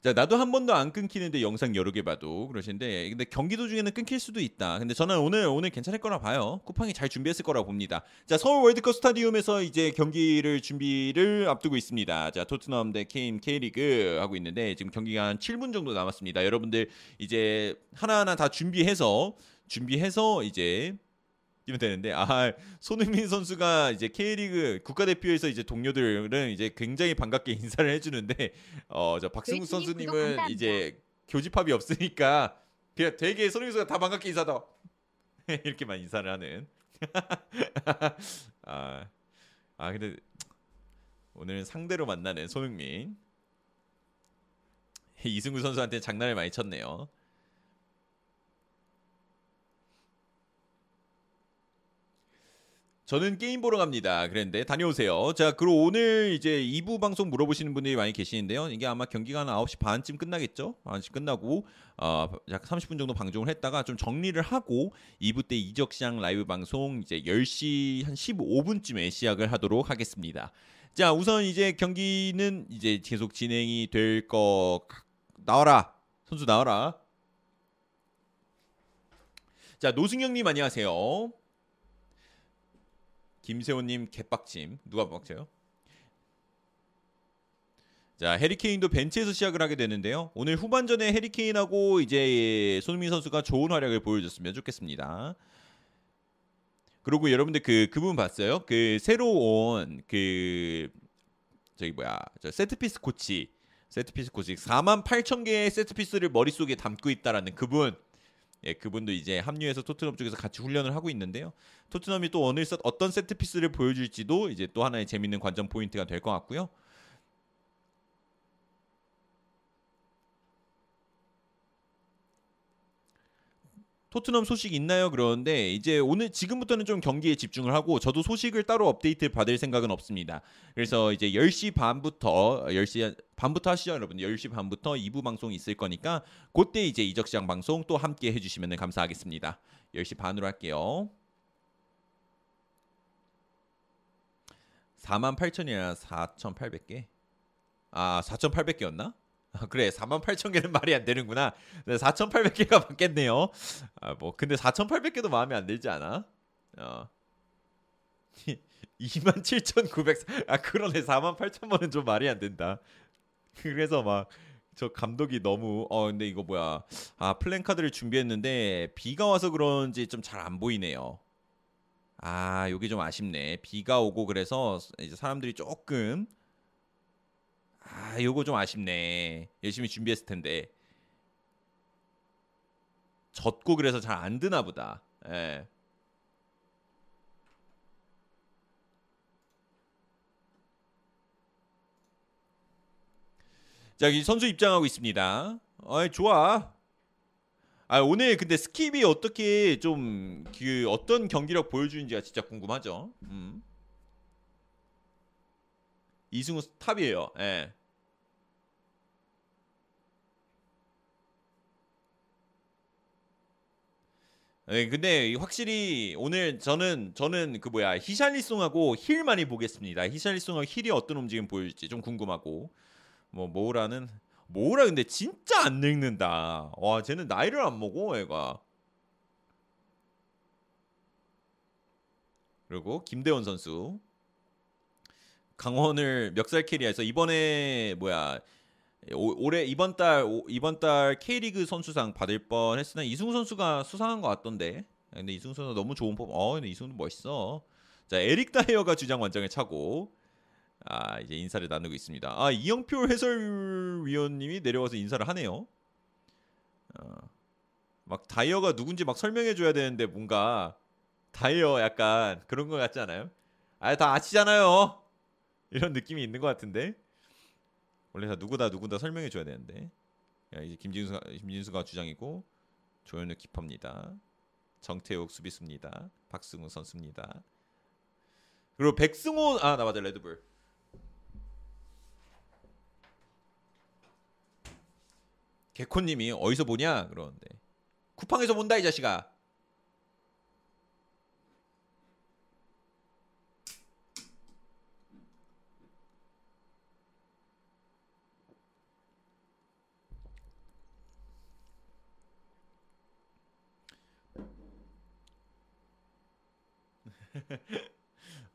자 나도 한 번도 안 끊기는데 영상 여러 개 봐도 그러시는데 근데 경기 도 중에는 끊길 수도 있다. 근데 저는 오늘 오늘 괜찮을 거라 봐요. 쿠팡이 잘 준비했을 거라고 봅니다. 자 서울 월드컵 스타디움에서 이제 경기를 준비를 앞두고 있습니다. 자 토트넘 대 케인 K리그 하고 있는데 지금 경기가 한 7분 정도 남았습니다. 여러분들 이제 하나하나 다 준비해서 준비해서 이제 뛰면 되는데 아 손흥민 선수가 이제 K리그 국가대표에서 이제 동료들은 이제 굉장히 반갑게 [laughs] 인사를 해주는데 어저 구독 선수님은. 이제 교집합이 없으니까 그냥 되게 손흥민 선수가 다 반갑게 인사다 [laughs] 이렇게만 인사를 하는. [laughs] 아, 아 근데 오늘은 상대로 만나는 손흥민 이승우 선수한테 장난을 많이 쳤네요. 저는 게임 보러 갑니다. 그랬는데 다녀오세요. 자, 그리고 오늘 이제 2부 방송 물어보시는 분들이 많이 계시는데요. 이게 아마 경기가 한 9시 반쯤 끝나겠죠? 9시 끝나고 어, 약 30분 정도 방송을 했다가 좀 정리를 하고 2부 때 이적 시장 라이브 방송 이제 10시 한 15분쯤에 시작을 하도록 하겠습니다. 자, 우선 이제 경기는 이제 계속 진행이 될 거 나와라. 선수 나와라. 자, 노승영 님 안녕하세요. 김세호님 개빡침 누가 빡쳐요? 자 해리케인도 벤치에서 시작을 하게 되는데요. 오늘 후반전에 해리케인하고 이제 손흥민 선수가 좋은 활약을 보여줬으면 좋겠습니다. 그리고 여러분들 그 그분 봤어요? 그 새로 온 그 저기 뭐야 저 세트피스 코치 세트피스 코치 4만 8천 개의 세트피스를 머릿속에 담고 있다라는 그분 예, 그분도 이제 합류해서 토트넘 쪽에서 같이 훈련을 하고 있는데요. 토트넘이 또 세, 어떤 세트 피스를 보여줄지도 이제 또 하나의 재밌는 관전 포인트가 될 것 같고요. 토트넘 소식 있나요? 그러는데 이제 오늘 지금부터는 좀 경기에 집중을 하고 저도 소식을 따로 업데이트 받을 생각은 없습니다. 그래서 이제 10시 반부터 10시 반부터 하시죠, 여러분. 10시 반부터 2부 방송이 있을 거니까 그때 이제 이적 시장 방송 또 함께 해 주시면 감사하겠습니다. 10시 반으로 할게요. 4만 8천이나 4,800개. 아, 4,800개였나? 아, 그래 4만 8천 개는 말이 안 되는구나. 4,800개가 맞겠네요. 아, 뭐 근데 4,800개도 마음에 안 들지 않아? 어. [laughs] 27,900. 아 그러네 4만 8천 번은 좀 말이 안 된다. [laughs] 그래서 막 저 감독이 너무 어 근데 이거 뭐야 아 플랜 카드를 준비했는데 비가 와서 그런지 좀 잘 안 보이네요. 아 여기 좀 아쉽네. 비가 오고 그래서 이제 사람들이 조금 아, 요거 좀 아쉽네. 열심히 준비했을 텐데. 젖고 그래서 잘 안 드나 보다. 예. 자, 이 선수 입장하고 있습니다. 아, 좋아. 아, 오늘 근데 스킵이 어떻게 좀 그 어떤 경기력 보여주는지가 진짜 궁금하죠. 음. 이승우 탑이에요. 예. 네, 근데 확실히 오늘 저는 저는 그 뭐야 히샬리송하고 힐 많이 보겠습니다. 히샬리송하고 힐이 어떤 움직임 보일지 좀 궁금하고 뭐 모우라는 모우라 근데 진짜 안 늙는다. 와 쟤는 나이를 안 먹어 애가. 그리고 김대원 선수 강원을 멱살 캐리해서 이번에 뭐야 오, 올해 이번 달 오, 이번 달 K리그 선수상 받을 뻔했으나 이승우 선수가 수상한 것 같던데. 근데 이승우 선수 너무 좋은 폼. 어, 근데 이승우 멋있어. 자, 에릭 다이어가 주장 완장에 차고 아 이제 인사를 나누고 있습니다. 아 이영표 해설위원님이 내려와서 인사를 하네요. 어, 막 다이어가 누군지 막 설명해 줘야 되는데 뭔가 다이어 약간 그런 것 같지 않아요? 아 다 아시잖아요. 이런 느낌이 있는 것 같은데. 원래 다 누구다 누구다 설명해 줘야 되는데. 야, 이제 김진수가 김진수가 주장이고 조현우 키퍼입니다. 정태욱 수비수입니다. 박승우 선수입니다. 그리고 백승호 아나 맞아 레드불. 개코님이 어디서 보냐 그러는데 쿠팡에서 본다 이 자식아.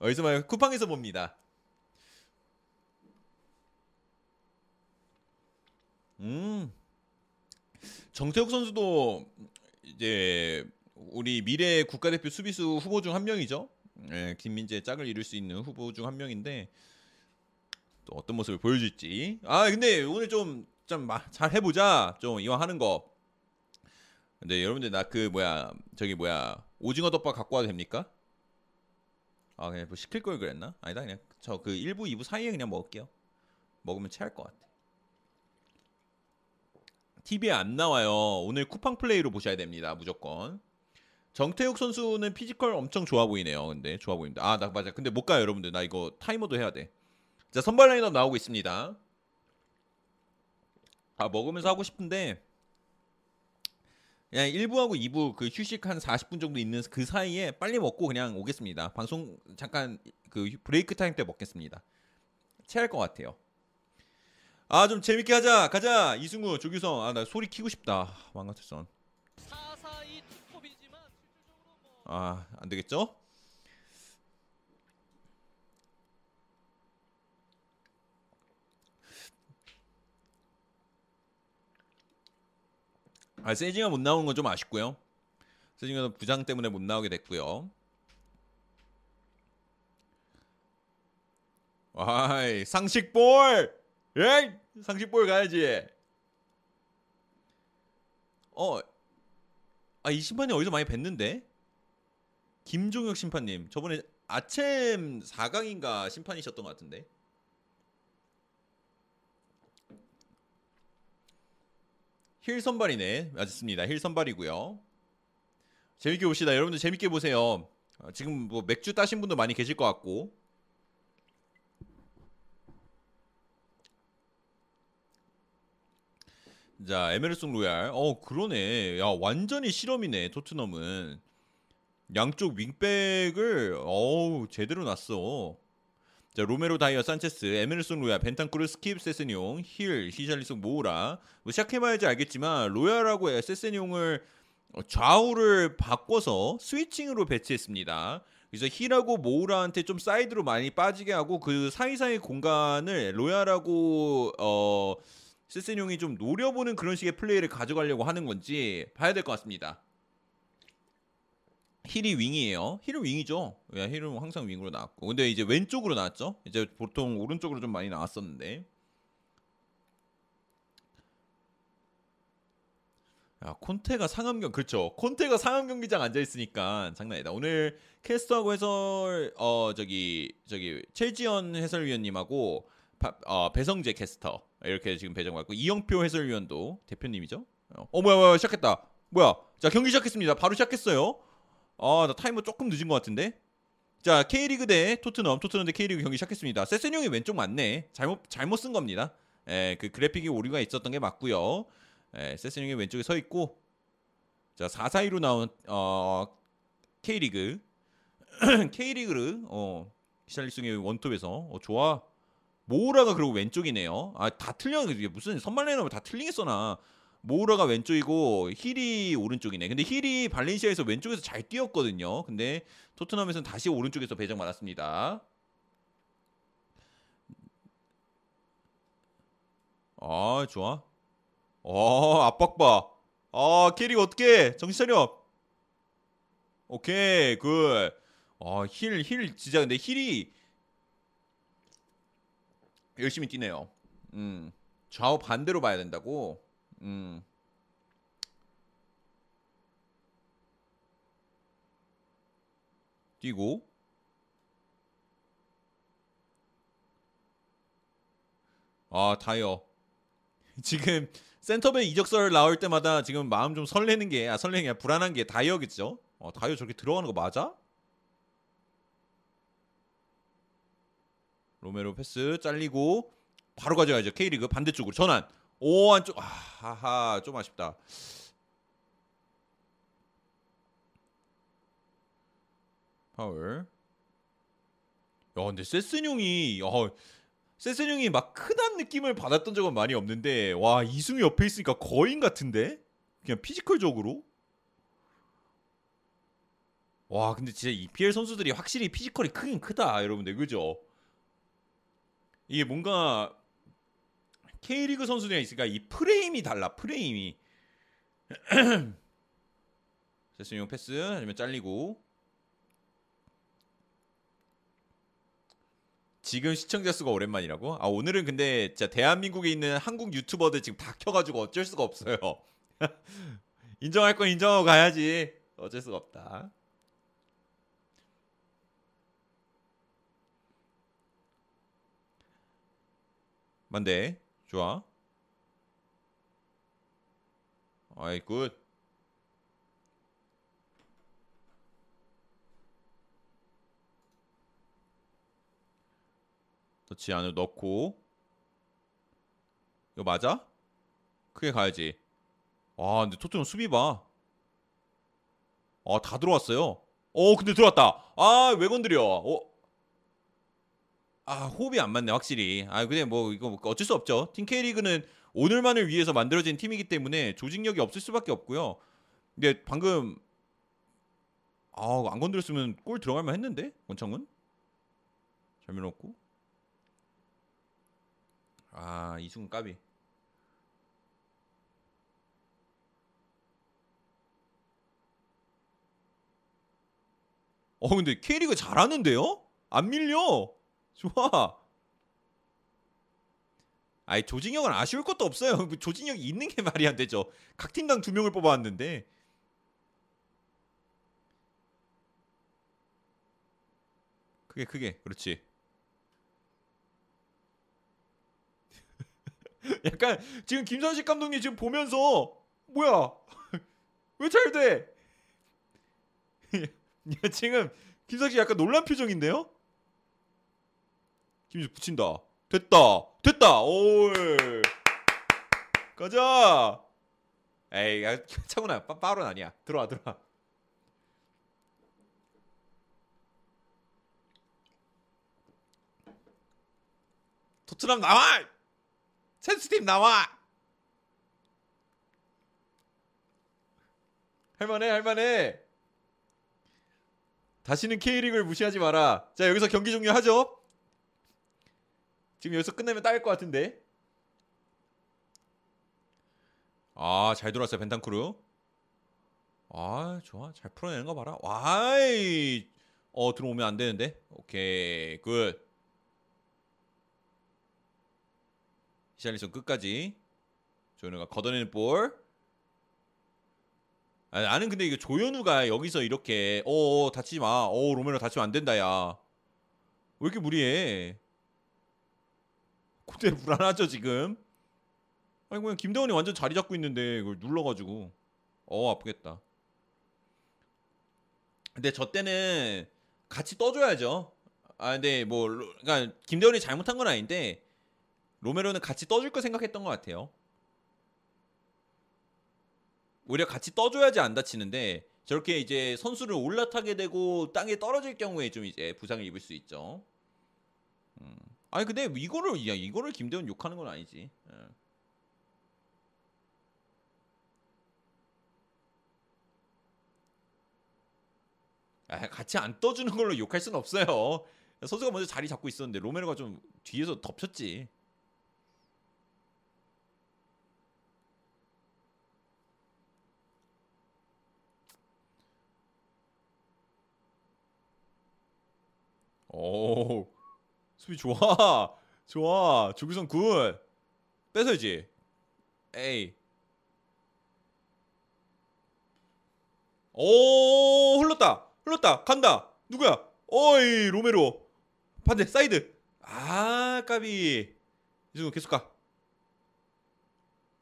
어디서 봐요? 쿠팡에서 봅니다. 음. 정태욱 선수도 이제 우리 미래 국가대표 수비수 후보 중 한 명이죠. 예, 김민재 짝을 이룰 수 있는 후보 중 한 명인데 또 어떤 모습을 보여줄지. 아 근데 오늘 좀 좀 잘 해보자. 좀 이왕 하는 거. 근데 여러분들 나 그 뭐야 저기 뭐야 오징어 덮밥 갖고 와도 됩니까? 아 그냥 뭐 시킬 걸 그랬나? 아니다 그냥 저 그 1부 2부 사이에 그냥 먹을게요. 먹으면 체할 것 같아. TV에 안 나와요. 오늘 쿠팡 플레이로 보셔야 됩니다. 무조건. 정태욱 선수는 피지컬 엄청 좋아 보이네요. 근데 좋아 보입니다. 아, 나 맞아. 근데 못 가요, 여러분들. 나 이거 타이머도 해야 돼. 자, 선발 라인업 나오고 있습니다. 아, 먹으면서 하고 싶은데 그냥 1부하고 2부 그 휴식 한 40분 정도 있는 그 사이에 빨리 먹고 그냥 오겠습니다. 방송 잠깐 그 브레이크 타임 때 먹겠습니다. 체할 것 같아요. 아 좀 재밌게 하자 가자 이승우 조규성 아 나 소리 키고 싶다 망가졌어 442 투톱이지만 실질적으로 뭐아 안되겠죠 아 세징가 못 나오는 건 좀 아쉽고요. 세징가 부장 때문에 못 나오게 됐고요. 와이 상식볼! 예? 상식볼 가야지. 어아이 심판이 어디서 많이 뵀는데? 김종혁 심판님. 저번에 아챔 4강인가 심판이셨던 것 같은데 힐 선발이네 맞습니다. 힐 선발이고요. 재밌게 봅시다. 여러분들 재밌게 보세요. 어, 지금 뭐 맥주 따신 분도 많이 계실 것 같고. 자 에메르송 로얄. 어 그러네. 야 완전히 실험이네 토트넘은. 양쪽 윙백을 어우 제대로 놨어 자 로메로 다이어 산체스 에메르송 로얄 벤탄쿠르 스킵 세세뇽 힐 히샬리송 모우라 뭐 시작해봐야지 알겠지만 로얄하고 세세뇽을 좌우를 바꿔서 스위칭으로 배치했습니다 그래서 힐하고 모우라한테 좀 사이드로 많이 빠지게 하고 그 사이사이 공간을 로얄하고 어 세세뇽이 좀 노려보는 그런 식의 플레이를 가져가려고 하는 건지 봐야 될 것 같습니다. 힐이 윙이에요. 힐은 윙이죠. 야, 힐은 항상 윙으로 나왔고. 근데 이제 왼쪽으로 나왔죠. 이제 보통 오른쪽으로 좀 많이 나왔었는데. 야, 콘테가 상암경 그렇죠. 콘테가 상암 경기장 앉아 있으니까 장난 아니다. 오늘 캐스터하고 해설 어 저기 저기 최지연 해설위원님하고 바, 어, 배성재 캐스터 이렇게 지금 배정받고 이영표 해설위원도 대표님이죠. 어, 어 뭐야 뭐야 시작했다. 뭐야? 자 경기 시작했습니다. 바로 시작했어요. 아 나 타이머 조금 늦은 것 같은데. 자 K리그 대 토트넘, 토트넘 대 K리그 경기 시작했습니다. 세센용이 왼쪽 맞네. 잘못 잘못 쓴 겁니다. 에, 그 그래픽이 오류가 있었던 게 맞고요. 에, 세세뇽이 왼쪽에 서 있고 자 4-4-2로 나온 어, K리그 [clears throat] K리그를 어 히샬리송의 원톱에서 어, 좋아 모우라가 그리고 왼쪽이네요. 아 다 틀려 이게 무슨 선발 라인업을 다 틀리게 써나. 모우라가 왼쪽이고 힐이 오른쪽이네. 근데 힐이 발렌시아에서 왼쪽에서 잘 뛰었거든요. 근데 토트넘에서는 다시 오른쪽에서 배정받았습니다. 아 좋아. 어 압박 봐. 아 캐릭 어떻게? 정신 차려. 오케이 good. 아 힐 힐 힐 진짜 근데 힐이 열심히 뛰네요. 음. 좌우 반대로 봐야 된다고. 음. 뛰고 아 다이어 [laughs] 지금 센터백 이적설 나올 때마다 지금 마음 좀 설레는 게 아 설레는 게 불안한 게 다이어겠죠 어, 다이어 저렇게 들어가는 거 맞아? 로메로 패스 잘리고 바로 가져가야죠. K리그 반대쪽으로 전환. 오 안쪽 아, 하하 좀 아쉽다. 파울. 야 근데 세세뇽이 어, 세세뇽이 막 크단 느낌을 받았던 적은 많이 없는데 와 이승우 옆에 있으니까 거인 같은데 그냥 피지컬적으로 와 근데 진짜 EPL 선수들이 확실히 피지컬이 크긴 크다 여러분들 그죠? 이게 뭔가 K리그 선수들이 있으니까 이 프레임이 달라 프레임이 [clears throat] 세세뇽 패스 아니면 잘리고 지금 시청자 수가 오랜만이라고? 아 오늘은 근데 진짜 대한민국에 있는 한국 유튜버들 지금 다 켜가지고 어쩔 수가 없어요. [laughs] 인정할 건 인정하고 가야지. 어쩔 수가 없다. 만데 좋아. 아이 good. 터치 안으로 넣고 이거 맞아? 크게 가야지. 아 근데 토트넘 수비 봐. 아다 들어왔어요. 어 근데 들어왔다. 아 왜 건드려? 어. 아 호흡이 안 맞네 확실히. 아 근데 뭐 이거 어쩔 수 없죠. 팀 K리그는 오늘만을 위해서 만들어진 팀이기 때문에 조직력이 없을 수밖에 없고요. 근데 방금 아안 건드렸으면 골 들어갈만 했는데 원창은 잘 밀었고. 아 이승훈 까비. 어 근데 K리그 잘하는데요? 안 밀려. 좋아. 아이 조직력은 아쉬울 것도 없어요. [laughs] 뭐 조직력이 있는 게 말이 안 되죠. 각 팀당 두 명을 뽑아왔는데. 크게 크게 그렇지. [laughs] 약간 지금 김선식 감독님 지금 보면서 뭐야 [laughs] 왜 잘 돼? 야, 지금 김선식 약간 놀란 표정인데요? 김선식 붙인다. 됐다. 됐다. 오. 가자. 에이, 야, [laughs] 차구나. 빠, 빠른 아니야. 들어와, 들어와. 토트넘 나와! 센스팀 나와! 할만해, 할만해. 다시는 K리그를 무시하지 마라. 자, 여기서 경기 종료하죠. 지금 여기서 끝내면 따일 것 같은데. 아, 잘 돌았어요, 벤탄크루. 아, 좋아. 잘 풀어내는 거 봐라. 와이. 어, 들어오면 안 되는데. 오케이. Good. 히샬리송 끝까지. 조현우가 걷어내는 볼. 아, 나는 근데 이거 조현우가 여기서 이렇게 어 다치지 마. 어 로메로 다치면 안 된다 야. 왜 이렇게 무리해? 그때 불안하죠 지금. 아니 그냥 김대원이 완전 자리 잡고 있는데 그걸 눌러가지고 어 아프겠다. 근데 저 때는 같이 떠줘야죠. 아 근데 뭐 로- 그러니까 김대원이 잘못한 건 아닌데 로메로는 같이 떠줄 거 생각했던 것 같아요. 오히려 같이 떠줘야지 안 다치는데 저렇게 이제 선수를 올라타게 되고 땅에 떨어질 경우에 좀 이제 부상을 입을 수 있죠. 음. 아니 근데 이거를 야 이거를 김대훈 욕하는 건 아니지. 예. 아, 같이 안 떠주는 걸로 욕할 수는 없어요. 선수가 먼저 자리 잡고 있었는데 로메로가 좀 뒤에서 덮쳤지. 오 수비 좋아. [laughs] 좋아. 조규성 good. 뺏어야지. 에이. 오 흘렀다. 흘렀다. 간다. 누구야? 어이 로메로. 반대 사이드. 아 까비. 이승우 계속 가.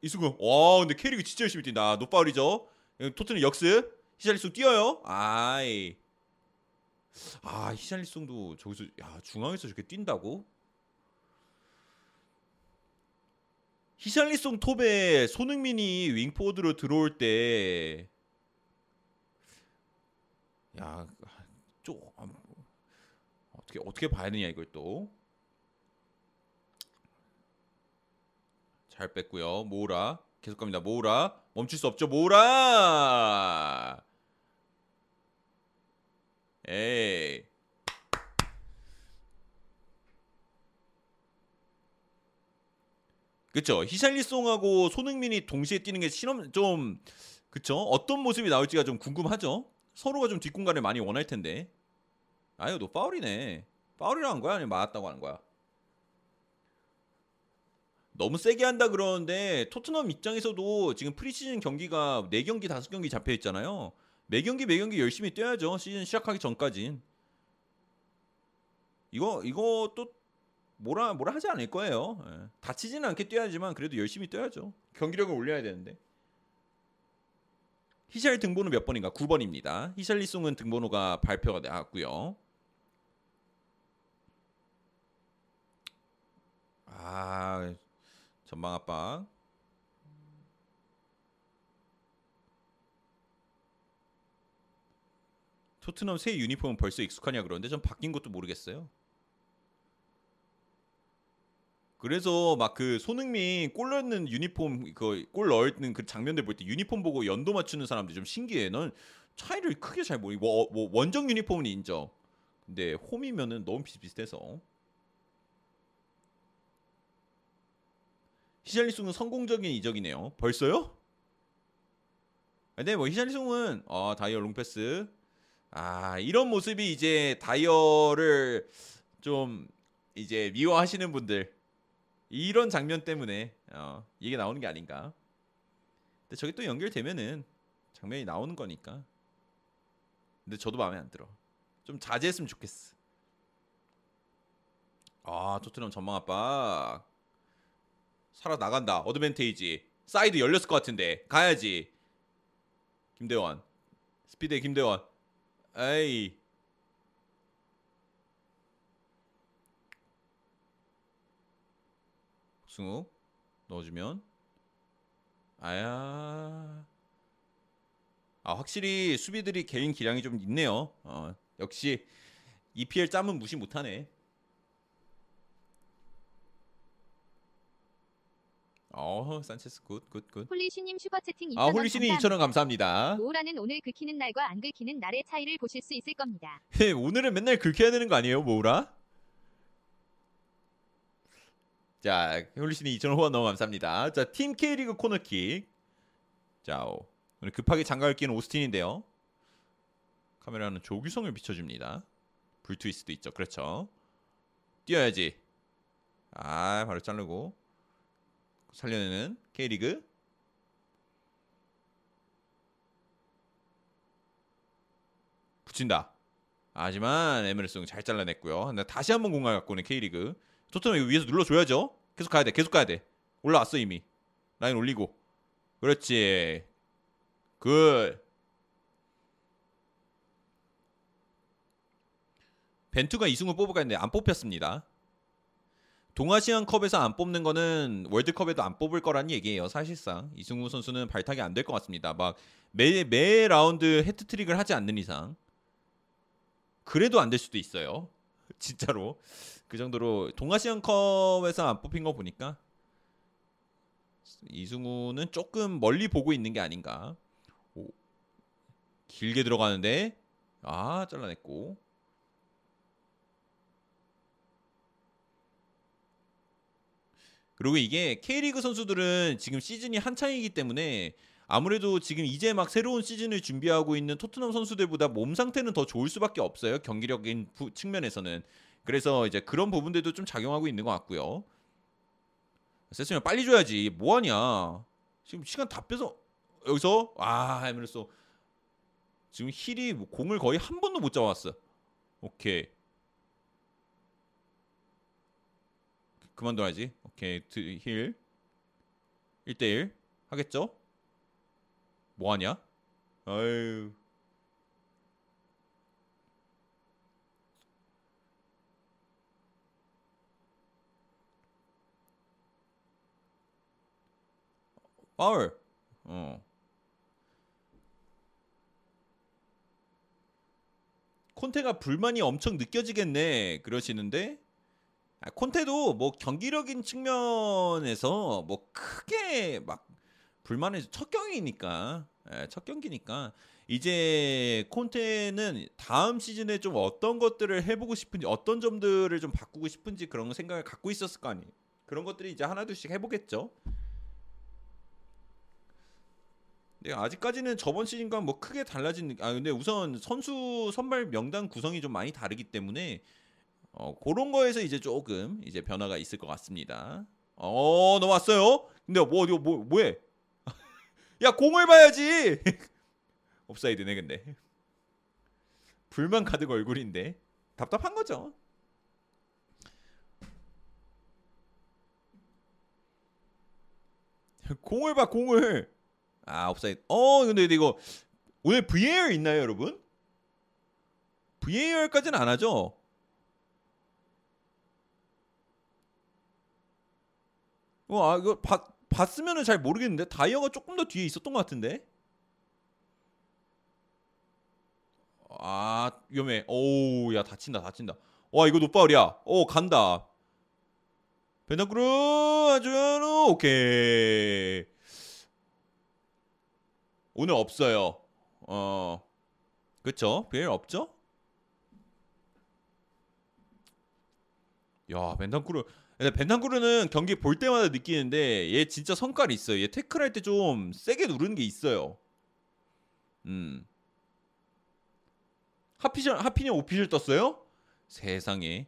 이승우. 와 근데 K리그 진짜 열심히 뛴다. no foul이죠. 토트넘 역습. 히샬리송 뛰어요. 아이 아 히샬리송도 저기서 야 중앙에서 저렇게 뛴다고? 히샬리송 톱에 손흥민이 윙포워드로 들어올 때, 야, 좀 어떻게 어떻게 봐야 되냐 이걸 또. 잘 뺐고요. 모우라 계속 갑니다. 모우라 멈출 수 없죠. 모우라. 에이. 그쵸 히샬리송하고 손흥민이 동시에 뛰는 게 실험 좀 그쵸 어떤 모습이 나올지가 좀 궁금하죠 서로가 좀 뒷공간을 많이 원할 텐데 아유 너 파울이네 파울이라고 한 거야? 아니면 맞았다고 하는 거야? 너무 세게 한다 그러는데 토트넘 입장에서도 지금 프리시즌 경기가 4경기 5경기 잡혀 있잖아요. 매 경기 매 경기 열심히 뛰어야죠. 시즌 시작하기 전까진. 이거 이거 또 뭐라 뭐라 하지 않을 거예요. 예. 다치지는 않게 뛰어야지만 그래도 열심히 뛰어야죠. 경기력을 올려야 되는데. 히샬 등번호 몇 번인가? 9번입니다. 히샬리송은 등번호가 발표가 나왔고요. 아 전방 압박. 토트넘 새 유니폼은 벌써 익숙하냐 그러는데 전 바뀐 것도 모르겠어요. 그래서 막 그 손흥민 골 넣는 유니폼 그 골 넣는 그 장면들 볼 때 유니폼 보고 연도 맞추는 사람들이 좀 신기해. 넌 차이를 크게 잘 모르고 뭐, 뭐 원정 유니폼은 인정. 근데 홈이면은 너무 비슷비슷해서. 히샬리송은 성공적인 이적이네요. 벌써요? 근데 뭐 히샬리송은 어 다이어 롱패스 아 이런 모습이 이제 다이어를 좀 이제 미워하시는 분들 이런 장면 때문에 어, 이게 나오는 게 아닌가. 근데 저게 또 연결되면은 장면이 나오는 거니까. 근데 저도 마음에 안 들어. 좀 자제했으면 좋겠어. 아 토트넘 전방 압박. 살아 나간다. 어드밴티지. 사이드 열렸을 것 같은데 가야지. 김대원. 스피드의 김대원. 에이. 승우 넣어주면. 아야. 아 확실히 수비들이 개인 기량이 좀 있네요. 어, 역시 EPL 짬은 무시 못하네 어 산체스 good good good. 홀리씨님 슈퍼채팅 2,000원 아 홀리씨님 감사합니다. 2,000원 감사합니다. 모우라는 오늘 긁히는 날과 안 긁히는 날의 차이를 보실 수 있을 겁니다. 네, 오늘은 맨날 긁혀야 되는 거 아니에요 모우라? 자 홀리신이 2,000원 후원 너무 감사합니다. 자팀 K리그 코너킥. 자 오, 오늘 급하게 장갑을 끼는 오스틴인데요. 카메라는 조규성을 비춰줍니다. 불트위스도 있죠. 그렇죠. 뛰어야지. 아 바로 자르고 살려내는 K리그 붙인다 하지만 에메르송 잘 잘라냈고요. 다시 한번 공간 갖고 오는 K리그. 토트넘 이거 위에서 눌러줘야죠. 계속 가야 돼. 계속 가야 돼. 올라왔어 이미. 라인 올리고. 그렇지. good. 벤투가 이승우 뽑을까 했는데 안 뽑혔습니다. 동아시안컵에서 안 뽑는 거는 월드컵에도 안 뽑을 거란 얘기예요. 사실상 이승우 선수는 발탁이 안 될 것 같습니다. 막 매 매 라운드 해트트릭을 하지 않는 이상 그래도 안 될 수도 있어요. [laughs] 진짜로 그 정도로 동아시안컵에서 안 뽑힌 거 보니까 이승우는 조금 멀리 보고 있는 게 아닌가. 오, 길게 들어가는데 아 잘라냈고 그리고 이게 K리그 선수들은 지금 시즌이 한창이기 때문에 아무래도 지금 이제 막 새로운 시즌을 준비하고 있는 토트넘 선수들보다 몸 상태는 더 좋을 수밖에 없어요. 경기력인 부- 측면에서는. 그래서 이제 그런 부분들도 좀 작용하고 있는 것 같고요. 세스뇽 빨리 줘야지. 뭐 하냐? 지금 시간 다 빼서 여기서 아, 에메르송 지금 힐이 뭐 공을 거의 한 번도 못 잡았어. 오케이. 그만둬야지. 오케이. 드- 힐. 1대1 하겠죠? 뭐 하냐? 아유. 파울. 어. 콘테가 불만이 엄청 느껴지겠네. 그러시는데 아, 콘테도 뭐 경기력인 측면에서 뭐 크게 막 불만의 첫 경기니까 예, 첫 경기니까 이제 콘테는 다음 시즌에 좀 어떤 것들을 해보고 싶은지 어떤 점들을 좀 바꾸고 싶은지 그런 생각을 갖고 있었을 거 아니에요. 그런 것들이 이제 하나둘씩 해보겠죠. 네, 아직까지는 저번 시즌과 뭐 크게 달라진 느- 아 근데 우선 선수 선발 명단 구성이 좀 많이 다르기 때문에 어, 그런 거에서 이제 조금 이제 변화가 있을 것 같습니다. 어, 넘어왔어요. 근데 뭐 이거 뭐 뭐해? [laughs] 야, 공을 봐야지. [laughs] 옵사이드네 근데. 불만 가득 얼굴인데 답답한 거죠. [laughs] 공을 봐 공을. 아, 옵사이드. 어, 근데 이거 오늘 VAR 있나요, 여러분? VAR까지는 안 하죠. 어, 아 이거 봤 봤으면은 잘 모르겠는데 다이어가 조금 더 뒤에 있었던 것 같은데. 아 위험해. 오우 야 다친다 다친다. 와 이거 노파울이야. 오 간다. 베나크루 아주야노 오케이. 오늘 없어요. 어 그쵸? 별 없죠? 야 벤탄쿠르 근데 벤탄쿠르는 경기 볼 때마다 느끼는데 얘 진짜 성깔이 있어요. 얘 태클할 때 좀 세게 누르는 게 있어요. 음. 하피셜 하피니 오피셜 떴어요? 세상에.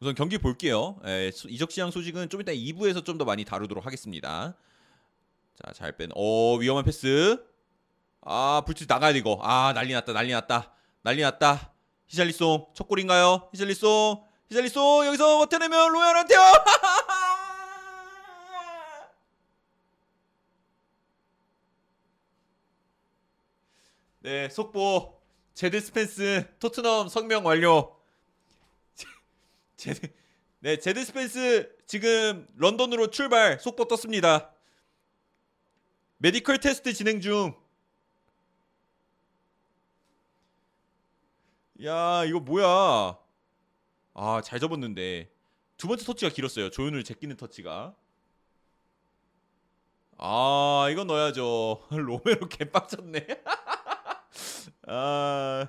우선 경기 볼게요. 에, 수- 이적 시장 소식은 좀 이따 2부에서 좀 더 많이 다루도록 하겠습니다. 자, 잘 뺀. 오, 위험한 패스. 아, 불치 나가야 돼 이거. 아, 난리 났다. 난리 났다. 난리 났다. 히샬리송 첫 골인가요? 히샬리송. 히샬리송 여기서 버텨내면 로얄한테요. [laughs] 네, 속보. 제드 스펜스 토트넘 서명 완료. [laughs] 제드 네, 제드 스펜스 지금 런던으로 출발 속보 떴습니다. 메디컬 테스트 진행 중. 야, 이거 뭐야? 아, 잘 접었는데. 두 번째 터치가 길었어요. 조유민을 제끼는 터치가. 아, 이건 넣어야죠. [laughs] 로메로 개빡쳤네. [laughs] 아.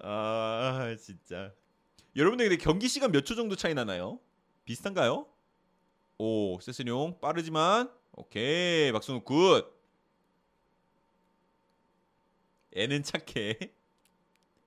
아, 진짜. 여러분들 근데 경기 시간 몇 초 정도 차이 나나요? 비슷한가요? 오, 세스뇽 빠르지만 오케이. 박승욱 good. 애는 착해.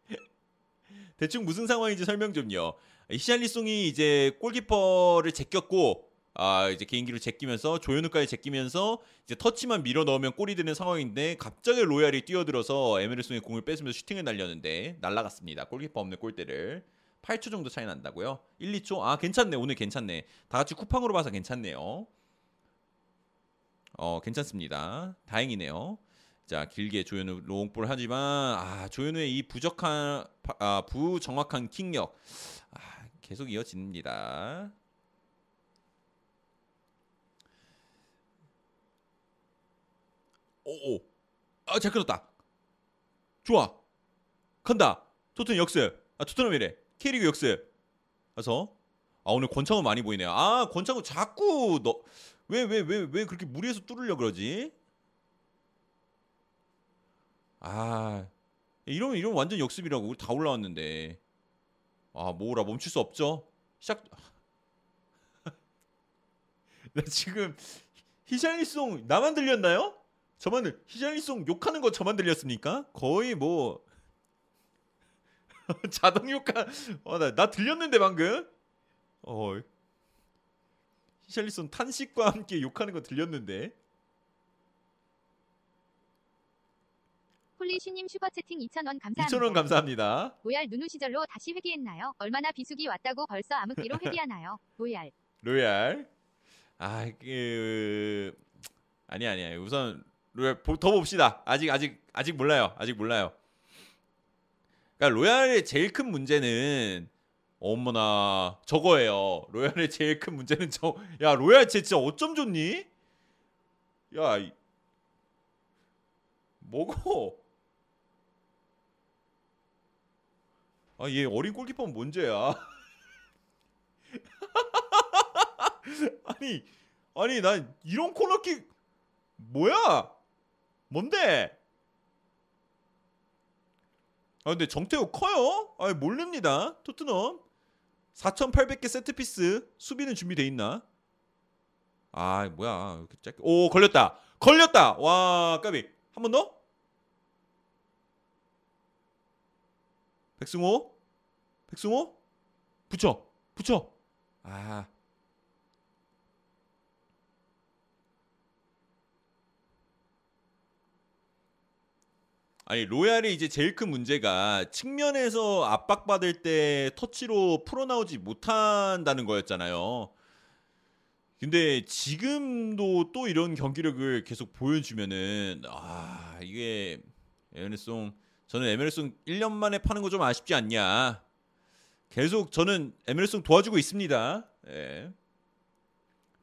[laughs] 대충 무슨 상황인지 설명 좀요. 히샬리송이 이제 골키퍼를 제꼈고 아 이제 개인기로 제끼면서 조현우까지 제끼면서 이제 터치만 밀어 넣으면 골이 되는 상황인데 갑자기 로얄이 뛰어들어서 에메르송의 공을 뺏으면서 슈팅을 날렸는데 날라갔습니다. 골키퍼 없는 골대를 8초 정도 차이 난다고요? 1, 2초? 아 괜찮네 오늘 괜찮네. 다 같이 쿠팡으로 봐서 괜찮네요. 어 괜찮습니다. 다행이네요. 자 길게 조현우 롱볼 하지만 아 조현우의 이 부적한 아 부정확한 킥력 아, 계속 이어집니다. 오오 아잘 끊었다. 좋아 간다. 토트넘 역습 아 토트넘이래 K리그 역습 가서 아 오늘 권창훈 많이 보이네요. 아 권창훈 자꾸 너 왜 왜 왜 왜 그렇게 무리해서 뚫으려 그러지? 아 이러면 이러면 완전 역습이라고. 우리 다 올라왔는데. 아 모으라 멈출 수 없죠? 시작. [laughs] 나 지금 히샬리송 나만 들렸나요? 저만 들 히샬리송 욕하는 거 저만 들렸습니까? 거의 뭐 [laughs] 자동 효과 어나 나 들렸는데 방금? 어 히샬리송 탄식과 함께 욕하는 거 들렸는데 홀리씨님 슈퍼채팅 2,000원 감사합니다. 2,000원 감사합니다. 로얄 누누 시절로 다시 회귀했나요? 얼마나 비수기 왔다고 벌써 암흑기로 [laughs] 회귀하나요? 로얄. 로얄. 아, 그 아니 아니야. 우선 로얄 보- 더 봅시다. 아직 아직 아직 몰라요. 아직 몰라요. 그러니까 로얄의 제일 큰 문제는 어머나 저거예요. 로얄의 제일 큰 문제는 저. 야 로얄 쟤 진짜 어쩜 좋니? 야 이- 뭐 아 얘 어린 골키퍼는 뭔 죄야? 아니 아니 난 이런 코너킥 뭐야? 뭔데? 아 근데 정태호 커요? 아 모릅니다. 토트넘 4,800개 세트피스 수비는 준비돼 있나? 아 뭐야 이렇게 짧게 오 걸렸다 걸렸다 와 까비 한한번 더? 백승호? 백승호? 붙여. 붙여. 아. 아니 로얄이 이제 제일 큰 문제가 측면에서 압박받을 때 터치로 풀어나오지 못한다는 거였잖아요. 근데 지금도 또 이런 경기력을 계속 보여주면은 아 이게 에메르송 저는 에메르송 1년 만에 파는 거 좀 아쉽지 않냐. 계속 저는 에메르송 도와주고 있습니다. 예.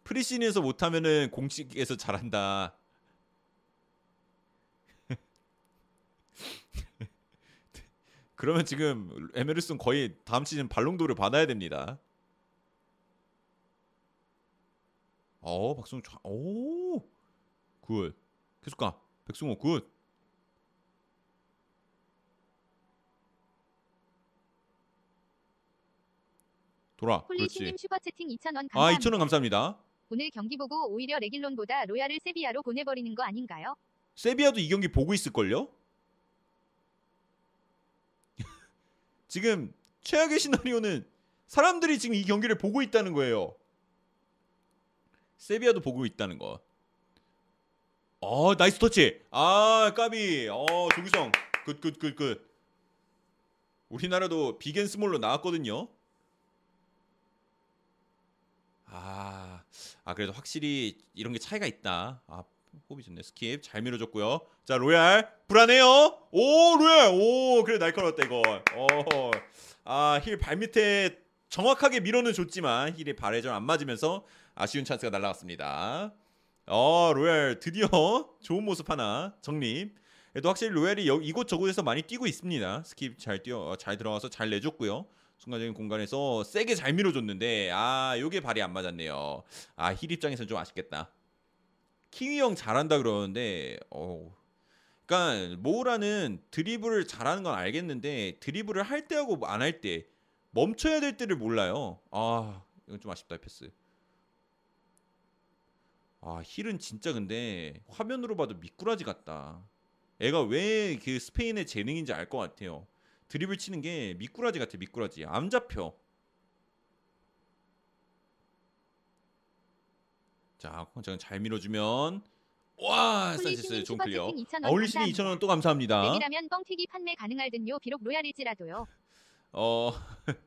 프리시즌에서 못하면은 공식에서 잘한다. [laughs] 그러면 지금 에메르슨 거의 다음 시즌 발롱도를 받아야 됩니다. 어, 백승호 자, 오, good. 계속 가. 백승호 good. 돌아. 그렇지. 슈퍼채팅 2,000원 감사합니다. 아, 2,000원 감사합니다. 오늘 경기 보고 오히려 레길론보다 로얄을 세비야로 보내버리는 거 아닌가요? 세비야도 이 경기 보고 있을걸요? [laughs] 지금 최악의 시나리오는 사람들이 지금 이 경기를 보고 있다는 거예요. 세비야도 보고 있다는 거. 어, nice touch. 아, 까비. 어, 조규성. good, good, good, good. 우리나라도 big and small로 나왔거든요. 아, 아 그래도 확실히 이런 게 차이가 있다. 아, 호흡이 좋네. 스킵 잘 밀어줬고요. 자, 로얄 불안해요. 오, 로얄. 오, 그래 날카로웠다 이거. 어, 아, 힐 발밑에 정확하게 밀어는 줬지만 힐이 발에 좀 안 맞으면서 아쉬운 찬스가 날아갔습니다. 어, 로얄 드디어 좋은 모습 하나 정립. 그래도 확실히 로얄이 여, 이곳 저곳에서 많이 뛰고 있습니다. 스킵 잘 뛰어 어, 잘 들어가서 잘 내줬고요. 순간적인 공간에서 세게 잘 밀어줬는데 아 요게 발이 안 맞았네요. 아 힐 입장에서는 좀 아쉽겠다. 키위 형 잘한다 그러는데 어 그러니까 모우라는 드리블을 잘하는 건 알겠는데 드리블을 할 때하고 안 할 때 멈춰야 될 때를 몰라요. 아 이건 좀 아쉽다 이 패스. 아 힐은 진짜 근데 화면으로 봐도 미꾸라지 같다. 애가 왜 그 스페인의 재능인지 알 것 같아요. 드리블 치는 게 미꾸라지 같아 미꾸라지 안 잡혀. 자, 권장은 잘 밀어주면 와 산체스 좋은 클리어. 슈퍼채팅 2,000원 아, 홀리씨님 2,000원 또 감사합니다. 레비라면 뻥튀기 판매 가능할 듯요. 비록 로얄일지라도요. 어, [laughs]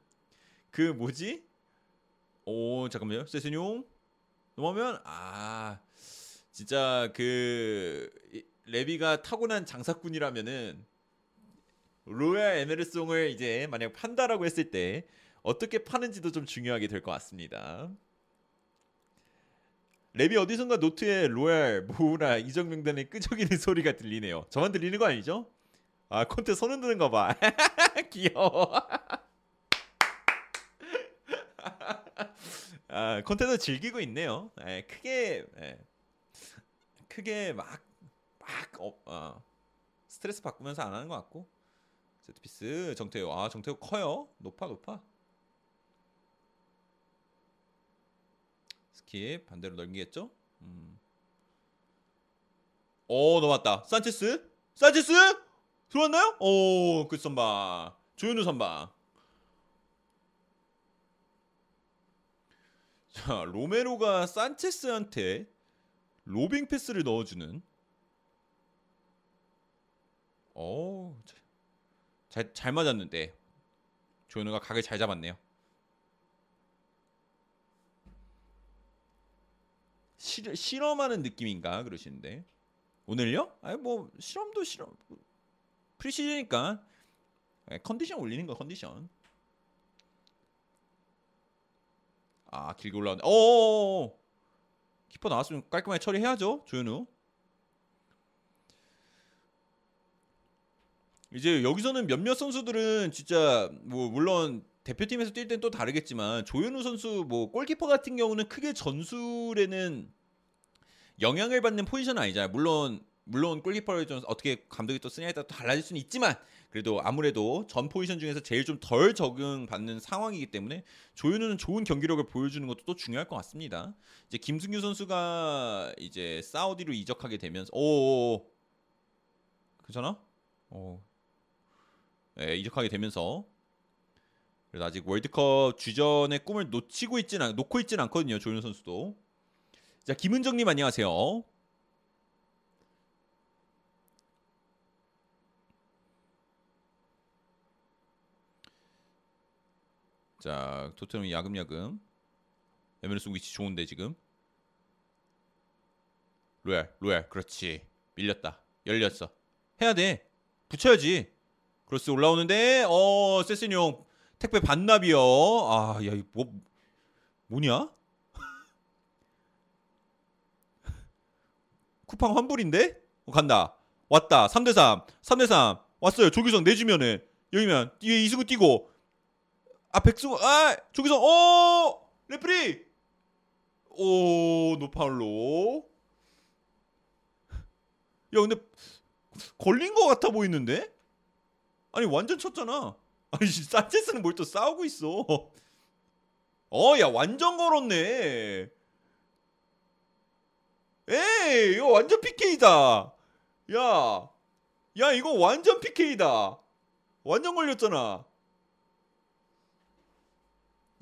그 뭐지? 오 잠깐만요. 세스뇽 넘어면 아 진짜 그 이- 레비가 타고난 장사꾼이라면은 로얄 에메르송을 이제 만약 판다라고 했을 때 어떻게 파는지도 좀 중요하게 될 것 같습니다. 레비 어디선가 노트에 로얄, 모우라, 이적명단에 끄적이는 [laughs] 소리가 들리네요. 저만 들리는 거 아니죠? 아 콘테 손 흔 드는 거 봐. [laughs] 귀여워. [laughs] 아 콘테도 즐기고 있네요. 예, 크게 예, 크게 막 막 어, 어, 스트레스 받으면서 안 하는 것 같고 세트피스. 정태호. 아 정태호 커요? 높아 높아? 스킵. 반대로 넘기겠죠? 음. 오 넘었다. 산체스? 산체스? 들어왔나요? 오그 선방. 조현우 선방. 자 로메로가 산체스한테 로빙 패스를 넣어주는. 오 잘, 잘 맞았는데 조현우가 각을 잘 잡았네요. 실, 실험하는 느낌인가 그러시는데. 오늘요? 아니 뭐 실험도 실험 프리시즌이니까. 예, 컨디션 올리는 거 컨디션. 아 길게 올라왔네. 오 키퍼 나왔으면 깔끔하게 처리해야죠 조현우 이제 여기서는 몇몇 선수들은 진짜 뭐 물론 대표팀에서 뛸 땐 또 다르겠지만 조현우 선수 뭐 골키퍼 같은 경우는 크게 전술에는 영향을 받는 포지션은 아니잖아요. 물론 물론 골키퍼를 좀 어떻게 감독이 또 쓰냐에 따라 또 달라질 수는 있지만 그래도 아무래도 전 포지션 중에서 제일 좀 덜 적응받는 상황이기 때문에 조현우는 좋은 경기력을 보여주는 것도 또 중요할 것 같습니다. 이제 김승규 선수가 이제 사우디로 이적하게 되면서 오 괜찮아? 어. 예, 이적하게 되면서 그래서 아직 월드컵 주전의 꿈을 놓치고 있진 않, 놓고 있진 않거든요. 조윤 선수도. 자, 김은정님 안녕하세요. 자, 토트넘이 야금야금. 에메르송 위치 좋은데 지금. 로얄, 로얄, 그렇지. 밀렸다. 열렸어. 해야 돼. 붙여야지. 크로스 올라오는데, 어, 세스니 형 택배 반납이요. 아, 야, 이 뭐, 뭐냐? [laughs] 쿠팡 환불인데? 어, 간다. 왔다. 3대 3. 3대 3. 왔어요. 조규성 내주면은. 여기면, 뒤에 이승우 뛰고. 아, 백승우, 아! 조규성, 어! referee! 오, 노파울로. 야, 근데, 걸린 거 같아 보이는데? 아니, 완전 쳤잖아. [laughs] 아니, 씨, 산체스는 뭘 또 싸우고 있어. [laughs] 어, 야, 완전 걸었네. 에이, 이거 완전 PK다. 야, 야, 이거 완전 PK다. 완전 걸렸잖아.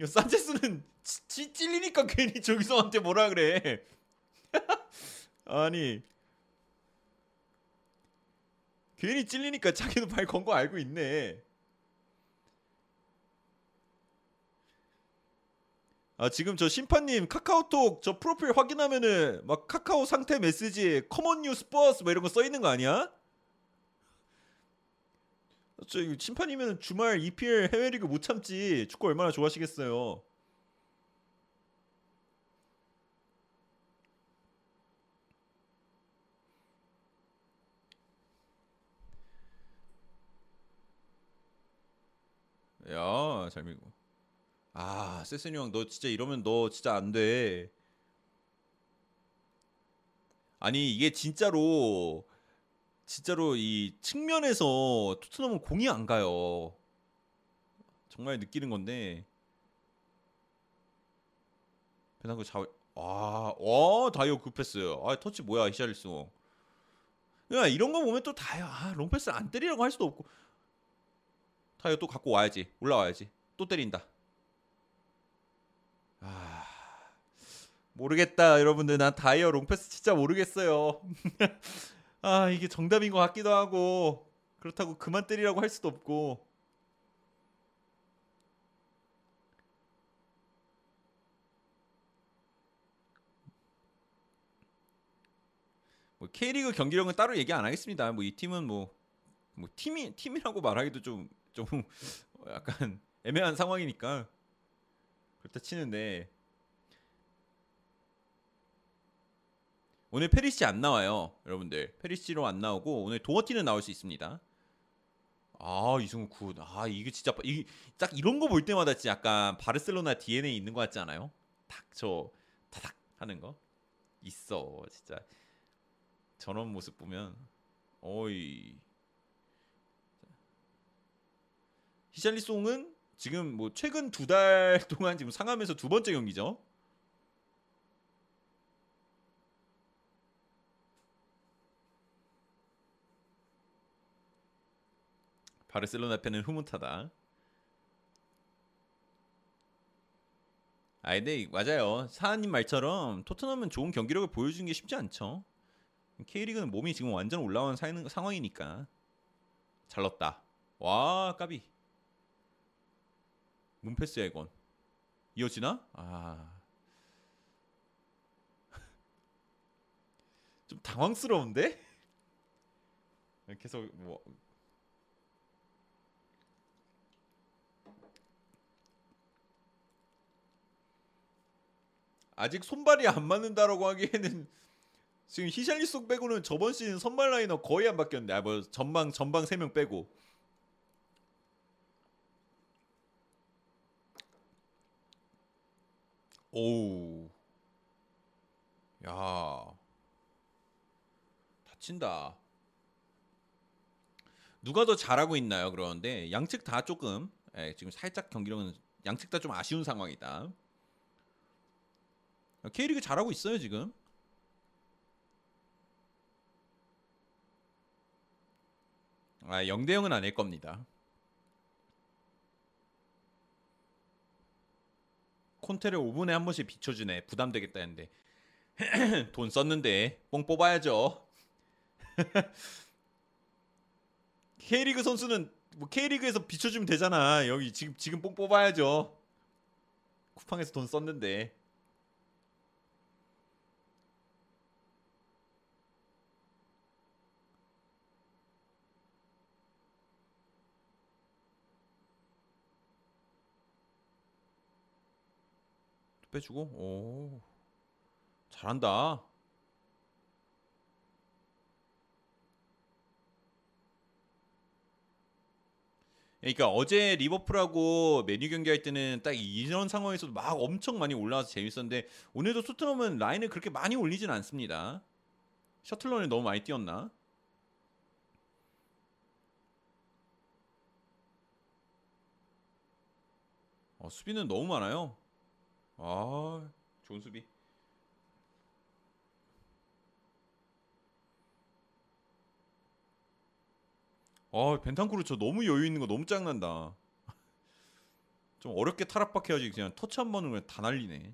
야, 산체스는 찌, 찌, 찔리니까 괜히 조규성한테 뭐라 그래. [laughs] 아니. 괜히 찔리니까 자기도 발 건 거 알고 있네. 아 지금 저 심판님 카카오톡 저 프로필 확인하면은 막 카카오 상태 메시지 come on you Spurs 뭐 이런 거 써 있는 거 아니야? 저 심판이면 주말 EPL 해외리그 못 참지 축구 얼마나 좋아하시겠어요. 야, 잘 밀고. 아, 세스니 형, 너 진짜 이러면 너 진짜 안 돼. 아니, 이게 진짜로, 진짜로 이 측면에서 토트넘은 공이 안 가요. 정말 느끼는 건데. 배낭구 잡, 아, 와, 다이어 급했어요 아, 터치 뭐야, 히샬리송. 야, 이런 거 보면 또 다이어, 아, 롱패스 안 때리라고 할 수도 없고. 다이어 또 갖고 와야지. 올라와야지. 또 때린다. 아 모르겠다 여러분들 난 다이어 롱패스 진짜 모르겠어요. [laughs] 아 이게 정답인 것 같기도 하고 그렇다고 그만 때리라고 할 수도 없고. 뭐 K리그 경기력은 따로 얘기 안 하겠습니다. 뭐 이 팀은 뭐, 뭐 팀이 팀이라고 말하기도 좀 좀 약간 [laughs] 애매한 상황이니까 그렇다 치는데 오늘 페리시치 안 나와요, 여러분들. 페리시치도 안 나오고 오늘 도어티는 나올 수 있습니다. 아 이승우 good. 아 이게 진짜 이 딱 이런 거 볼 때마다 진짜 약간 바르셀로나 DNA 있는 거 같지 않아요? 탁저 타닥 하는 거 있어 진짜 저런 모습 보면 어이 히샬리송은 지금 뭐 최근 두 달 [laughs] 동안 지금 상암에서 두 번째 경기죠. 바르셀로나 팬은 흐뭇하다. 아 근데 맞아요. 사한님 말처럼 토트넘은 좋은 경기력을 보여주는 게 쉽지 않죠. K리그는 몸이 지금 완전 올라온 사- 상황이니까 잘 넣었다. 와 까비. 문패스야 이건. 이어지나? 아. [laughs] 좀 당황스러운데? 계속 뭐 아직 손발이 안 맞는다라고 하기에는 지금 히샬리송 빼고는 저번 시즌 선발 라인업 거의 안 바뀌었는데 아 뭐 전방 전방 3명 빼고 오우. 야. 다친다. 누가 더 잘하고 있나요? 그러는데 양측 다 조금 예, 지금 살짝 경기력은 양측 다 좀 아쉬운 상황이다. K리그 잘하고 있어요 지금? 아 0대 0은 아닐 겁니다. 콘테를 5분에 한 번씩 비춰주네. 부담되겠다 했는데 [clears throat] 돈 썼는데 뽕 뽑아야죠. [laughs] K리그 선수는 뭐 K리그에서 비춰주면 되잖아. 여기 지금 지금 뽕 뽑아야죠. 쿠팡에서 돈 썼는데. 빼주고 오 잘한다. 그러니까 어제 리버풀하고 메뉴 경기할 때는 딱 이런 상황에서도 막 엄청 많이 올라와서 재밌었는데 오늘도 토트넘은 라인을 그렇게 많이 올리진 않습니다. 셔틀런을 너무 많이 뛰었나? 어, 수비는 너무 많아요. 아, 좋은 수비. 아, 벤탄쿠르 저 너무 여유 있는 거 너무 짱난다. [laughs] 좀 어렵게 탈압박해야지 그냥 터치 한 번은 그냥 다 날리네.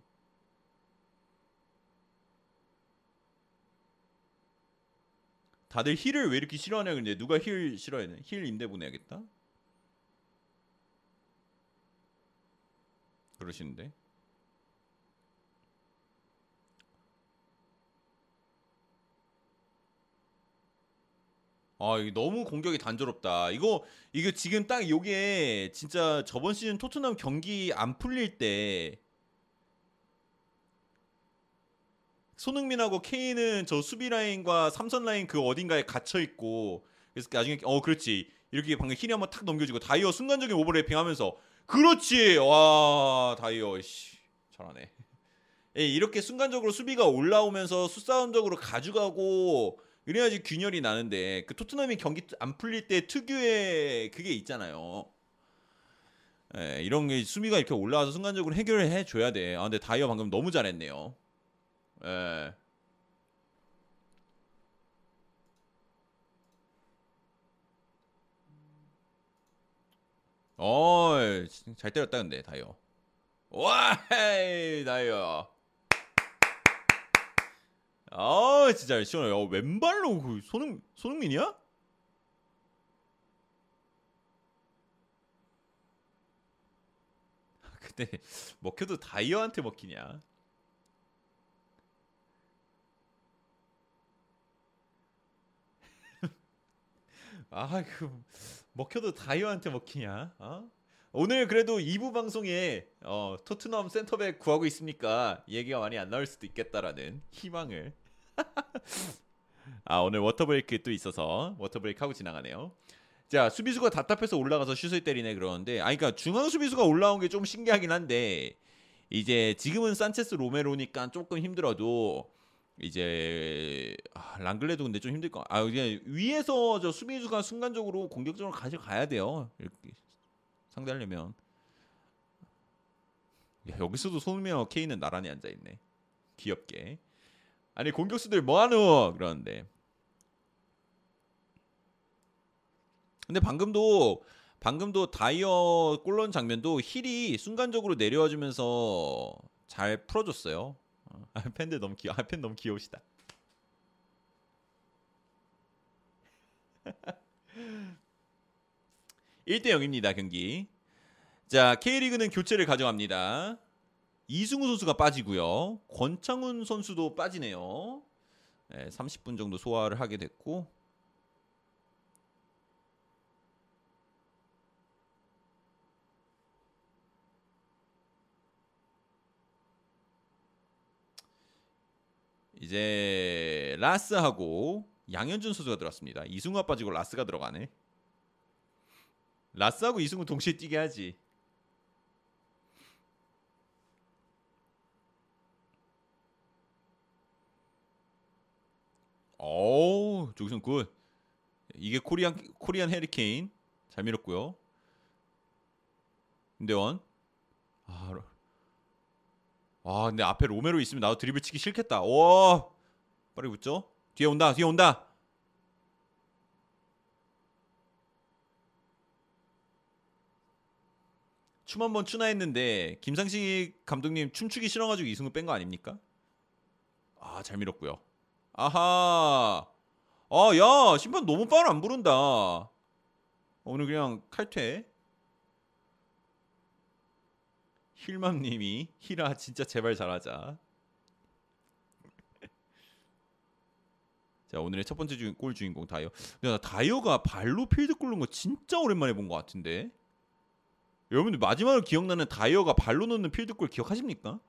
다들 힐을 왜 이렇게 싫어하냐 근데 누가 힐 싫어하냐? 힐 임대 보내야겠다. 그러시는데. 아, 이게 너무 공격이 단조롭다. 이거 이거 지금 딱 요게 진짜 저번 시즌 토트넘 경기 안 풀릴 때 손흥민하고 케인은 저 수비 라인과 삼선 라인 그 어딘가에 갇혀 있고 그래서 나중에 어 그렇지. 이렇게 방금 힐이 한번 탁 넘겨주고 다이어 순간적인 오버래핑 하면서 그렇지! 와 다이어 씨 잘하네. 예, 이렇게 순간적으로 수비가 올라오면서 수싸움적으로 가져가고 이래야지 균열이 나는데 그 토트넘이 경기 안 풀릴 때 특유의 그게 있잖아요. 예, 이런 게 수비가 이렇게 올라와서 순간적으로 해결을 해줘야 돼. 아 근데 다이어 방금 너무 잘했네요. 예. 어, 잘 때렸다 근데 다이어. 와, 다이어. 아 진짜 시원해. 요 왼발로 그 손흥 손흥민이야? [laughs] 근데 먹혀도 다이어한테 먹히냐? [laughs] 아 그 먹혀도 다이어한테 먹히냐? 어? 오늘 그래도 2부 방송에 어, 토트넘 센터백 구하고 있으니까 얘기가 많이 안 나올 수도 있겠다라는 희망을 [laughs] 아 오늘 water break 또 있어서 water break 하고 지나가네요. 자 수비수가 답답해서 올라가서 슛을 때리네 그러는데 아 그러니까 중앙 수비수가 올라온 게 좀 신기하긴 한데 이제 지금은 산체스 로메로니까 조금 힘들어도 이제 아, 랑글레도 근데 좀 힘들 거. 아 그냥 위에서 저 수비수가 순간적으로 공격적으로 가져가야 돼요. 이렇게 상대하려면. 야, 여기서도 손흥민하고 케인은 나란히 앉아 있네. 귀엽게. 아니 공격수들 뭐하노? 그러는데. 근데 방금도 방금도 다이어 골런 장면도 힐이 순간적으로 내려와 주면서 잘 풀어줬어요. 어, 아, 팬들 너무 귀여 아, 팬 너무 귀여우시다. [laughs] (1대 0입니다) 경기. 자 K리그는 교체를 가져갑니다 이승우 선수가 빠지고요. 권창훈 선수도 빠지네요. 네, 30분 정도 소화를 하게 됐고 이제 라스하고 양현준 선수가 들어왔습니다. 이승우가 빠지고 라스가 들어가네. 라스하고 이승우 동시에 뛰게 하지. 오, 조규성 good. 이게 Korean Korean 해리 케인 잘 밀었고요. 김대원. 아, 로. 아, 근데 앞에 로메로 있으면 나도 드리블 치기 싫겠다. 오, 빠르게 붙죠? 뒤에 온다, 뒤에 온다. 춤 한 번 추나 했는데 김상식 감독님 춤추기 싫어가지고 이승우 뺀 거 아닙니까? 아, 잘 밀었고요. 아하. 아 야 심판 너무 빠를 안 부른다. 오늘 그냥 칼퇴. 힐맘님이 힐아 진짜 제발 잘하자. [laughs] 자 오늘의 첫 번째 주, 골 주인공 다이어. 근데 나 다이어가 발로 필드 꿇는 거 진짜 오랜만에 본 것 같은데. 여러분들 마지막으로 기억나는 다이어가 발로 넣는 필드 골 기억하십니까?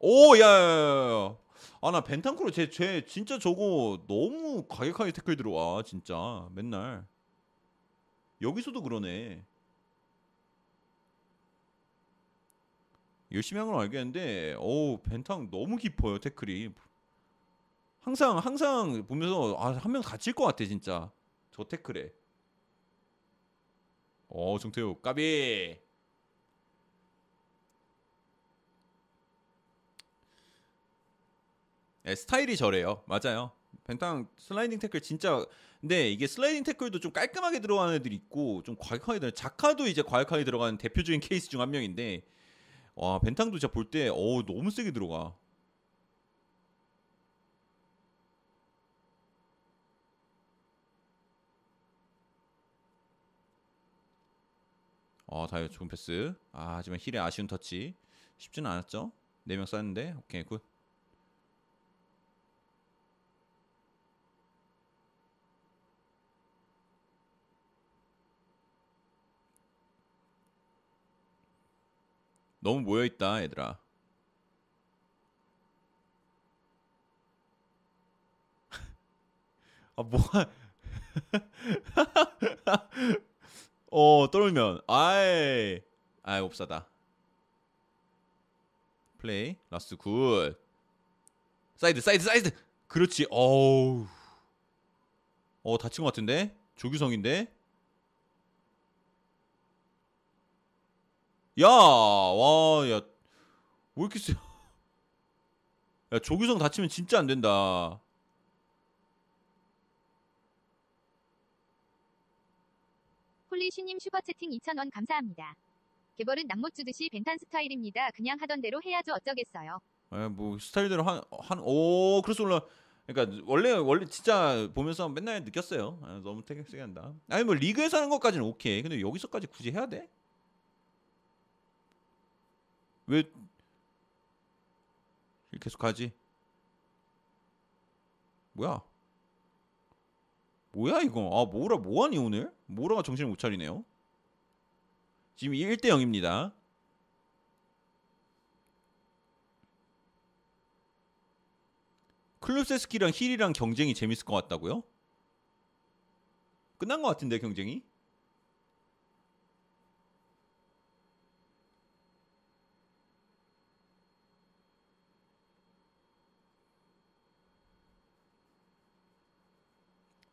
오, 야, 야, 야. 아, 나 벤탄쿠르 쟤, 쟤 진짜 저거 너무 과격하게 태클 들어와, 진짜. 맨날. 여기서도 그러네. 열심히 한 건 알겠는데, 어우, 벤탕 너무 깊어요, 태클이. 항상, 항상 보면서, 아, 한 명 다칠 것 같아, 진짜. 저 태클에. 어 정태욱 까비 네, 스타일이 저래요 맞아요 벤탕 슬라이딩 태클 진짜 근데 이게 슬라이딩 태클도 좀 깔끔하게 들어가는 애들이 있고 좀 과격하게 들어 자카도 이제 과격하게 들어가는 대표적인 케이스 중 한 명인데 와 벤탕도 진짜 볼 때 어 너무 세게 들어가 어, 다이어 좋은 패스. 아, 하지만 힐의 아쉬운 터치. 쉽지는 않았죠? 4명 쐈는데. 오케이, 굿. 너무 모여 있다, 얘들아. [laughs] 아, 뭐야. [laughs] 어 떨면. 아이 아이 옵사이다. 플레이 라스트 굿. 사이드 사이드 사이드! 그렇지. 어우. 어 다친 것 같은데? 조규성인데 야 와 야 왜 이렇게 세? [laughs] 야 조규성 다치면 진짜 안 된다 폴리쉬님 슈퍼채팅 2,000원 감사합니다. 개버릇 남 못 주듯이 벤탄 스타일입니다. 그냥 하던 대로 해야죠 어쩌겠어요. 예, 뭐 스타일대로 한 한 오 크로스 올라 그러니까 원래 원래 진짜 보면서 맨날 느꼈어요. 아, 너무 되게 세게 한다. 아니 뭐 리그에서 하는 것까지는 오케이. 근데 여기서까지 굳이 해야 돼? 왜 계속 하지? 뭐야? 뭐야 이거? 아 모라 뭐하니 오늘? 모라가 정신을 못 차리네요. 지금 1대 0입니다. 클루세스키랑 힐이랑 경쟁이 재밌을 것 같다고요? 끝난 것 같은데 경쟁이?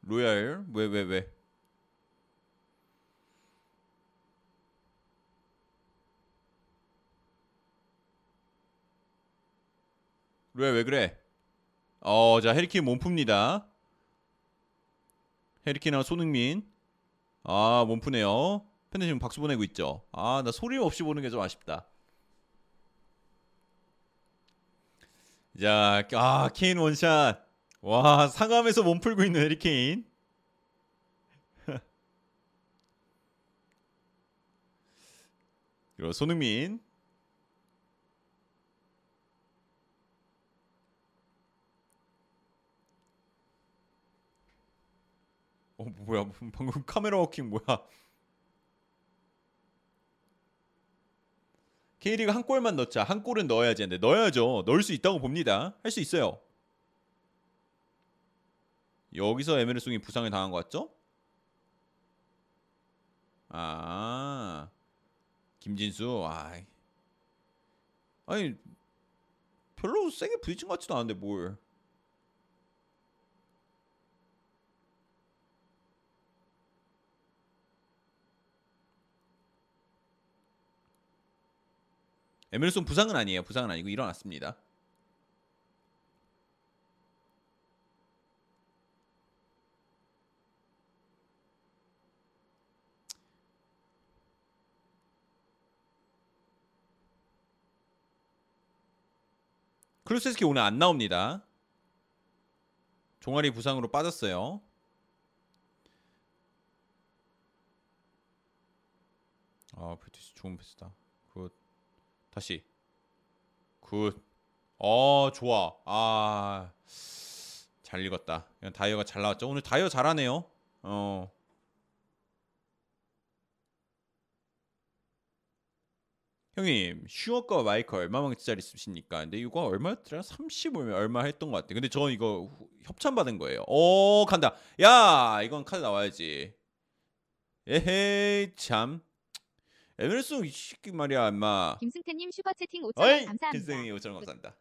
로얄 왜 왜 왜? 로얄 왜 그래? 어, 자, 해리킨 몸풉니다. 해리킨하고 손흥민. 아, 몸푸네요. 팬들 지금 박수 보내고 있죠. 아, 나 소리 없이 보는 게 좀 아쉽다. 자, 아, 케인 원샷. 와, 상암에서 몸 풀고 있는 해리케인. [laughs] 그리고 손흥민. 어 뭐야 [laughs] 방금 카메라 워킹 뭐야? K리그 한 골만 넣자. 한 골은 넣어야지 근데 넣어야죠. 넣을 수 있다고 봅니다. 할 수 있어요 여기서 에메르송이 부상을 당한 것 같죠? 아 김진수 아 아니 별로 세게 부딪힌 것 같지도 않은데 뭘 에메르손 부상은 아니에요. 부상은 아니고 일어났습니다. 크루세스키 오늘 안 나옵니다. 종아리 부상으로 빠졌어요. 아, 베티스 좋은 패스다. good. 다시. good. 어, 좋아. 아. 잘 읽었다. 다이어가 잘 나왔죠. 오늘 다이어 잘하네요. 어. 형님 슈어 마이크 얼마만 짜리 쓰십니까? 근데 이거 얼마였더라? 30 얼마, 얼마 했던 것 같아. 근데 저 이거 후- 협찬 받은 거예요. 오 간다. 야 이건 카드 나와야지. 에헤이 참. 에메르송 이 새끼 말이야 임마. 김승태님 슈퍼 채팅 5천 어이 원 감사합니다. 김승희 5천 원 감사합니다.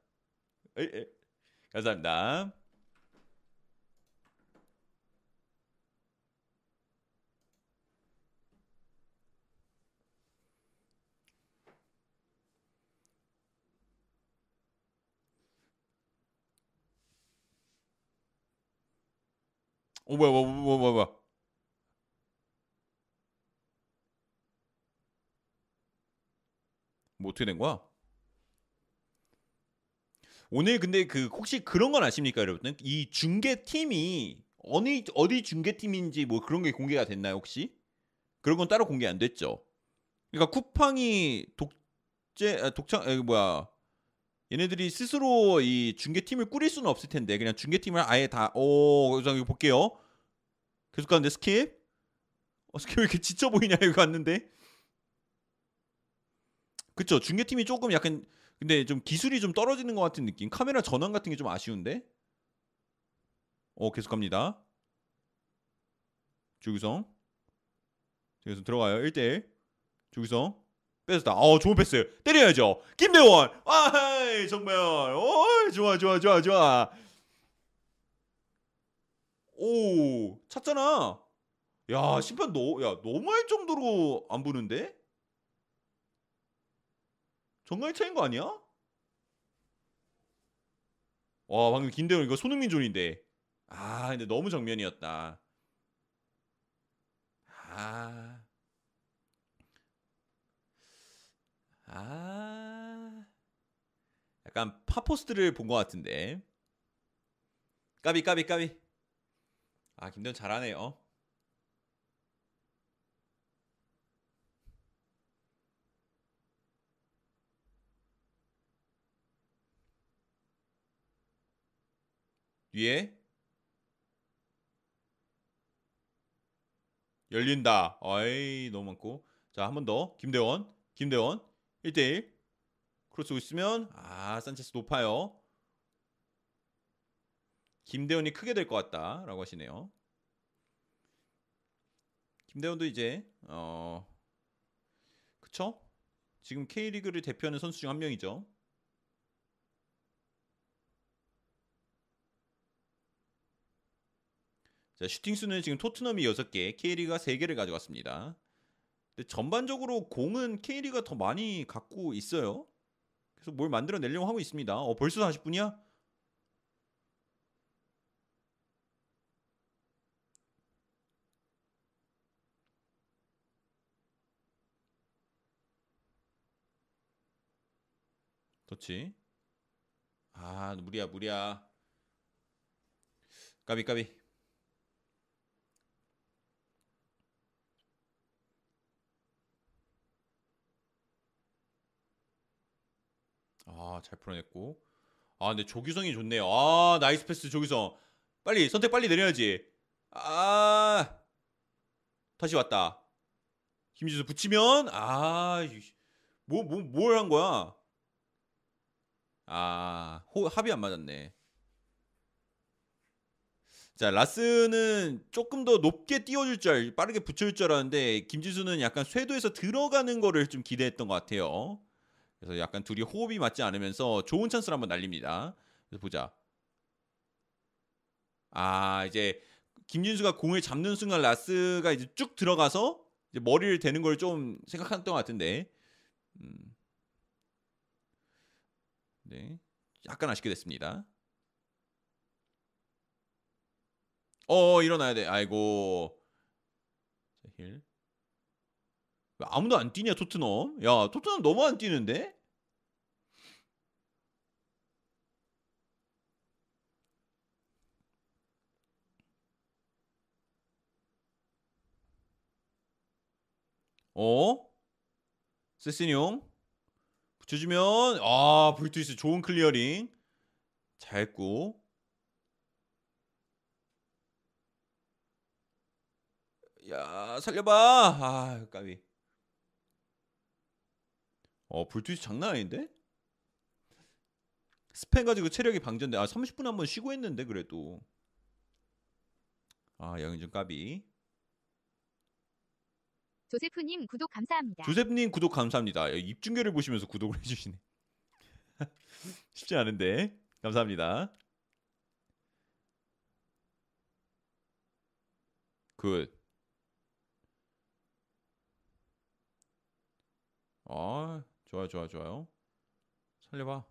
에이, 에이. 감사합니다. 어 뭐야 뭐야 뭐야 뭐야 뭐야 뭐 어떻게 된 거야? 오늘 근데 그 혹시 그런 건 아십니까 여러분? 이 중계 팀이 어느 어디 중계 팀인지 뭐 그런 게 공개가 됐나요 혹시? 그런 건 따로 공개 안 됐죠. 그러니까 쿠팡이 독재 아, 독창 아, 이거 뭐야? 얘네들이 스스로 이 중계 팀을 꾸릴 수는 없을 텐데 그냥 중계 팀을 아예 다오 그래서 이거 볼게요. 계속 가는데 스킵? 어, 스킵 왜 이렇게 지쳐 보이냐 이거 왔는데. 그쵸 중계 팀이 조금 약간 근데 좀 기술이 좀 떨어지는 것 같은 느낌. 카메라 전환 같은 게 좀 아쉬운데. 어 계속 갑니다. 조규성. 조규성 들어가요. 1대1. 조규성. 뺏었다. 어 좋은 패스. 때려야죠. 김대원. 아 정말. 어 좋아 좋아 좋아 좋아. 오 찼잖아. 야 심판 너 야 너무 할 정도로 안 보는데? 정말 차인 거 아니야? 와 방금 김대훈 이거 손흥민 존인데 아 근데 너무 정면이었다 아 아. 약간 파포스트를 본 것 같은데 까비 까비 까비 아 김대훈 잘하네요 뒤에 열린다. 어이 너무 많고. 자, 한 번 더. 김대원. 김대원. 1대1. 크로스 있으면 아, 산체스 높아요. 김대원이 크게 될 것 같다라고 하시네요. 김대원도 이제 어 그쵸? 지금 K리그를 대표하는 선수 중 한 명이죠. 자, 슈팅 수는 지금 토트넘이 6개, K리그가 3개를 가져갔습니다. 근데 전반적으로 공은 K리그가 더 많이 갖고 있어요. 그래서 뭘 만들어 내려고 하고 있습니다. 어, 벌써 40분이야? 그렇지. 아, 무리야, 무리야. 까비, 까비. 아, 잘 풀어냈고. 아, 근데 조규성이 좋네요. 아, nice 패스 조규성. 빨리 선택 빨리 내려야지. 아. 다시 왔다. 김진수 붙이면 아, 뭐 뭐 뭘 한 거야? 아, 호, 합이 안 맞았네. 자, 라스는 조금 더 높게 띄워줄 줄, 알- 빠르게 붙여줄 줄 알았는데, 김진수는 약간 쇄도해서 들어가는 거를 좀 기대했던 것 같아요. 그래서 약간 둘이 호흡이 맞지 않으면서 좋은 찬스를 한번 날립니다. 그래서 보자. 아, 이제 김진수가 공을 잡는 순간 라스가 이제 쭉 들어가서 이제 머리를 대는 걸 좀 생각했던 것 같은데, 음. 네, 약간 아쉽게 됐습니다. 어, 일어나야 돼. 아이고. 자, 힐. 아무도 안 뛰냐 토트넘? 야 토트넘 너무 안 뛰는데? 어? 세시뇽 붙여주면 아 불투이스 좋은 clearing 잘했고 야 살려봐 아 까비 어 불투스 장난 아닌데 스팸 가지고 체력이 방전돼 아 30분 한 번 쉬고 했는데 그래도 아 양현준 까비 조세프님 구독 감사합니다. 조셉님 구독 감사합니다. 입중계를 보시면서 구독을 [laughs] 해주시네. [laughs] 쉽지 않은데 감사합니다. 굿. 아 좋아요 좋아요 좋아요. 살려봐.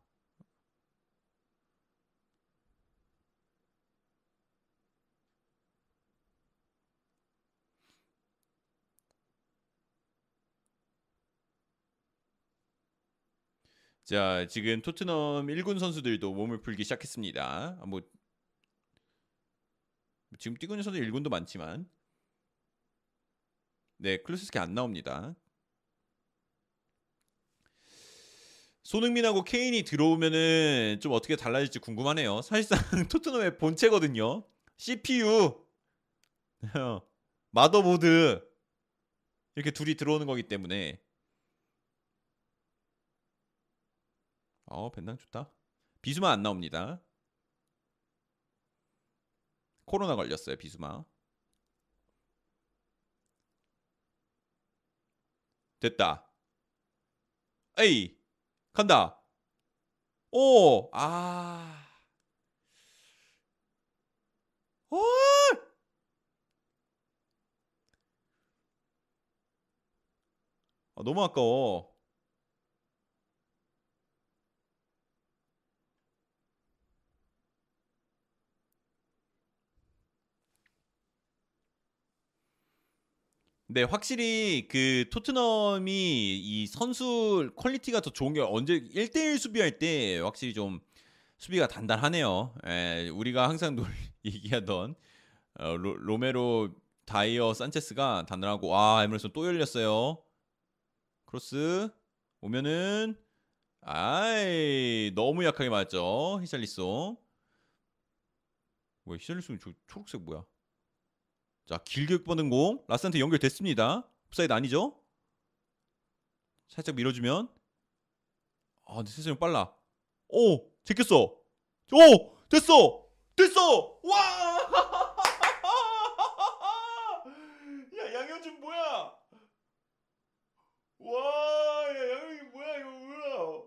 자, 지금 토트넘 1군 선수들도 몸을 풀기 시작했습니다. 아, 뭐 지금 뛰고 있는 선수 1군도 많지만 네, 클루스스키 안 나옵니다. 손흥민하고 케인이 들어오면은 좀 어떻게 달라질지 궁금하네요. 사실상 [laughs] 토트넘의 본체거든요. CPU, [laughs] 마더보드 이렇게 둘이 들어오는 거기 때문에 어, 벤당 좋다. 비수마 안 나옵니다. 코로나 걸렸어요, 비수마. 됐다. 에이, 간다. 오, 아. 오! 아, 너무 아까워. 네, 확실히 그 토트넘이 이 선수 quality가 더 좋은 게 언제 1대1 수비할 때 확실히 좀 수비가 단단하네요. 에, 우리가 항상 놀, [laughs] 얘기하던 어, 로, 로메로, 다이어, 산체스가 단단하고 아 에머슨 또 열렸어요. 크로스 오면은 아이 너무 약하게 맞죠 히샬리송. 뭐야 히샬리송 저 초록색 뭐야? 자 길게 뻗은 공 라스한테 연결됐습니다. 옵사이드 아니죠? 살짝 밀어주면 아 근데 세상이 빨라. 오 제꼈어. 오 됐어 됐어 와. [laughs] 야 양현준 뭐야? 와, 야 양현준 뭐야 이거 뭐야?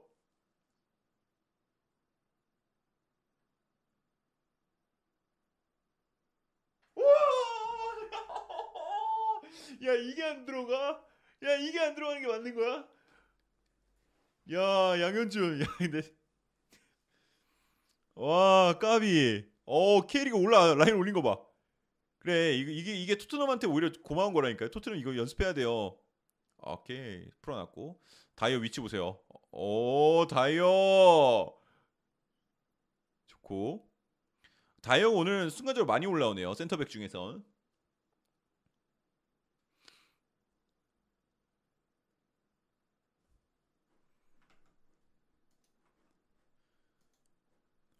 와! 야 이게 안 들어가? 야 이게 안 들어가는 게 맞는 거야? 야 양현준 [laughs] 야 근데 와 까비 어 케이리가 올라 라인 올린 거 봐. 그래 이게 이게 이게 토트넘한테 오히려 고마운 거라니까요. 토트넘 이거 연습해야 돼요. 오케이 풀어놨고 다이어 위치 보세요. 오 다이어 좋고 다이어 오늘 순간적으로 많이 올라오네요. 센터백 중에선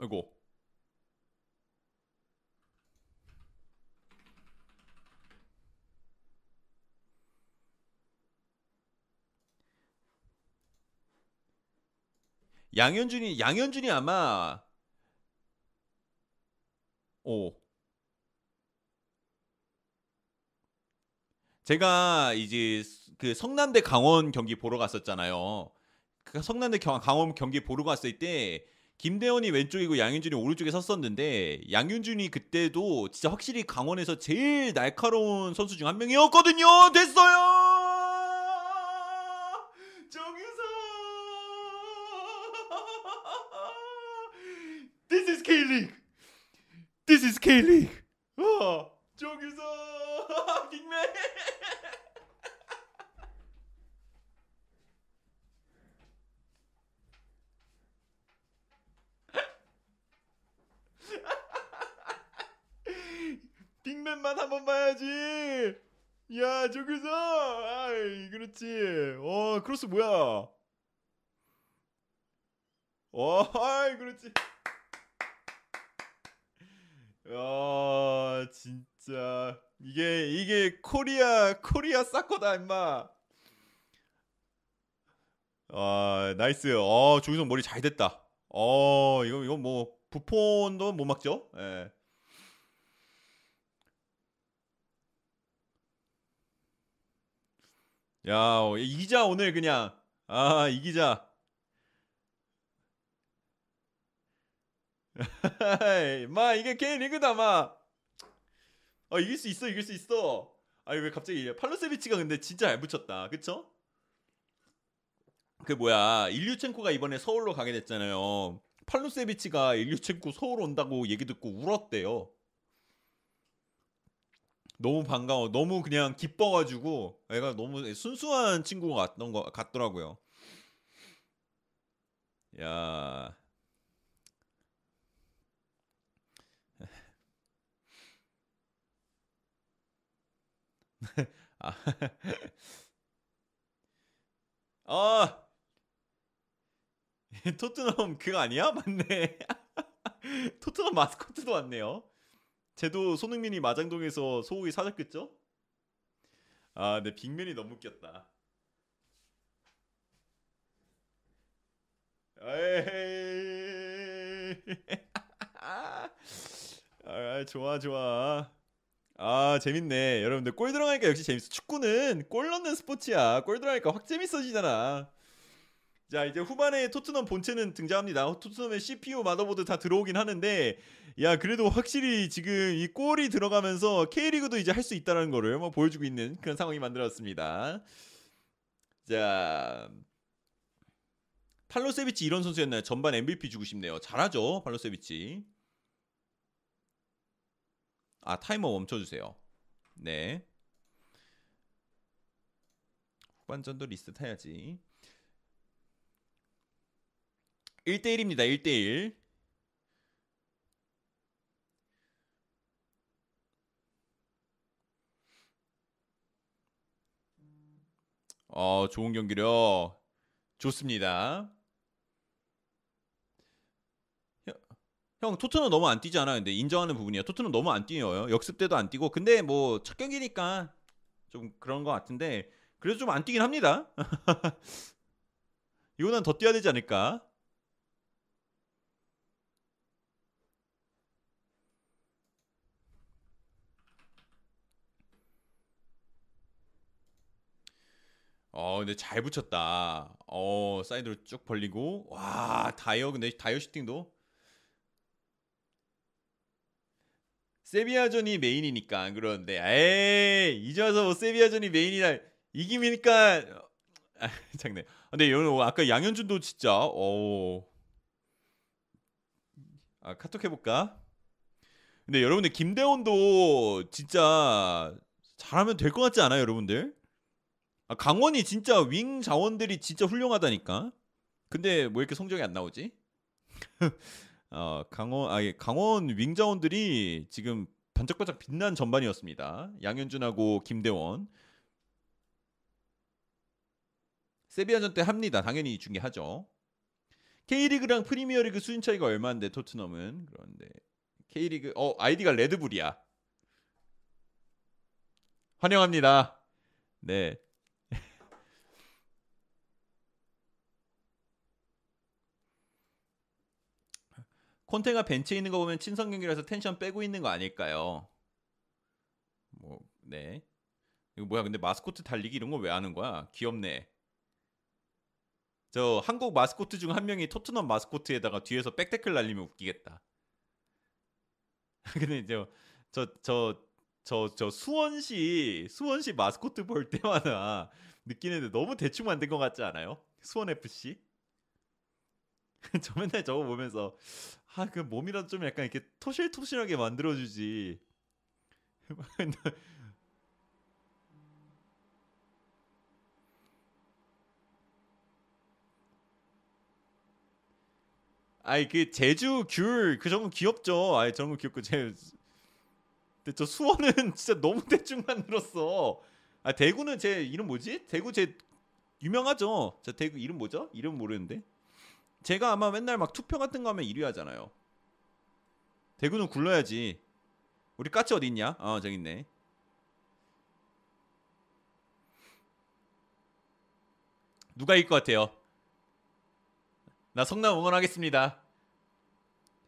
아이고 양현준이 양현준이 아마 오 제가 이제 그 성남대 강원 경기 보러 갔었잖아요. 그 성남대 경- 강원 경기 보러 갔을 때 김대원이 왼쪽이고 양윤준이 오른쪽에 섰었는데 양윤준이 그때도 진짜 확실히 강원에서 제일 날카로운 선수 중 한 명이었거든요. 됐어요. 정유서. This is K-League. This is K-League. 어, 정유서. [laughs] 빅맨. 빅맨만 한번 봐야지. 야 저기서. 아이 그렇지. 어 크로스 뭐야? 어 아이 그렇지. 야 진짜. 이게 이게 Korea Korea soccer다 임마. 아 nice. 어 조규성 머리 잘 됐다. 어 이거 이거 뭐 부폰도 못 막죠? 예. 야, 어, 이기자 오늘 그냥. 아, 이 기자. [laughs] 마 이게 K리그다 마. 어 이길 수 있어 이길 수 있어. 아니 왜 갑자기 팔로세비치가 근데 진짜 잘 붙였다. 그쵸? 그 뭐야 일류첸코가 이번에 서울로 가게 됐잖아요. 팔로세비치가 일류첸코 서울 온다고 얘기 듣고 울었대요. 너무 반가워. 너무 그냥 기뻐가지고 애가 너무 순수한 친구가 같던 거 같더라고요. 야. [laughs] 아. 아. 토트넘 그거 아니야? 맞네. [laughs] 토트넘 마스코트도 왔네요. 쟤도 손흥민이 마장동에서 소고기 사줬겠죠? 아, 근데 빅맨이 너무 웃겼다. [laughs] 아, 좋아, 좋아. 아, 재밌네. 여러분들 골 들어가니까 역시 재밌어. 축구는 골 넣는 스포츠야. 골 들어가니까 확 재밌어지잖아. 자 이제 후반에 토트넘 본체는 등장합니다. 토트넘의 CPU 마더보드 다 들어오긴 하는데 야 그래도 확실히 지금 이 골이 들어가면서 K리그도 이제 할 수 있다는 거를 뭐 보여주고 있는 그런 상황이 만들어졌습니다. 자 팔로세비치 이런 선수였나요? 전반 MVP 주고 싶네요. 잘하죠 팔로세비치. 아 타이머 멈춰주세요. 네. 후반전도 리스트 해야지. 1대1입니다. 1대1. 어, 좋은 경기력. 좋습니다. 형, 형 토트넘 너무 안 뛰지 않아요? 근데 인정하는 부분이에요. 토트넘 너무 안 뛰어요. 역습 때도 안 뛰고. 근데 뭐 첫 경기니까 좀 그런 것 같은데 그래도 좀 안 뛰긴 합니다. [laughs] 이거는 더 뛰어야 되지 않을까? 어 근데 잘 붙였다. 어 사이드로 쭉 벌리고 와 다이어 근데 다이어 슈팅도 세비야전이 메인이니까 안 그러는데 에이 이제 와서 뭐 세비야전이 메인이라 이기니까 아, 장난. 근데 여러분 아까 양현준도 진짜 어. 아 카톡 해볼까? 근데 여러분들 김대원도 진짜 잘하면 될 것 같지 않아요, 여러분들? 아, 강원이 진짜 윙 자원들이 진짜 훌륭하다니까. 근데 뭐 이렇게 성적이 안 나오지? [laughs] 어, 강원 아 예, 강원 윙 자원들이 지금 반짝반짝 빛난 전반이었습니다. 양현준하고 김대원. 세비야전 때 합니다. 당연히 중계하죠. K리그랑 프리미어리그 수준 차이가 얼마인데 토트넘은 그런데 K리그 어 아이디가 레드불이야. 환영합니다. 네. 콘테가 벤치에 있는 거 보면 친선 경기라서 텐션 빼고 있는 거 아닐까요? 뭐 네. 이거 뭐야? 근데 마스코트 달리기 이런 거 왜 하는 거야? 귀엽네. 저 한국 마스코트 중 한 명이 토트넘 마스코트에다가 뒤에서 백태클 날리면 웃기겠다. [laughs] 근데 저저 저 저 수원시 수원시 마스코트 볼 때마다 [laughs] 느끼는데 너무 대충 만든 것 같지 않아요? 수원 FC? [laughs] 저 맨날 저거 보면서 아 그 몸이라도 좀 약간 이렇게 토실토실하게 만들어주지. [laughs] 아이 그 제주 귤 그 정도 귀엽죠. 아이 저런 거 귀엽고 제 근데 저 수원은 [laughs] 진짜 너무 대충 만들었어. 아 대구는 제 이름 뭐지? 대구 제 유명하죠. 저 대구 이름 뭐죠? 이름 모르는데. 제가 아마 맨날 막 투표 같은 거 하면 1위 하잖아요. 대구는 굴러야지. 우리 까치 어디 있냐? 어 저기 있네. 누가 이길 것 같아요? 나 성남 응원하겠습니다.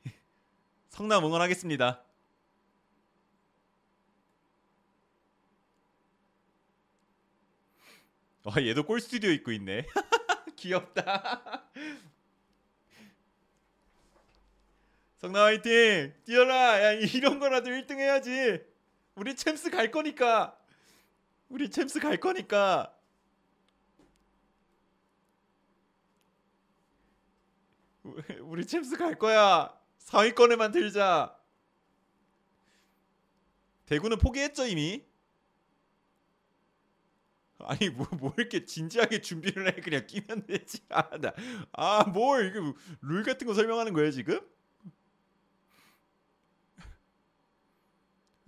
[laughs] 성남 응원하겠습니다. 와 얘도 골 스튜디오 입고 있네. [laughs] 귀엽다. 성남 화이팅! 뛰어라! 야 이런 거라도 1등 해야지. 우리 챔스 갈 거니까. 우리 챔스 갈 거니까. 우리- 챔스 갈 거야. 상위권에만 들자. 대구는 포기했죠 이미. 아니 뭐, 뭐 이렇게 진지하게 준비를 해 그냥 끼면 되지 아나아뭘 이게 뭐룰 같은 거 설명하는 거예요 지금?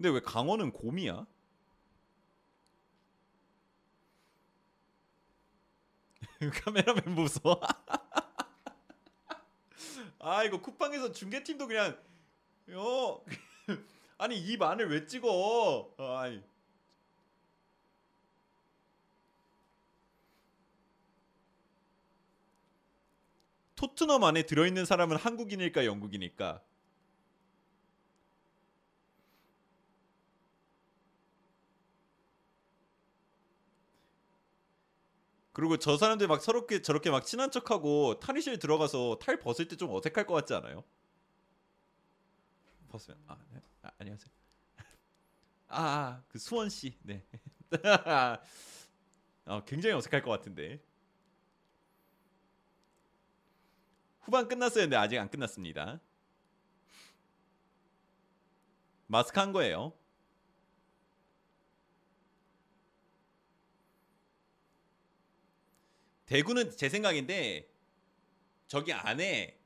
근데 왜 강원은 곰이야? [laughs] 카메라맨 무서워 [laughs] 아 이거 쿠팡에서 중계팀도 그냥 어 [laughs] 아니 입 안을 왜 찍어 아이 토트넘 안에 들어있는 사람은 한국인일까 영국인일까? 그리고 저 사람들 막 서럽게 저렇게 막 친한 척하고 탈의실 들어가서 탈 벗을 때 좀 어색할 것 같지 않아요? 벗으면 아, 네. 아 안녕하세요. [laughs] 아, 그 수원 씨. 네. 어, [laughs] 굉장히 어색할 것 같은데. 후반 끝났어요. 근데 아직 안 끝났습니다. 마스크 한 거예요. 대구는 제 생각인데 저기 안에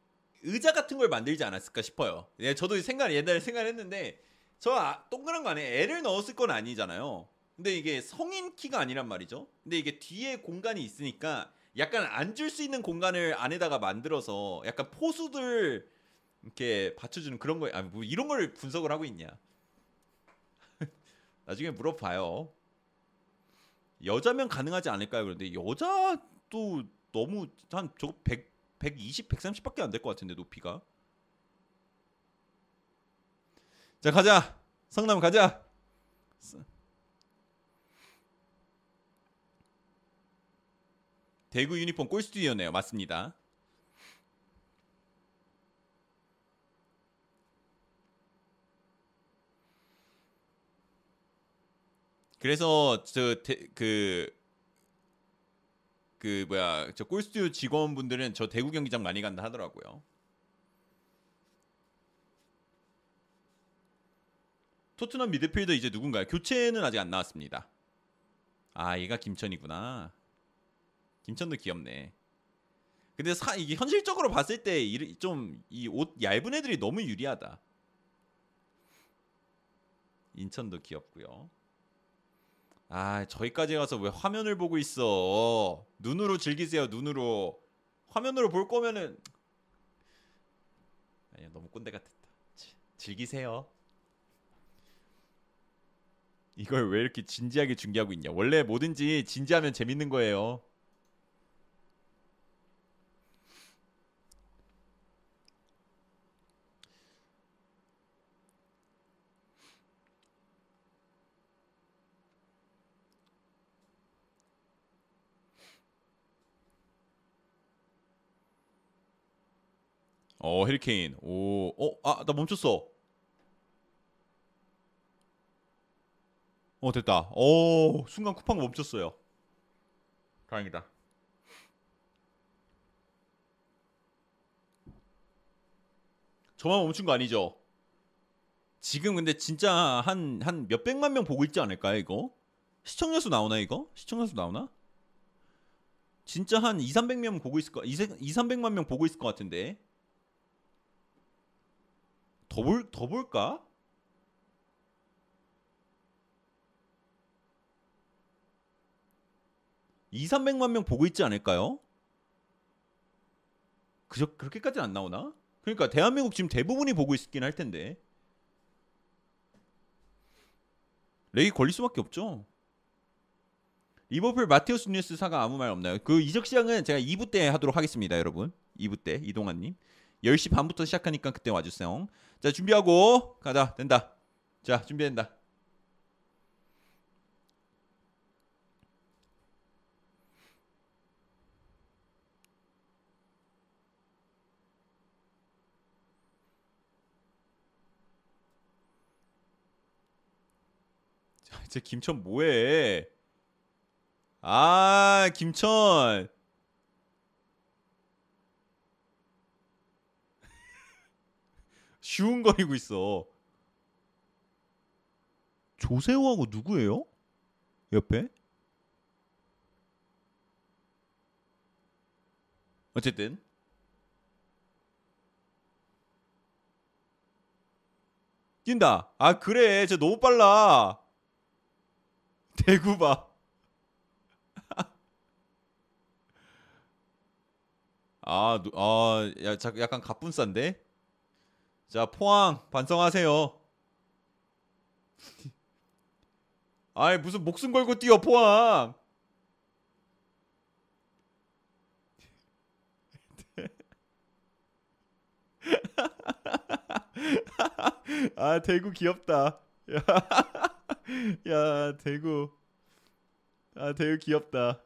의자 같은 걸 만들지 않았을까 싶어요. 예, 저도 생각 옛날에 생각했는데 저 아, 동그란 거 안에 애를 넣었을 건 아니잖아요. 근데 이게 성인 키가 아니란 말이죠. 근데 이게 뒤에 공간이 있으니까 약간 앉을 수 있는 공간을 안에다가 만들어서 약간 포수들 이렇게 받쳐주는 그런 거, 아뭐 이런 걸 분석을 하고 있냐? [laughs] 나중에 물어봐요. 여자면 가능하지 않을까요? 그런데 여자 도 너무 한 저거 100 120, 130밖에 안 될 것 같은데 높이가. 자 가자 성남 가자. 대구 유니폼 골 스튜디오네요. 맞습니다. 그래서 저그 그 뭐야 저 골스튜디오 직원분들은 저 대구 경기장 많이 간다 하더라고요. 토트넘 미드필더 이제 누군가요? 교체는 아직 안 나왔습니다. 아 얘가 김천이구나. 김천도 귀엽네. 근데 사, 이게 현실적으로 봤을 때 좀 이 옷 얇은 애들이 너무 유리하다. 인천도 귀엽고요. 아 저기까지 가서 왜 화면을 보고 있어? 눈으로 즐기세요 눈으로. 화면으로 볼 거면은. 아니 너무 꼰대 같았다. 지- 즐기세요. 이걸 왜 이렇게 진지하게 중계하고 있냐? 원래 뭐든지 진지하면 재밌는 거예요 어 해리케인. 오어아나 멈췄어. 어 됐다. 오 순간 쿠팡 멈췄어요. 다행이다. 저만 멈춘 거 아니죠? 지금 근데 진짜 한 한 몇백만 명 보고 있지 않을까요 이거? 시청자 수 나오나 이거? 시청자 수 나오나? 진짜 한 2, 300명 보고 있을 거 2, 300만 명 보고 있을 것 같은데 더 볼 더 볼까? 2, 300만 명 보고 있지 않을까요? 그저 그렇게까지는 안 나오나? 그러니까 대한민국 지금 대부분이 보고 있긴 할 텐데. 렉이 걸릴 수밖에 없죠. 리버풀 마테우스 뉴스 사가 아무 말 없나요? 그 이적 시장은 제가 2부 때 하도록 하겠습니다, 여러분. 2부 때 이동환님 10시 반부터 시작하니까 그때 와주세요. 자 준비하고 가자 된다. 자 준비된다. 자 이제 김천 뭐해? 아 김천 쉬운거리고 있어. 조세호하고 누구예요? 옆에? 어쨌든 뛴다. 아 그래, 저 너무 빨라. [laughs] 대구 봐. [laughs] 아, 누- 아, 야, 자, 약간 갑분싼데? 자, 포항 반성하세요. [laughs] 아이, 무슨 목숨 걸고 뛰어, 포항. [laughs] 아, 대구 귀엽다. 야, [laughs] 야, 대구. 아, 대구 귀엽다.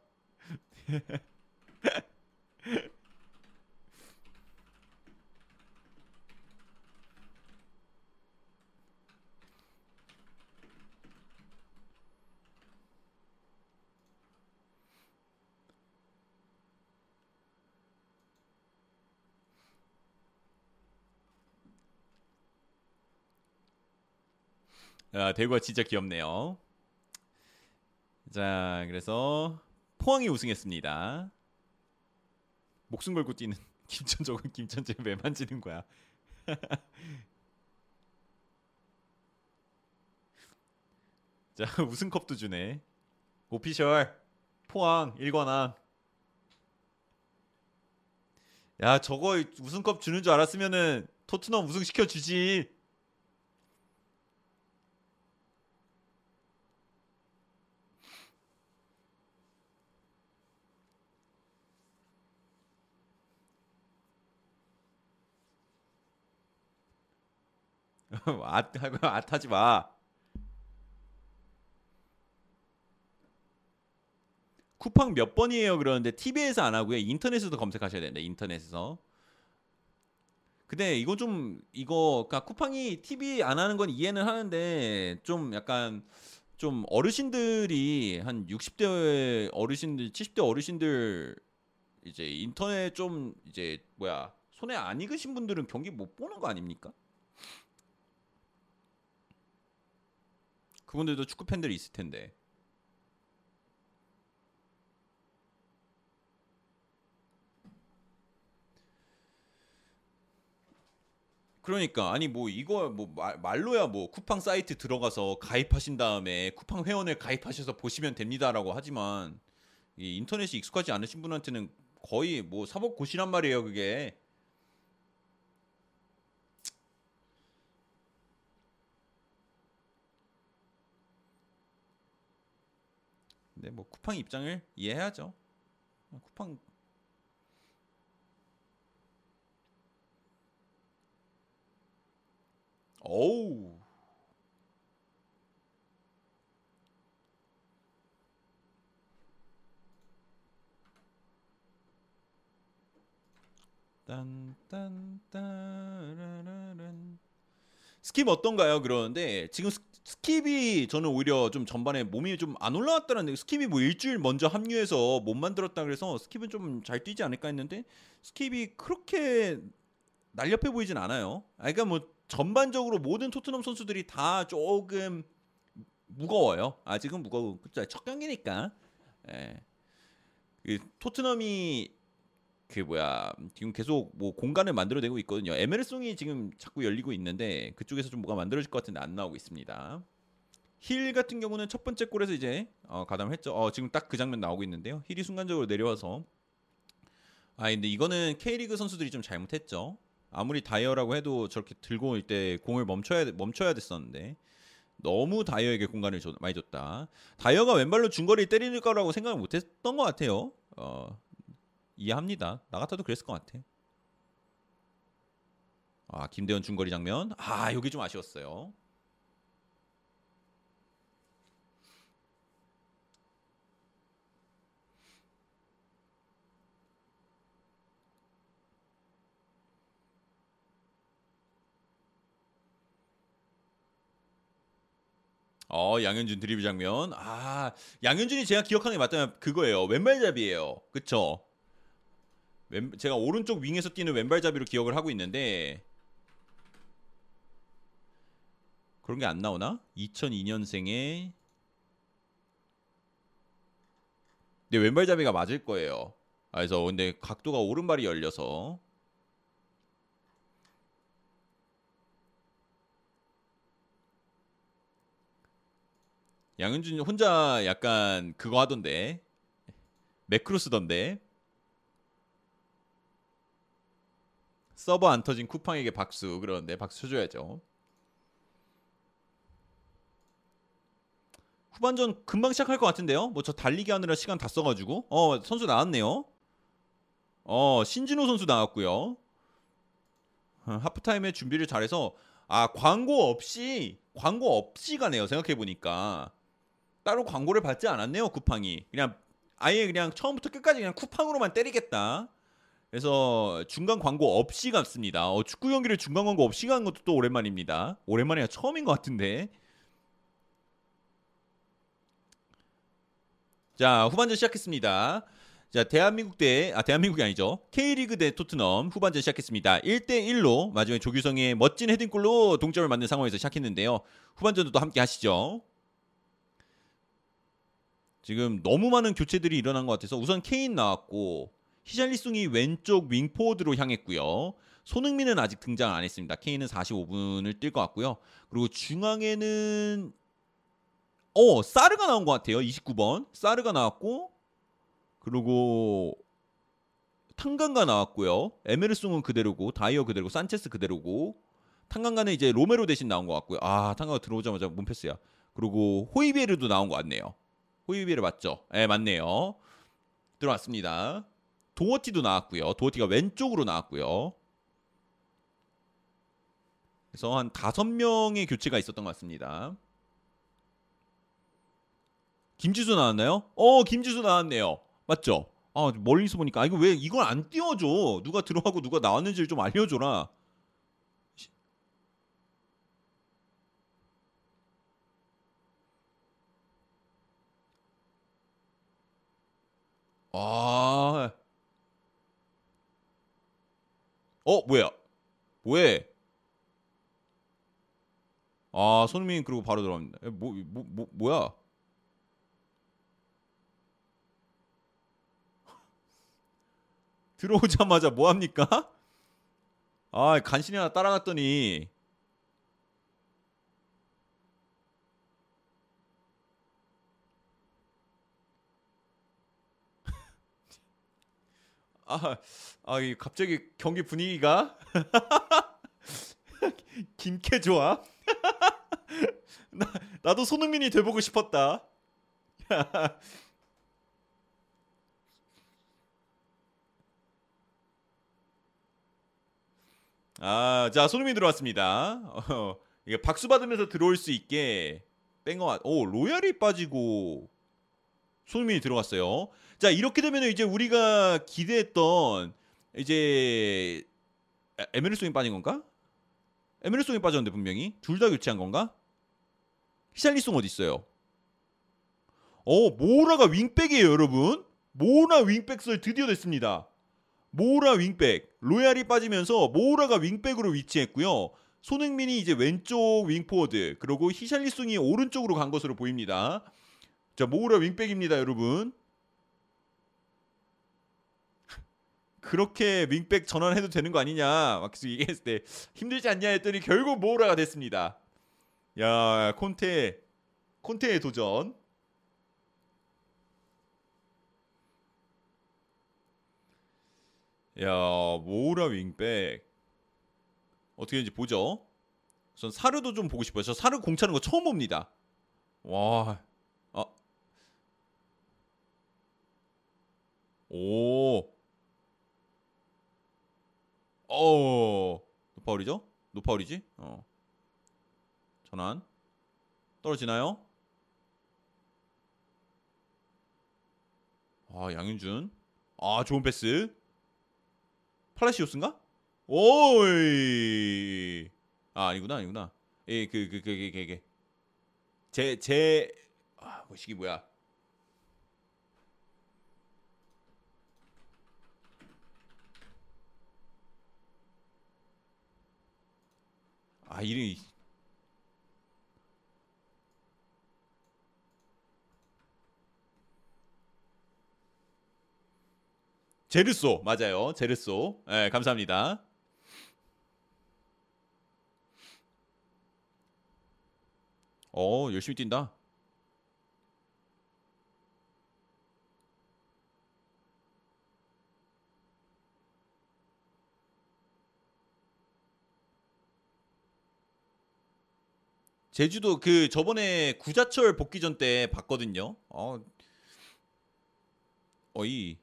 야, 대구가 진짜 귀엽네요. 자, 그래서 포항이 우승했습니다. 목숨 걸고 뛰는 [laughs] 김천 저건 김천재 왜 만지는 거야? [laughs] 자, 우승컵도 주네. 오피셜 포항 일관왕. 야, 저거 우승컵 주는 줄 알았으면은 토트넘 우승 시켜 주지. [laughs] 아, 아타지 마. 쿠팡 몇 번이에요? 그러는데 TV에서 안 하고요. 인터넷에서 검색하셔야 된다. 인터넷에서. 근데 이거 좀 이거 그러니까 쿠팡이 TV 안 하는 건 이해는 하는데 좀 약간 좀 어르신들이 한 60대 어르신들, 70대 어르신들 이제 인터넷 좀 이제 뭐야 손에 안 익으신 분들은 경기 못 보는 거 아닙니까? 그분들도 축구 팬들이 있을 텐데. 그러니까 아니 뭐 이거 뭐 말, 말로야 뭐 쿠팡 사이트 들어가서 가입하신 다음에 쿠팡 회원을 가입하셔서 보시면 됩니다라고 하지만 이 인터넷이 익숙하지 않으신 분한테는 거의 뭐 사법 고시란 말이에요 그게 근데 뭐 쿠팡 입장을 이해해야죠. 쿠팡. 어우. 딴딴따라라란. 스킵 어떤가요? 그러는데 지금 스, 스킵이 저는 오히려 좀 전반에 몸이 좀 안 올라왔다는 스킵이 뭐 일주일 먼저 합류해서 몸 만들었다 그래서 스킵은 좀 잘 뛰지 않을까 했는데 스킵이 그렇게 날렵해 보이진 않아요. 아, 그러니까 뭐 전반적으로 모든 토트넘 선수들이 다 조금 무거워요. 아직은 무거워. 그쵸? 첫 경기니까. 예. 그 토트넘이 그 뭐야 지금 계속 뭐 공간을 만들어내고 있거든요. 에메르송이 지금 자꾸 열리고 있는데 그쪽에서 좀 뭐가 만들어질 것 같은데 안 나오고 있습니다. 힐 같은 경우는 첫 번째 골에서 이제 어, 가담했죠. 어, 지금 딱 그 장면 나오고 있는데요. 힐이 순간적으로 내려와서 아 근데 이거는 K리그 선수들이 좀 잘못했죠. 아무리 다이어라고 해도 저렇게 들고 올 때 공을 멈춰야 멈춰야 됐었는데 너무 다이어에게 공간을 줘- 많이 줬다. 다이어가 왼발로 중거리 때릴 거라고 생각을 못했던 것 같아요. 어, 이해합니다. 나 같아도 그랬을 것 같아. 아 김대현 중거리 장면. 아 여기 좀 아쉬웠어요. 어 양현준 드리블 장면. 아 양현준이 제가 기억하는 게 맞다면 그거예요. 왼발잡이에요. 그쵸? 왼, 제가 오른쪽 윙에서 뛰는 왼발잡이로 기억을 하고 있는데 그런 게 안 나오나? 2002년생에 네 왼발잡이가 맞을 거예요. 아, 그래서 근데 각도가 오른발이 열려서 양현준 혼자 약간 그거 하던데 매크로 쓰던데 서버 안 터진 쿠팡에게 박수 그러는데 박수 쳐줘야죠. 후반전 금방 시작할 것 같은데요. 뭐 저 달리기 하느라 시간 다 써가지고 어 선수 나왔네요. 어 신진호 선수 나왔고요. 어, 하프타임에 준비를 잘해서 아 광고 없이 광고 없이 가네요. 생각해 보니까 따로 광고를 받지 않았네요. 쿠팡이 그냥 아예 그냥 처음부터 끝까지 그냥 쿠팡으로만 때리겠다. 그래서 중간 광고 없이 갔습니다. 어, 축구 경기를 중간 광고 없이 간 것도 또 오랜만입니다. 오랜만이야 처음인 것 같은데. 자 후반전 시작했습니다. 자 대한민국 대 아 대한민국이 아니죠 K리그 대 토트넘 후반전 시작했습니다. 1대 1로 마지막에 조규성의 멋진 헤딩골로 동점을 맞는 상황에서 시작했는데요. 후반전도 또 함께 하시죠. 지금 너무 많은 교체들이 일어난 것 같아서 우선 케인 나왔고 히샬리송이 왼쪽 윙포워드로 향했고요. 손흥민은 아직 등장 안 했습니다. 케인은 45분을 뛸 것 같고요. 그리고 중앙에는 어 사르가 나온 것 같아요. 29번 사르가 나왔고 그리고 탄강가 나왔고요. 에메르송은 그대로고 다이어 그대로고 산체스 그대로고 탄강가는 이제 로메로 대신 나온 것 같고요. 아 탄강가 들어오자마자 문패스야. 그리고 호이비에르도 나온 것 같네요. 호이비에르 맞죠? 네 맞네요. 들어왔습니다. 도어티도 나왔고요. 도어티가 왼쪽으로 나왔고요. 그래서 한 다섯 명의 교체가 있었던 것 같습니다. 김지수 나왔나요? 어, 김지수 나왔네요. 맞죠? 아, 멀리서 보니까 아 이거 왜 이걸 안 띄워줘? 누가 들어가고 누가 나왔는지를 좀 알려줘라. 아, 어 뭐야? 뭐해? 아 손흥민 그리고 바로 들어갑니다. 뭐뭐 뭐, 뭐, 뭐야? [laughs] 들어오자마자 뭐 합니까? 아 간신히 하나 따라갔더니 아, 아, 이 갑자기 경기 분위기가 [laughs] 김캐 좋아. [laughs] 나, 나도 손흥민이 돼보고 싶었다. [laughs] 아, 자 손흥민 들어왔습니다. 어, 이게 박수 받으면서 들어올 수 있게 같. 오 로얄이 빠지고 손흥민이 들어갔어요. 자 이렇게 되면 이제 우리가 기대했던 이제 에- 에메르송이 빠진 건가? 에메르송이 빠졌는데 분명히 둘 다 교체한 건가? 히샬리송 어디 있어요? 어 모우라가 윙백이에요 여러분. 모우라 윙백설 드디어 됐습니다. 모우라 윙백 로얄이 빠지면서 모우라가 윙백으로 위치했고요. 손흥민이 이제 왼쪽 윙포워드 그리고 히샬리송이 오른쪽으로 간 것으로 보입니다. 자 모라 윙백입니다 여러분. 그렇게 윙백 전환해도 되는 거 아니냐 막 계속 얘기했을 때 힘들지 않냐 했더니 결국 모라가 됐습니다. 야 콘테 콘테의 도전. 야, 모우라 윙백. 어떻게 되는지 보죠. 전 사르도 좀 보고 싶어요. 저 사르 공 차는 거 처음 봅니다. 와. 아. 오. 어. 노파울이죠? 노파울이지? 어. 전환. 떨어지나요? 아, 양윤준. 아, 좋은 패스. 팔라시오스인가? 오이. 아, 아니구나, 아니구나. 예, 그, 그, 그, 그, 그, 그. 제, 제, 아, 뭐, 시기 뭐야. 아, 이름이. 제르소. 맞아요. 제르소. 예 감사합니다. 어 열심히 뛴다 제주도 그 저번에 구자철 복귀전 때 봤거든요 어 어이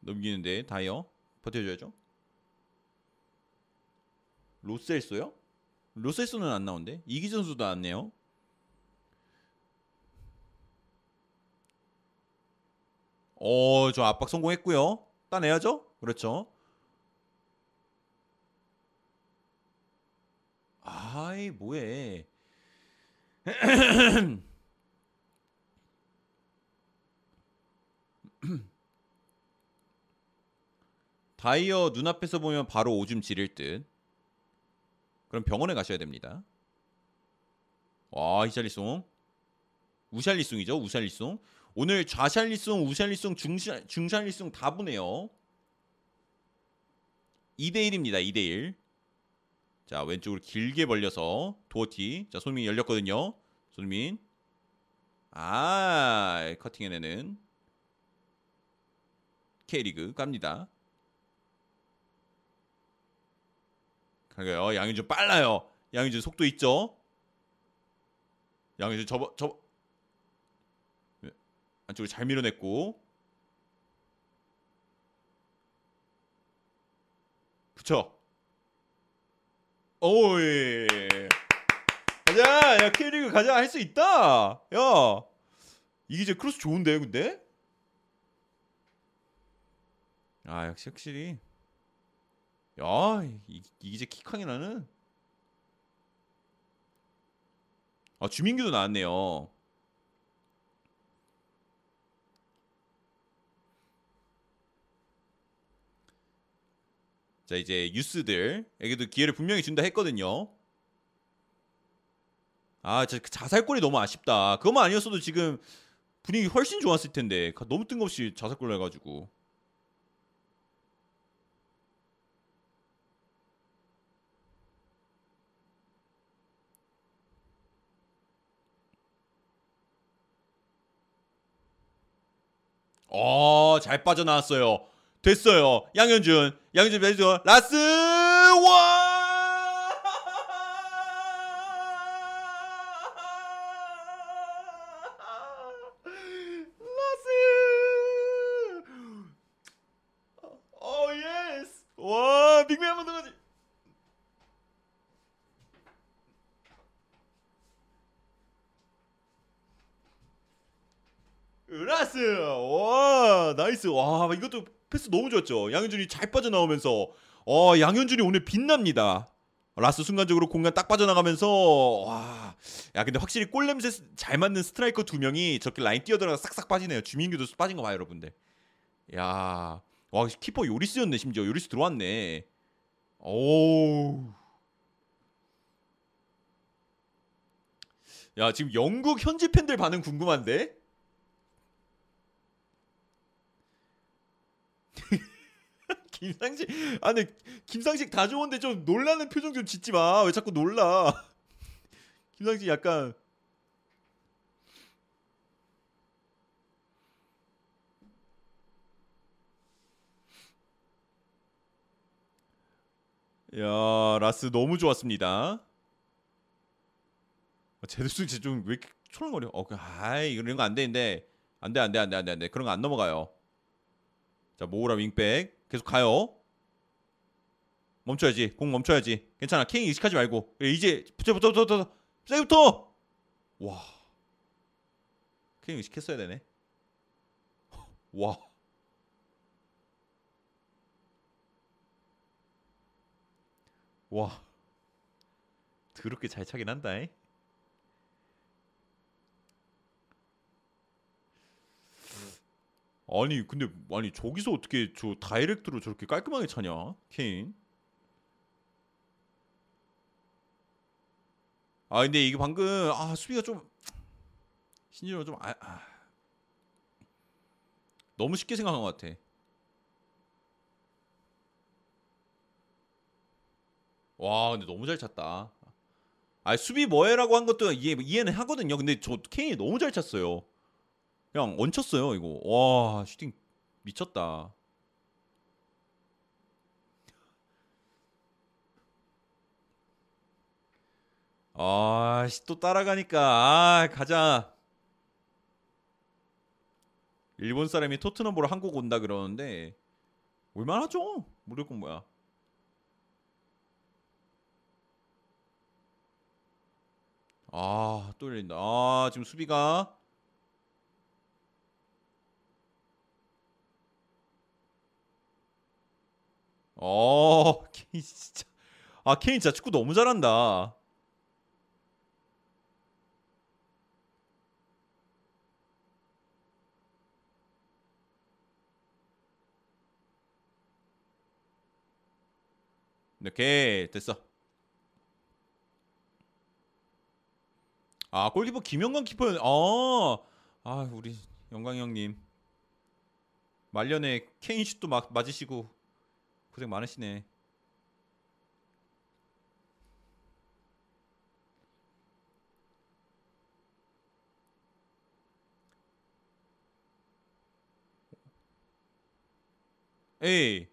넘기는데 다이어 버텨줘야죠. 로셀소요? 로셀소는 안 나온대. 이기 선수도 나왔네요. 어, 저 압박 성공했고요. 따내야죠. 그렇죠. 아이 뭐해. [clears throat] 다이어 눈앞에서 보면 바로 오줌 지릴 듯. 그럼 병원에 가셔야 됩니다. 와, 히샬리송. 우샬리송이죠, 우샬리송. 오늘 좌샬리송, 우샬리송, 중샬, 중샬리송 다 보네요. 2대1입니다, 2대1. 자, 왼쪽으로 길게 벌려서 도어티. 자, 손민이 열렸거든요. 손민. 아, 커팅해내는 K리그 갑니다. 그러게요. 양현준 빨라요. 양현준 속도 있죠? 양현준 접어 접어 네, 안쪽으로 잘 밀어냈고 붙여 오이 가자. 야 K리그 가자. 할 수 있다. 야. 이게 이제 크로스 좋은데 근데? 아 역시 확실히. 야, 이, 이제 킥하게 나는. 아, 주민규도 나왔네요. 자, 이제 유스들에게도 기회를 분명히 준다 했거든요. 아, 저 자살골이 너무 아쉽다. 그것만 아니었어도 지금 분위기 훨씬 좋았을 텐데. 너무 뜬금없이 자살골 해가지고. 어, 잘 빠져나왔어요. 됐어요. 양현준, 양현준 배수 라스 와! 라스! 어, 예스! 와, 빅맨 한번 더 가지. 라스 와 nice. 와 이것도 패스 너무 좋았죠. 양현준이 잘 빠져나오면서. 어 양현준이 오늘 빛납니다. 라스 순간적으로 공간 딱 빠져나가면서. 와 야 근데 확실히 골 냄새 잘 맡는 스트라이커 두 명이 저렇게 라인 뛰어들어가 싹싹 빠지네요. 주민규도 빠진 거 봐요 여러분들. 야 와 키퍼 요리스였네 심지어. 요리스 들어왔네. 오 야 지금 영국 현지 팬들 반응 궁금한데 김상식 아 근데 김상식 다 좋은데 좀 놀라는 표정 좀 짓지 마. 왜 자꾸 놀라? [laughs] 김상진 약간 야 라스 너무 좋았습니다. 아, 제드스 진짜 좀왜 이렇게 초롱거려? 어, 그, 아이 이런 거 안 되는데 안 돼 안 돼 안 돼 안 돼 안돼 그런 거 안 넘어가요. 자 모우라 윙백 계속 가요. 멈춰야지 공 멈춰야지 괜찮아 킹 의식하지 말고 예, 이제 붙여 붙어 붙어 붙어 세이부터 와 킹 의식했어야 되네. [laughs] 와. 와. 더럽게 잘 차긴 한다. 잉? 아니 근데 아니 저기서 어떻게 저 다이렉트로 저렇게 깔끔하게 차냐 케인? 아 근데 이게 방금 아 수비가 좀 신지로 좀 아, 아. 너무 쉽게 생각한 것 같아. 와 근데 너무 잘 찼다. 아 수비 뭐해라고 한 것도 이해, 이해는 하거든요. 근데 저 케인이 너무 잘 찼어요 그냥 얹혔어요 이거. 와 슈팅 미쳤다. 아씨 또 따라가니까. 아 가자. 일본 사람이 토트넘 보러 한국 온다 그러는데 올만하죠? 무조건 뭐야. 아또 열린다. 아 지금 수비가 어, [laughs] 케인 진짜. 아, 케인 진짜 축구 너무 잘한다. 이렇게 됐어. 아, 골키퍼 김영광 키퍼. 어. 아, 우리 영광 형님. 말년에 케인 슛도 막 맞으시고 고생 많으시네. 에이.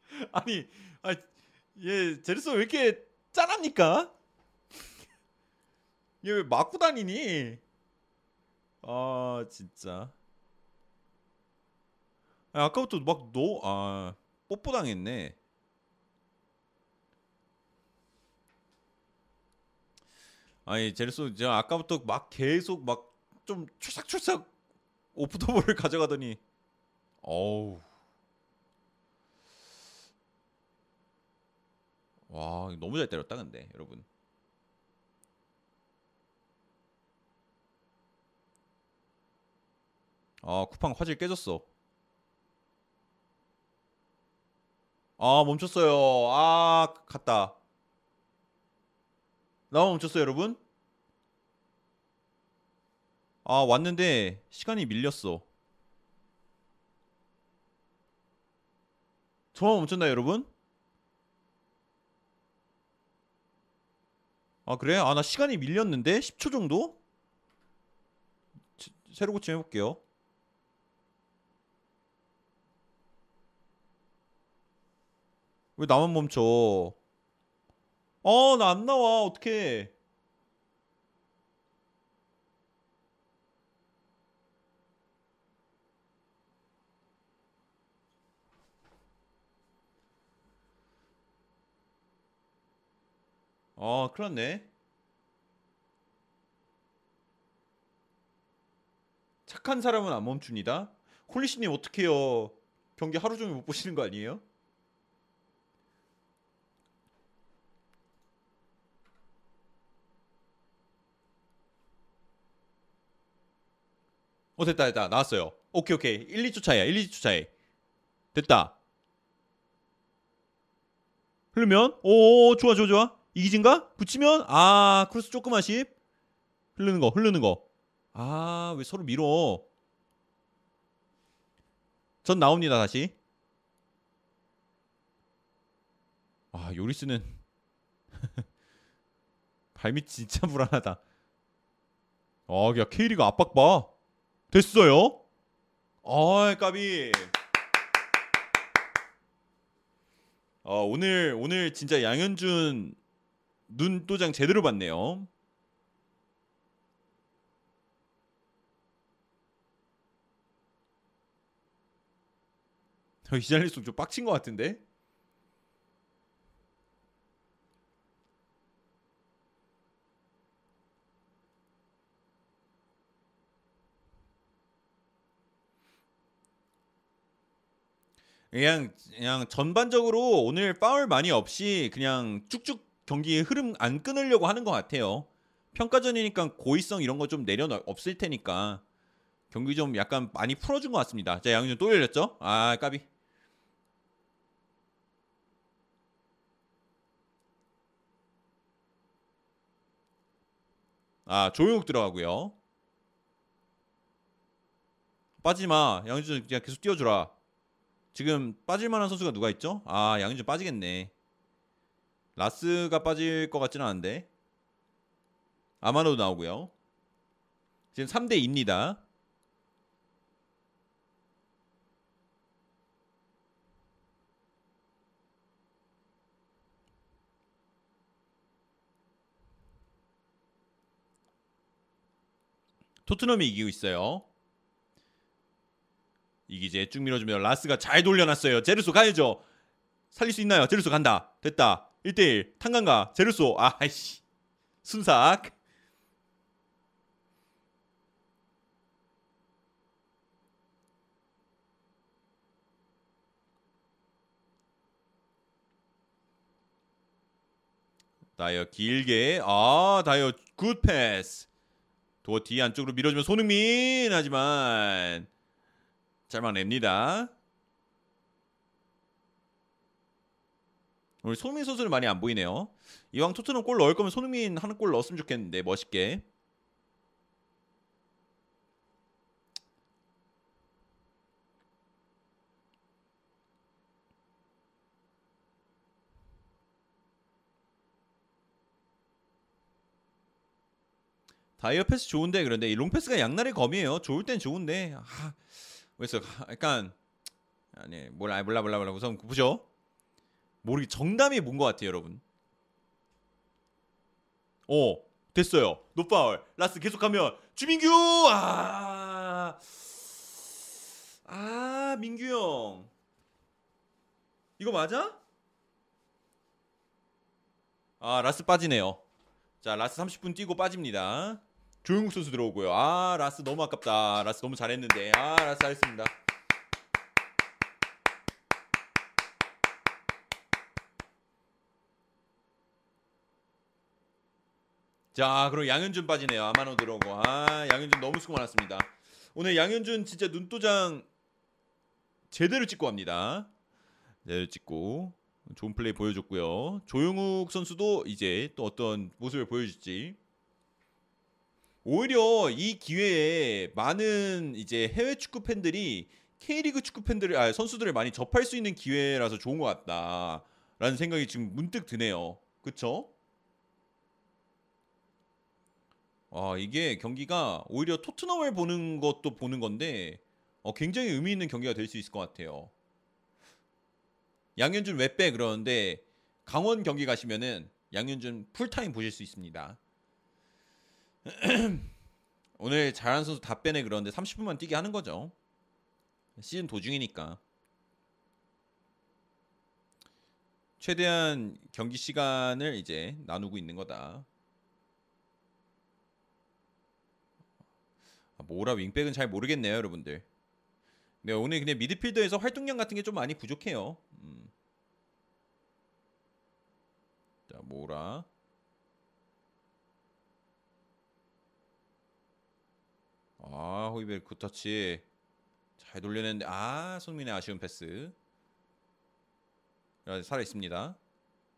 [laughs] 아니, 아, 얘 제르소 왜 이렇게 짠합니까? 얘 왜 맞고 다니니? 아 진짜. 아, 아까부터 막너아 뽀뽀 당했네. 아니 제르소 제가 아까부터 막 계속 막좀 추삭추삭 오프더볼을 [laughs] 가져가더니 어우. 와 너무 잘 때렸다 근데 여러분 아 쿠팡 화질 깨졌어. 아 멈췄어요. 아 갔다. 나만 멈췄어요 여러분. 아 왔는데 시간이 밀렸어. 저만 멈췄나요 여러분? 아 그래? 아 나 시간이 밀렸는데? 10초 정도? 지- 새로 고침 해볼게요 왜 나만 멈춰? 어, 나 안 나와. 어떡해. 아, 큰일 났네. 착한 사람은 안 멈춥니다. 홀리씨님 어떡해요. 경기 하루 종일 못 보시는 거 아니에요? 어 됐다 됐다 나왔어요. 오케이 오케이. 1, 2초 차이야. 1, 2초 차이. 됐다. 흐르면? 오 좋아 좋아 좋아. 이기진가? 붙이면? 아 크로스 조금 아쉽 흐르는 거 흐르는 거 아 왜 서로 밀어? 전 나옵니다 다시. 아 요리스는 [laughs] 발밑 진짜 불안하다. 아, 야 케이리가 압박 봐. 됐어요. 아, 까비. 어, 오늘 오늘 진짜 양현준 눈도장 제대로 봤네요. 어, 이잘리스 좀 빡친 것 같은데? 그냥 그냥 전반적으로 오늘 파울 많이 없이 그냥 쭉쭉 경기의 흐름 안 끊으려고 하는 것 같아요. 평가전이니까 고의성 이런 거 좀 내려 없을 테니까 경기 좀 약간 많이 풀어준 것 같습니다. 자 양준 또 열렸죠? 아 까비. 아 조용욱 들어가고요. 빠지지 마. 양준 그냥 계속 뛰어주라. 지금 빠질 만한 선수가 누가 있죠? 아 양현준 빠지겠네. 라스가 빠질 것 같지는 않은데. 아마노도 나오고요. 지금 3대 2입니다. 토트넘이 이기고 있어요. 이기재 쭉 밀어주면 라스가 잘 돌려놨어요. 제르소 가야죠. 살릴 수 있나요? 제르소 간다. 됐다. 1대1 탄간가 제르소 아이씨 순삭 다이어 길게 아 다이어 good pass 도허티 안쪽으로 밀어주면 손흥민 하지만 잘 막냅니다. 오늘 손흥민 선수는 많이 안 보이네요. 이왕 토트넘 골 넣을 거면 손흥민 하는 골 넣었으면 좋겠는데 멋있게. 다이어 패스 좋은데 그런데 이 롱패스가 양날의 검이에요. 좋을 땐 좋은데 아, 그래서 약간 아니 몰라 몰라 몰라 몰라 우선 보죠. 모르기 정답이 뭔 것 같아요, 여러분. 어 됐어요. 노파울 라스 계속하면 주민규 아. 아 민규 형 이거 맞아? 아 라스 빠지네요. 자 라스 30분 뛰고 빠집니다. 조영욱 선수 들어오고요. 아 라스 너무 아깝다. 라스 너무 잘했는데 아 라스 잘했습니다. 자, 그럼 양현준 빠지네요. 아마노 들어오고. 아, 양현준 너무 수고 많았습니다. 오늘 양현준 진짜 눈도장 제대로 찍고 갑니다. 제대로 찍고 좋은 플레이 보여줬고요. 조용욱 선수도 이제 또 어떤 모습을 보여줄지. 오히려 이 기회에 많은 이제 해외 축구 팬들이 K리그 축구 팬들을 아, 선수들을 많이 접할 수 있는 기회라서 좋은 것 같다라는 생각이 지금 문득 드네요. 그쵸? 아 이게 경기가 오히려 토트넘을 보는 것도 보는 건데 어, 굉장히 의미 있는 경기가 될 수 있을 것 같아요. 양현준 왜빼 그러는데 강원 경기 가시면은 양현준 풀타임 보실 수 있습니다. [clears throat] 오늘 잘하는 선수 다 빼내 그러는데 30분만 뛰게 하는 거죠. 시즌 도중이니까. 최대한 경기 시간을 이제 나누고 있는 거다. 아, 모라 윙백은 잘 모르겠네요, 여러분들. 네, 오늘 그냥 미드필더에서 활동량 같은 게 좀 많이 부족해요. 음. 자, 모라. 아 호이벨 good touch. 잘 돌려냈는데 아 손흥민의 아쉬운 패스. 야, 살아있습니다.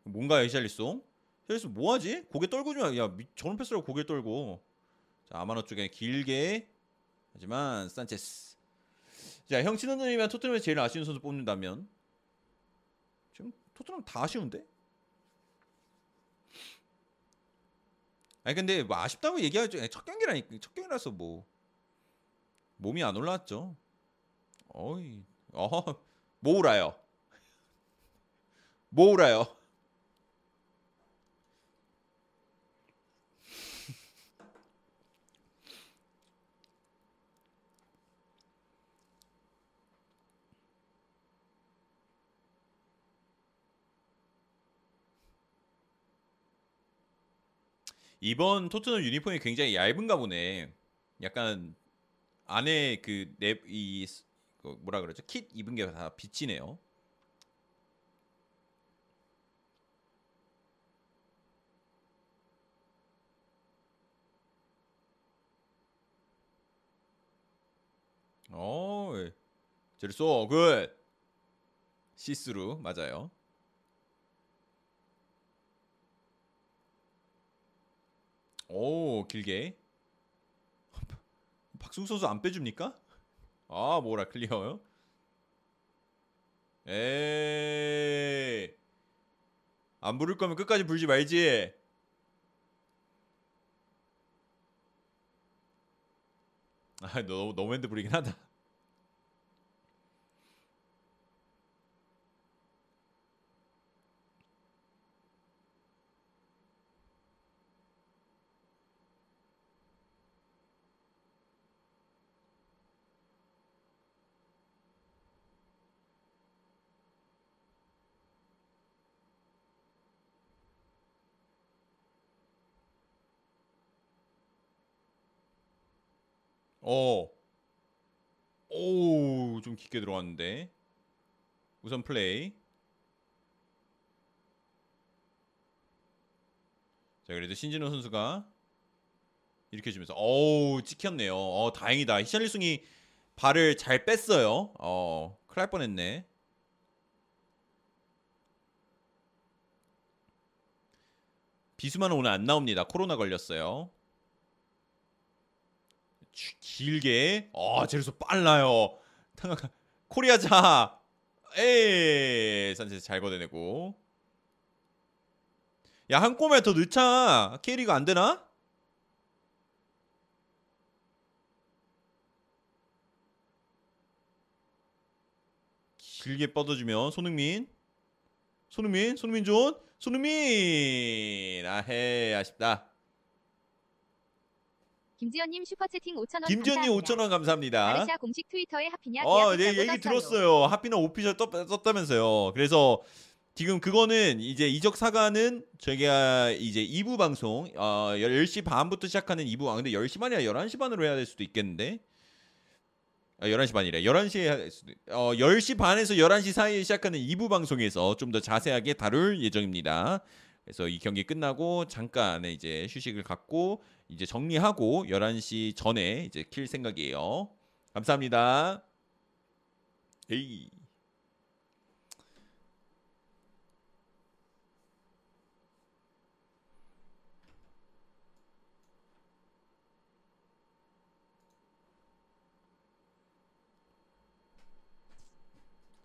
뭔가요 히샬리송? 히샬리송 뭐하지? 고개 떨고 좀야 저런 패스라고 고개 떨고. 자 아마노 쪽에 길게. 하지만 산체스. 자 형친언니면 토트넘에 제일 아쉬운 선수 뽑는다면? 지금 토트넘 다 아쉬운데? 아니 근데 뭐 아쉽다고 얘기하죠. 첫 경기라니 첫 경기라서 뭐. 몸이 안 올라왔죠. 어이, 어, 모으라요. 모으라요. 이번 토트넘 유니폼이 굉장히 얇은가 보네. 약간 안에 그nep이 뭐라 그러죠? 킷 입은 게 다 비치네요. 어, 제르소 good. 시스루 맞아요. 오 길게 박승 선수 안 빼줍니까? 아 뭐라 클리어요? 에이 안 부를 거면 끝까지 불지 말지 아 너무 너무 핸드 부리긴 하다 어. 오, 좀 깊게 들어갔는데. 우선 플레이. 자, 그래도 신진호 선수가 이렇게 해주면서, 어우, 찍혔네요. 어, 다행이다. 히샬리숭이 발을 잘 뺐어요. 어, 큰일 날 뻔했네. 비수만은 오늘 안 나옵니다. 코로나 걸렸어요. 주- 길게. 아 제르소 빨라요. 탕- 코리아자. 에이 산체스 잘 걷어내고. 야 한 꼬매 더 넣자. 캐리가 안 되나? 길게 뻗어주면 손흥민. 손흥민 손흥민 존 손흥민. 아헤 아쉽다 김지연님 슈퍼채팅 5,000원 김지현님 5천원 감사합니다 아르샤 공식 트위터에 하피냐 어, 네, 얘기 떴어요. 들었어요. 하피나 오피셜 떴, 떴다면서요. 그래서 지금 그거는 이제 이적 사과는 저희가 이제 2부 방송 어 10시 반부터 시작하는 2부 방 근데 10시 반이야 11시 반으로 해야 될 수도 있겠는데. 아, 11시 반이래. 11시에 해야 될 수도 있- 어 10시 반에서 11시 사이에 시작하는 2부 방송에서 좀 더 자세하게 다룰 예정입니다. 그래서 이 경기 끝나고 잠깐의 이제 휴식을 갖고 이제 정리하고 11시 전에 이제 킬 생각이에요. 감사합니다. 에이.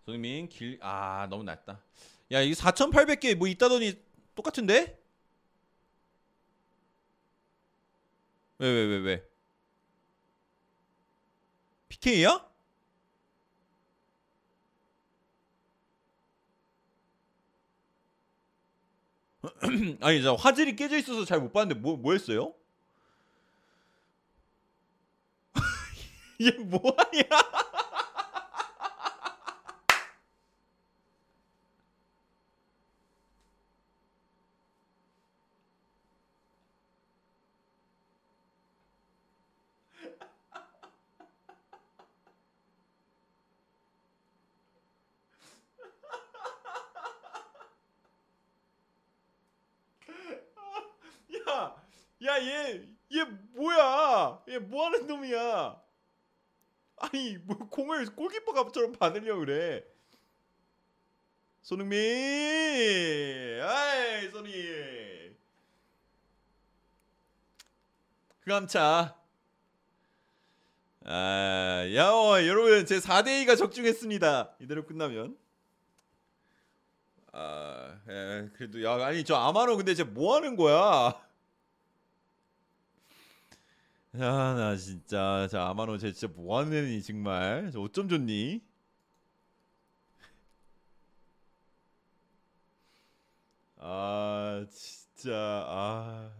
손흥민 길 아 너무 낮다. 야 이게 4,800개 뭐 있다더니 똑같은데? 왜 왜 왜 왜, PK야? [clears throat] 아니 저 화질이 깨져 있어서 잘 못 봤는데 뭐 뭐 했어요? [laughs] 얘 뭐하냐? 야, 야, 얘, 얘 뭐야? 얘 뭐 하는 놈이야? 아니, 뭐 공을 골키퍼가처럼 받으려 그래. 손흥민, 아이, 손이. 그감차. 아, 야, 어, 여러분, 제 4대2가 적중했습니다. 이대로 끝나면. 아, 예, 그래도 야 아니 저 아마노 근데 쟤뭐 하는 거야? 야, 나 진짜 자 아마노 쟤 진짜 뭐 하는 애니 정말. 저 어쩜 좋니? 아, 진짜 아.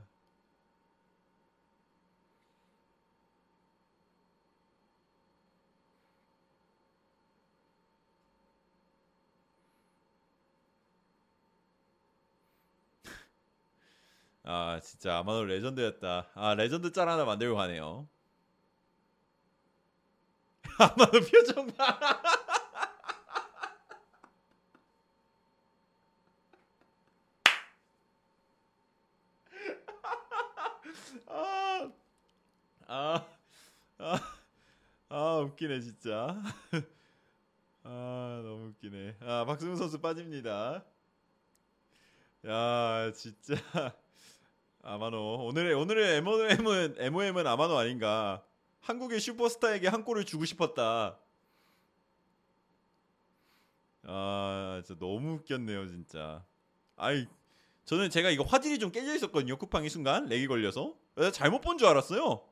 [laughs] 아 진짜 아마노 레전드였다. 아 레전드 짤 하나 만들고 가네요. [laughs] 아마노 표정 봐. [laughs] 아, 아, 아, 아 웃기네 진짜. [laughs] 아 너무 웃기네. 아 박승우 선수 빠집니다. 야 진짜. [laughs] 아마노. 오늘의 오늘의 MOM은 MOM은 아마노 아닌가? 한국의 슈퍼스타에게 한 골을 주고 싶었다. 아 진짜 너무 웃겼네요 진짜. 아이 저는 제가 이거 화질이 좀 깨져 있었거든요 쿠팡이 순간. lag이 걸려서 잘못 본 줄 알았어요.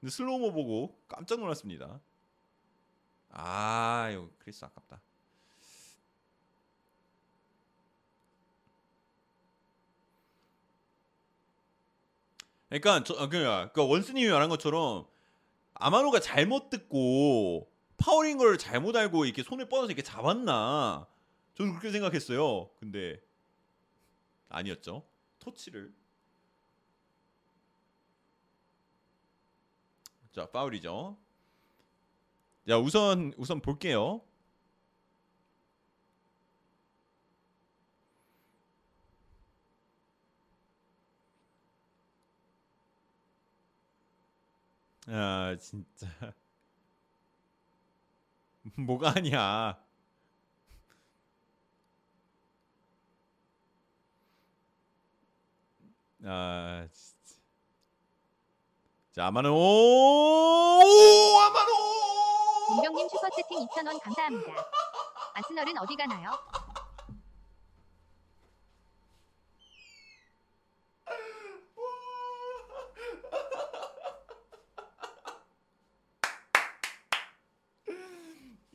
근데 slow-mo 보고 깜짝 놀랐습니다. 아 이거 크리스 아깝다. 그러니까 저 아, 그러니까 그 원스님이 말한 것처럼 아마노가 잘못 듣고 파울인 걸 잘못 알고 이렇게 손을 뻗어서 이렇게 잡았나? 저도 그렇게 생각했어요. 근데 아니었죠. 터치를 자 파울이죠. 자 우선 우선 볼게요. 아 진짜 [laughs] 뭐가 아니야 아 진짜 자 아마노! 오 아마노! 문경님 슈퍼채팅 2,000원 감사합니다. 아스널은 어디 가나요?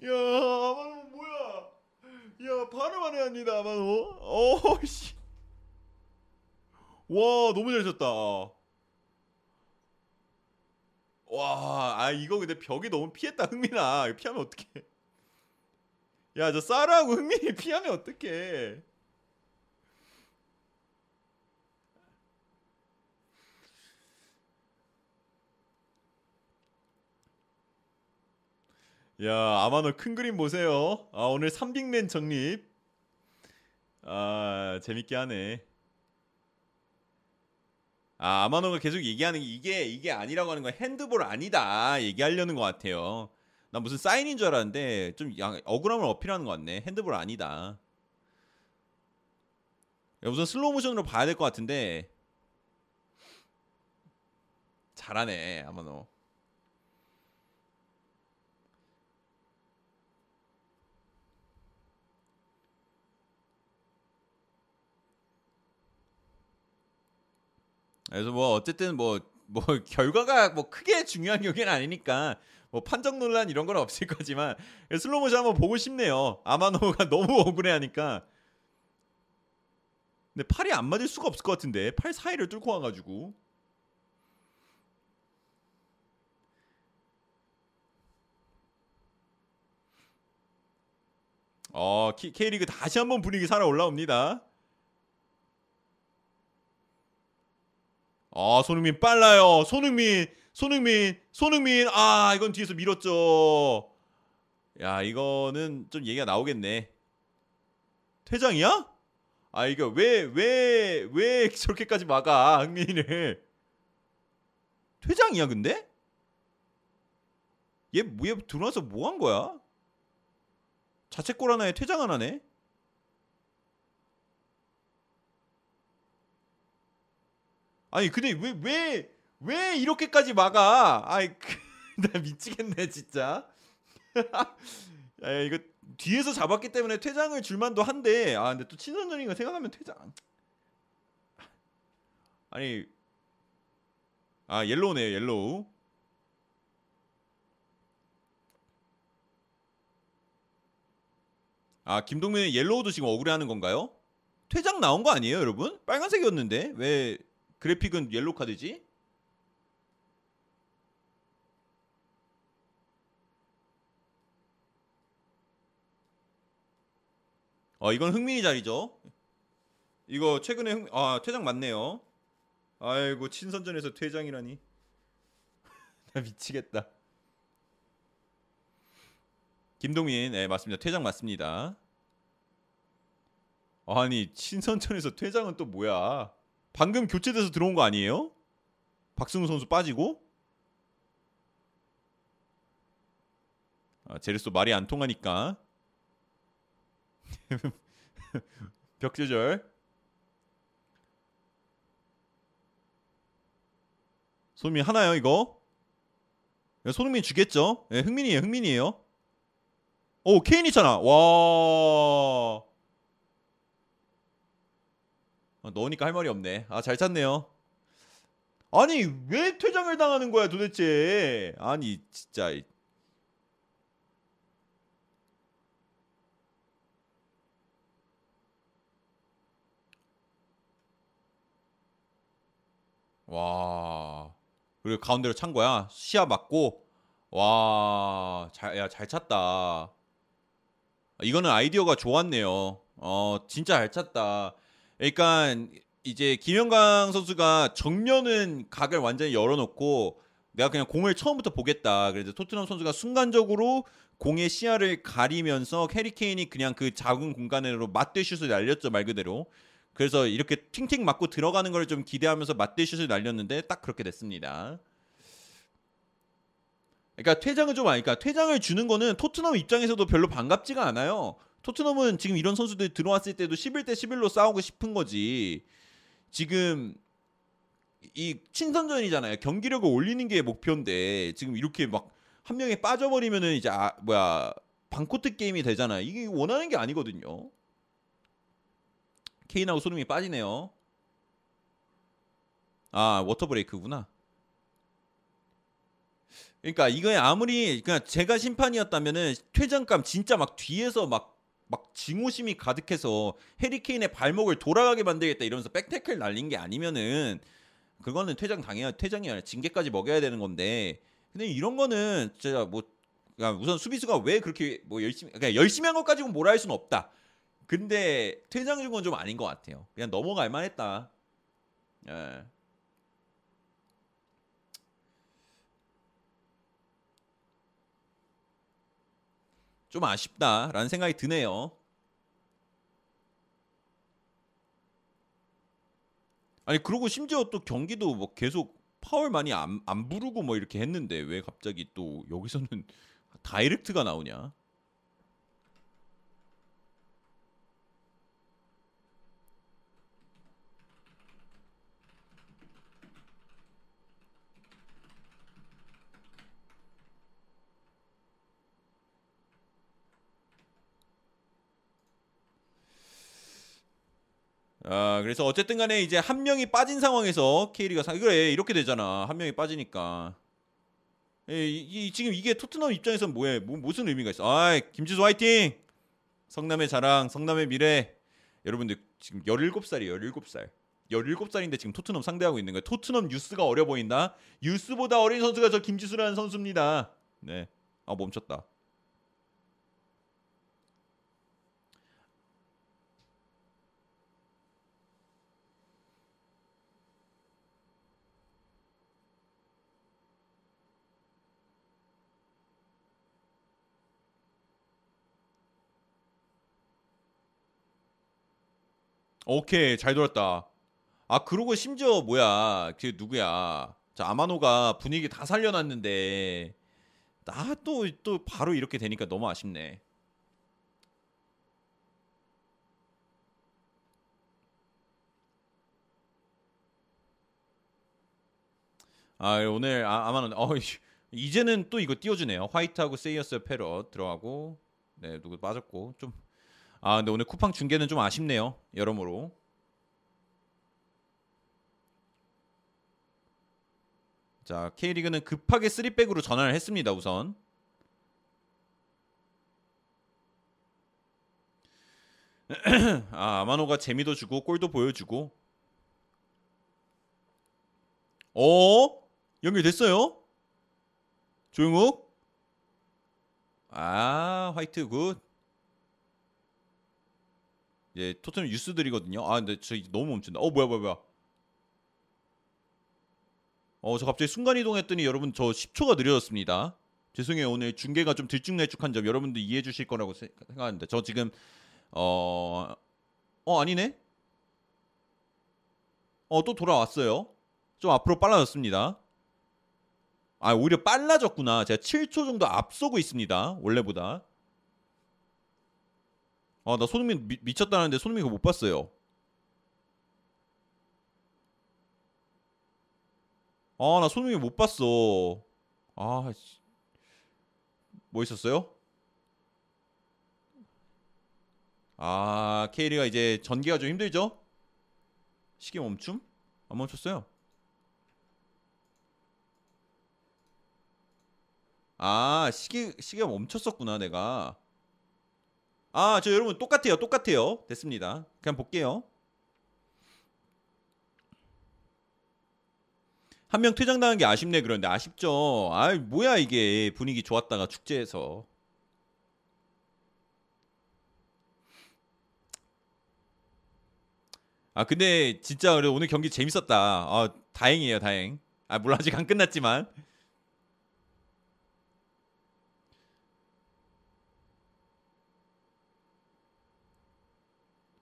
야 아마노 뭐야? 야 바로 만에 합니다 아마노. 어 씨. 와 너무 잘 쳤다 와 아 이거 근데 벽이 너무 피했다 흥민아. 피하면 어떡해? 야 저 사라하고 흥민이 [laughs] 피하면 어떡해? 야 아마노 큰 그림 보세요. 아 오늘 3빅맨 정립. 아 재밌게 하네 아 아마노가 계속 얘기하는 게 이게 이게 아니라고 하는 건 핸드볼 아니다. 얘기하려는 것 같아요. 나 무슨 사인인 줄 알았는데 좀 양- 억울함을 어필하는 것 같네. 핸드볼 아니다. 야, 우선 슬로우 모션으로 봐야 될 것 같은데. 잘하네 아마노 그래서 뭐 어쨌든 뭐뭐 [laughs] 결과가 뭐 크게 중요한 경기는 아니니까 뭐 판정 논란 이런 건 없을 거지만 슬로모션 한번 보고 싶네요. 아마노가 [laughs] 너무 억울해하니까. 근데 팔이 안 맞을 수가 없을 것 같은데 팔 사이를 뚫고 와가지고. 어 K리그 다시 한번 분위기 살아 올라옵니다. 아 손흥민 빨라요. 손흥민, 손흥민, 손흥민. 아 이건 뒤에서 밀었죠. 야 이거는 좀 얘기가 나오겠네. 퇴장이야? 아 이거 왜 왜 왜 [laughs] 저렇게까지 막아 흥민이를? 퇴장이야 근데? 얘 뭐야 들어와서 뭐 한 거야? 자책골 하나에 퇴장 하나네? 아니 근데 왜 왜, 왜 이렇게까지 막아? 아이 [laughs] 나 미치겠네 진짜. [laughs] 야, 이거 뒤에서 잡았기 때문에 퇴장을 줄만도 한데 아 근데 또 친선전이니까 생각하면 퇴장. 아니 아 yellow네요 yellow. 아 김동민의 yellow도 지금 억울해하는 건가요? 퇴장 나온 거 아니에요 여러분? 빨간색이었는데 왜 그래픽은 옐로우 카드지? 어 이건 흥민이 자리죠. 이거 최근에 흥... 아 퇴장 맞네요. 아이고 친선전에서 퇴장이라니. [laughs] 나 미치겠다. 김동민, 네 맞습니다. 퇴장 맞습니다. 아니 친선전에서 퇴장은 또 뭐야? 방금 교체돼서 들어온 거 아니에요? 박승우 선수 빠지고? 아, 제르소 말이 안 통하니까 [laughs] 벽조절 손흥민 하나요 이거? 야, 손흥민 주겠죠? 예, 흥민이에요 흥민이에요 오 케인 있잖아 와 아, 넣으니까 할 말이 없네. 아 잘 찼네요. 아니 왜 퇴장을 당하는 거야 도대체? 아니 진짜 와. 그리고 가운데로 찬 거야? 시야 맞고? 와 잘 야 잘 찼다. 이거는 아이디어가 좋았네요. 어 진짜 잘 찼다 그러니까 이제 김영강 선수가 정면은 각을 완전히 열어놓고 내가 그냥 공을 처음부터 보겠다 그래서 토트넘 선수가 순간적으로 공의 시야를 가리면서 캐리케인이 그냥 그 작은 공간으로 맞대 슛을 날렸죠 말 그대로 그래서 이렇게 팅팅 맞고 들어가는 걸 좀 기대하면서 맞대 슛을 날렸는데 딱 그렇게 됐습니다. 그러니까 퇴장은 좀 아니까 퇴장을 주는 거는 토트넘 입장에서도 별로 반갑지가 않아요. 토트넘은 지금 이런 선수들 들어왔을 때도 11대 11로 싸우고 싶은 거지. 지금 이 친선전이잖아요. 경기력을 올리는 게 목표인데 지금 이렇게 막 한 명이 빠져버리면은 이제 아 뭐야 반코트 게임이 되잖아요. 이게 원하는 게 아니거든요. 케인하고 소름이 빠지네요. 아 water break구나. 그러니까 이거에 아무리 그러니까 제가 심판이었다면은 퇴장감 진짜 막 뒤에서 막 막 증오심이 가득해서 해리케인의 발목을 돌아가게 만들겠다 이러면서 백태클 날린 게 아니면은 그거는 퇴장 당해야 퇴장이 아니라 징계까지 먹여야 되는 건데 근데 이런 거는 진짜 뭐 그러니까 우선 수비수가 왜 그렇게 뭐 열심히 그러니까 열심히 한 것 가지고 뭐라 할 수는 없다. 근데 퇴장 준 건 좀 아닌 것 같아요. 그냥 넘어갈 만했다. 예. 좀 아쉽다라는 생각이 드네요. 아니 그리고 심지어 또 경기도 뭐 계속 파울 많이 안, 안 부르고 뭐 이렇게 했는데 왜 갑자기 또 여기서는 [laughs] 다이렉트가 나오냐? 아 그래서 어쨌든 간에 이제 한 명이 빠진 상황에서 케이리가 상 그래 이렇게 되잖아. 한 명이 빠지니까. 예, 이, 이, 지금 이게 토트넘 입장에서는 뭐해? 뭐, 무슨 의미가 있어? 아 김지수 화이팅! 성남의 자랑 성남의 미래. 여러분들 지금 17살이에요 17살. 17살인데 지금 토트넘 상대하고 있는 거예요. 토트넘 뉴스가 어려 보인다? 뉴스보다 어린 선수가 저 김지수라는 선수입니다. 네 아 멈췄다 오케이 잘 돌았다. 아 그러고 심지어 뭐야 그 누구야? 자 아마노가 분위기 다 살려놨는데 나 또 또 바로 이렇게 되니까 너무 아쉽네. 아 오늘 아, 아마노 어 이제는 또 이거 띄워주네요. 화이트하고 세이어스 페러 들어가고 네 누구 빠졌고 좀 아 근데 오늘 쿠팡 중계는 좀 아쉽네요. 여러모로. 자 K리그는 급하게 3백으로 전환을 했습니다. 우선. [clears throat] 아 아마노가 재미도 주고 골도 보여주고. 어 연결됐어요? 조용욱. 아 화이트 good. 예 토트넘 youth들이거든요. 아 근데 저 너무 멈춘다. 어 뭐야 뭐야 뭐야. 어 저 갑자기 순간 이동했더니 여러분 저 10초가 느려졌습니다. 죄송해요 오늘 중계가 좀 들쭉날쭉한 점 여러분들 이해해 주실 거라고 세- 생각하는데 저 지금 어... 어 아니네 어 또 돌아왔어요 좀 앞으로 빨라졌습니다 아 오히려 빨라졌구나 제가 7초 정도 앞서고 있습니다 원래보다 아 나 손흥민 미, 미쳤다는데 손흥민 그거 못 봤어요 아 나 손흥민 못 봤어 아 씨. 뭐 있었어요? 아, 케이리가 이제 전개가 좀 힘들죠? 시계 멈춤? 안 멈췄어요. 아, 시계 시계가 멈췄었구나, 내가. 아, 저 여러분 똑같아요. 똑같아요. 됐습니다. 그냥 볼게요. 한 명 퇴장당한 게 아쉽네 그런데 아쉽죠. 아, 뭐야 이게 분위기 좋았다가 축제에서. 아 근데 진짜 오늘 경기 재밌었다. 아 다행이에요 다행. 아 물론 아직 안 끝났지만.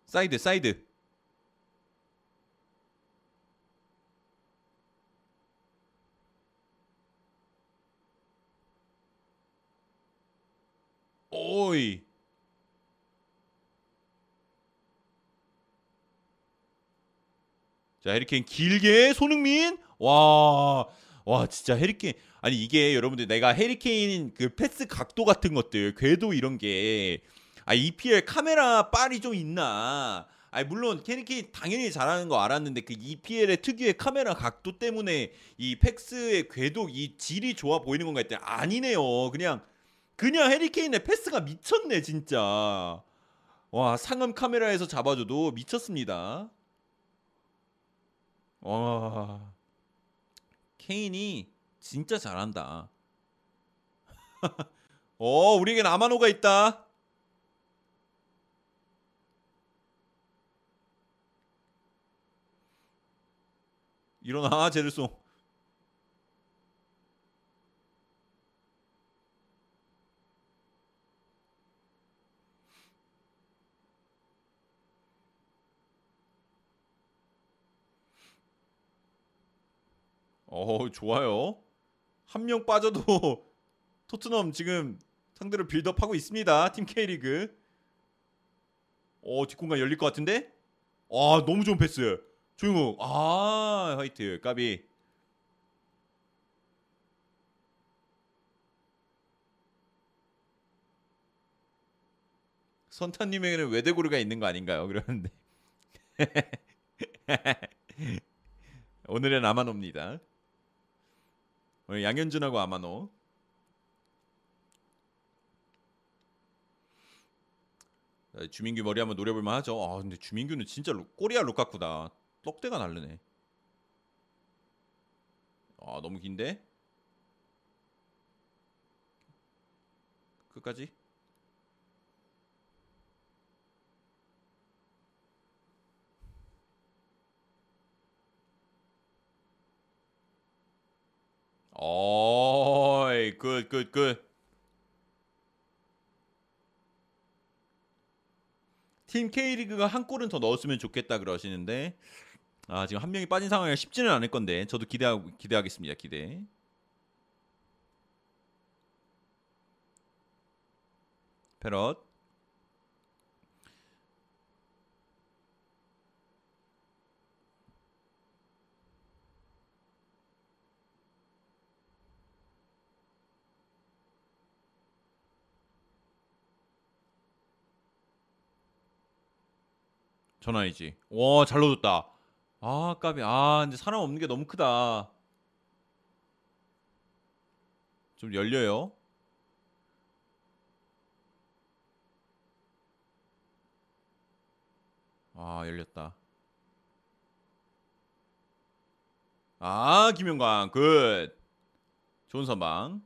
사이드 사이드. 오이. 자 해리케인 길게 손흥민 와. 와 진짜 해리케인 아니 이게 여러분들 내가 해리케인 그 패스 각도 같은 것들 궤도 이런 게 아 EPL 카메라 빨이 좀 있나 아니 물론 해리케인 당연히 잘하는 거 알았는데 그 EPL의 특유의 카메라 각도 때문에 이 패스의 궤도 이 질이 좋아 보이는 건가 했더니 아니네요 그냥 그냥 해리케인의 패스가 미쳤네 진짜 와 상암 카메라에서 잡아줘도 미쳤습니다 와 케인이 진짜 잘한다. [laughs] 어, 우리에겐 아마노가 있다. 일어나, 제르송. 어, 좋아요. 한 명 빠져도 [laughs] 토트넘 지금 상대로 빌드업하고 있습니다. 팀 K리그. 어, 뒷공간 열릴 것 같은데? 아, 너무 좋은 패스. 조용욱. 아, 화이트. 까비. 선타님에게는 외대고르가 있는 거 아닌가요? 그러는데. [laughs] 오늘은 아마노입니다. 오늘 양현준하고 아마노. 자, 주민규 머리 한번 노려볼만 하죠. 아 근데 주민규는 진짜 루, 꼬리야 루카쿠다. 떡대가 날르네. 아 너무 긴데? 끝까지? 어이 good good good. 팀 K리그가 한 골은 더 넣었으면 좋겠다 그러시는데 아 지금 한 명이 빠진 상황이라 쉽지는 않을 건데 저도 기대하고 기대하겠습니다 기대. 패럿 전환이지. 와, 잘 넣어줬다. 아, 까비. 아, 근데 사람 없는 게 너무 크다. 좀 열려요. 아 열렸다. 아 김영광 good. 좋은 선방.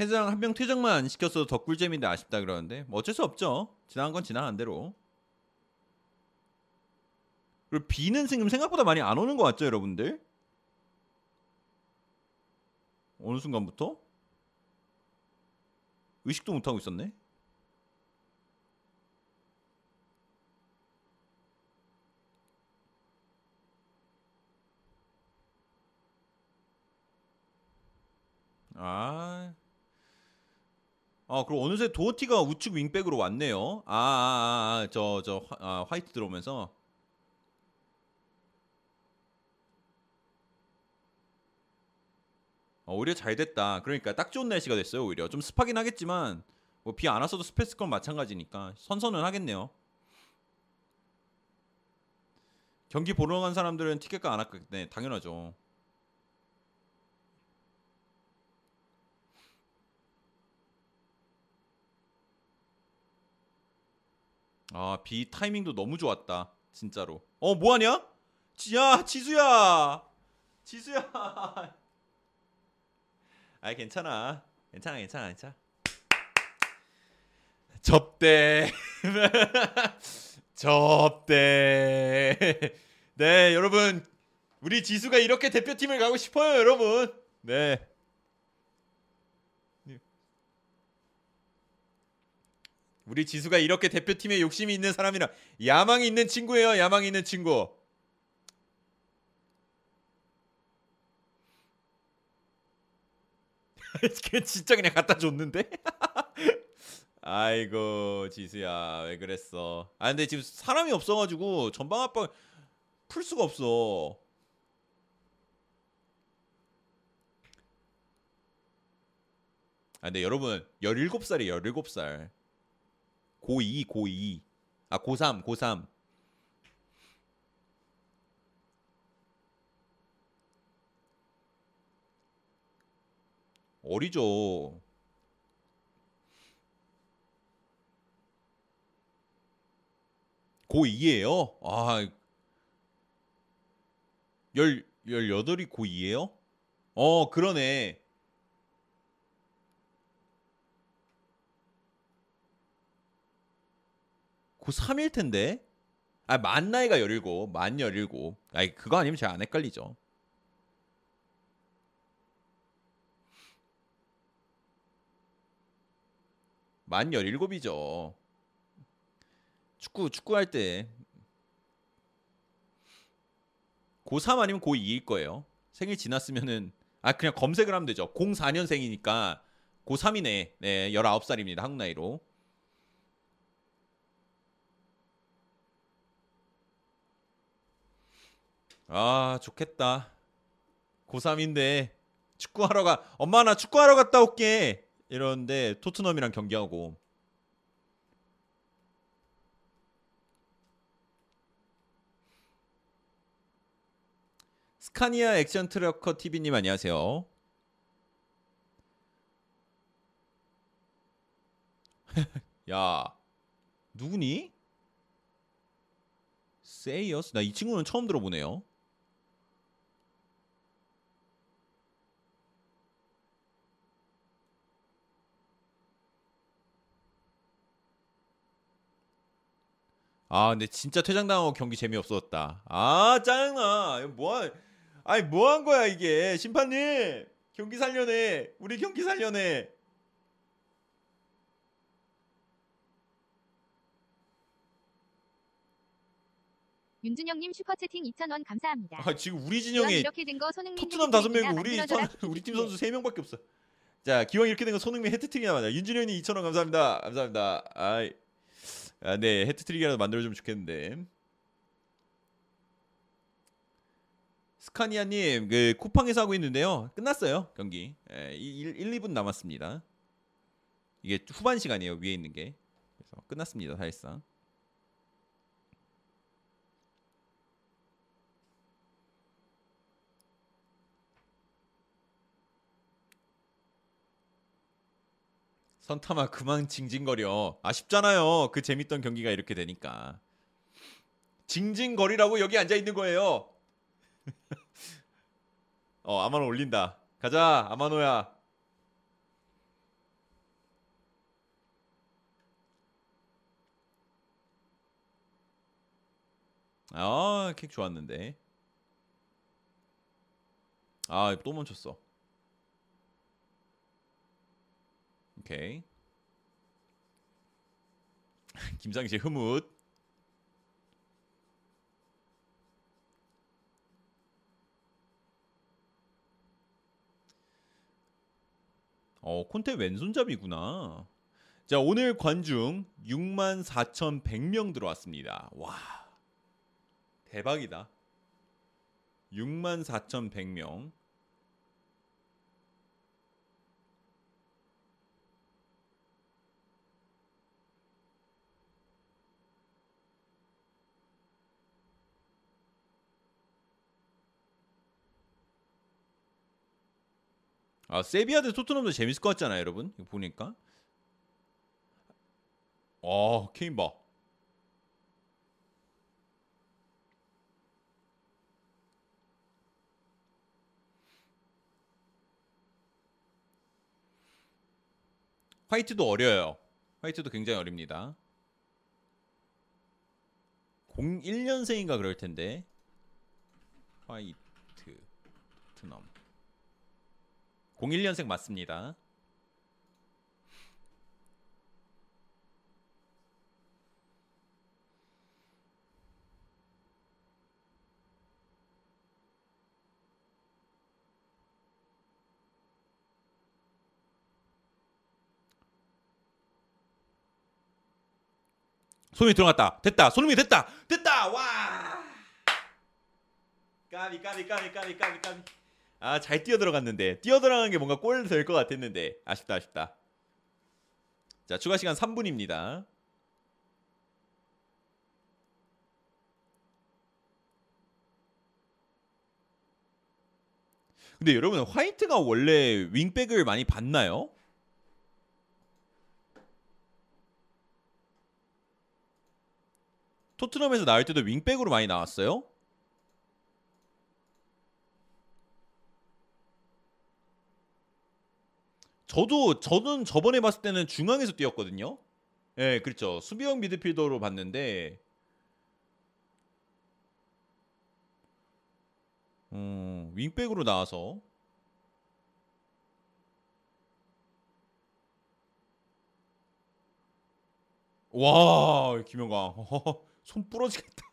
회장 한 명 퇴장만 안 시켰어도 더 꿀잼인데 아쉽다 그러는데 뭐 어쩔 수 없죠. 지나간 건 지나간 대로. 그리고 비는 지금 생각보다 많이 안 오는 것 같죠, 여러분들? 어느 순간부터 의식도 못 하고 있었네. 아. 아, 그리고 어느새 도어티가 우측 윙백으로 왔네요. 아, 아, 아, 아, 저, 저, 화, 아, 화이트 들어오면서. 어, 오히려 잘 됐다. 그러니까 딱 좋은 날씨가 됐어요, 오히려. 좀 습하긴 하겠지만, 뭐 비 안 왔어도 습했을 건 마찬가지니까. 선선은 하겠네요. 경기 보러 간 사람들은 티켓가 안 왔겠네. 당연하죠. 아, 비 타이밍도 너무 좋았다. 진짜로. 어, 뭐 하냐? 지야, 지수야. 지수야. [laughs] 아, 괜찮아. 괜찮아, 괜찮아, 괜찮아. 접대. [laughs] 접대. 네, 여러분. 우리 지수가 이렇게 대표팀을 가고 싶어요, 여러분. 네. 우리 지수가 이렇게 대표팀에 욕심이 있는 사람이라 야망이 있는 친구예요. 야망이 있는 친구. [laughs] 걔 진짜 그냥 갖다 줬는데? [laughs] 아이고 지수야 왜 그랬어? 아 근데 지금 사람이 없어가지고 전방 압박 풀 수가 없어. 아 근데 여러분 17살이에요 17살. 고2 고2 아 고3 고3 어리죠. 고2예요? 아 열, 18이 고2예요? 어 그러네 고3일 텐데. 아, 만 나이가 17. 만 17. 아이, 그거 아니면 제가 안 헷갈리죠. 만 17이죠. 축구 축구할 때 고3 아니면 고2일 거예요. 생일 지났으면은 아 그냥 검색을 하면 되죠. 04년생이니까 고3이네. 네, 19살입니다. 한국 나이로. 아 좋겠다. 고3인데 축구하러 가 엄마 나 축구하러 갔다 올게. 이러는데 토트넘이랑 경기하고. 스카니아 액션 트러커 TV님 안녕하세요. [laughs] 야 누구니? 세이어스? 나 이 친구는 처음 들어보네요 아 근데 진짜 퇴장당하고 경기 재미없었다 아 짜증나 이거 뭐한 아니 뭐 한 거야 이게 심판님 경기 살려내 우리 경기 살려내 윤준영님 슈퍼채팅 2,000원 감사합니다. 아 지금 우리 진영에 이렇게 된 거 손흥민 토트넘 다섯 명이고 우리 선. 우리 팀 선수 세 명밖에 없어. 자 기왕 이렇게 된 거 손흥민 헤트트릭이나 맞아. 윤준현이 2천 원 감사합니다. 감사합니다. 아이, 아, 네 헤트트릭이라도 만들어주면 좋겠는데. 스카니아님 그 쿠팡에서 하고 있는데요. 끝났어요 경기. 예, 1, 1, 2분 남았습니다. 이게 후반 시간이에요 위에 있는 게. 그래서 끝났습니다 사실상. 선타마 그만 징징거려. 아쉽잖아요. 그 재밌던 경기가 이렇게 되니까. 징징거리라고 여기 앉아 있는 거예요. [laughs] 어 아마노 올린다. 가자 아마노야. 아 킥 좋았는데. 아 또 멈췄어. 오케이. [laughs] 김상식 흐뭇. 어, 콘테 왼손잡이구나. 자, 오늘 관중 64,100명 들어왔습니다. 와. 대박이다. 64,100명. 아 세비야 대 토트넘도 재밌을 것 같잖아요 여러분. 이거 보니까. 어 케인 봐. 화이트도 어려요. 화이트도 굉장히 어립니다. 01년생인가 그럴 텐데. 화이트 토트넘 01년생 맞습니다. 손흥민 들어갔다. 됐다. 손흥민 됐다. 됐다. 와. 까비 까비 까비 까비 까비 까비. 아 잘 뛰어 들어갔는데 뛰어 들어간 게 뭔가 골 될 것 같았는데 아쉽다 아쉽다. 자 추가 시간 3분입니다. 근데 여러분 화이트가 원래 윙백을 많이 봤나요? 토트넘에서 나올 때도 윙백으로 많이 나왔어요? 저도 저는 저번에 봤을 때는 중앙에서 뛰었거든요. 예, 그렇죠. 수비형 미드필더로 봤는데 음, 윙백으로 나와서 와, 김영광. [laughs] 손 부러지겠다.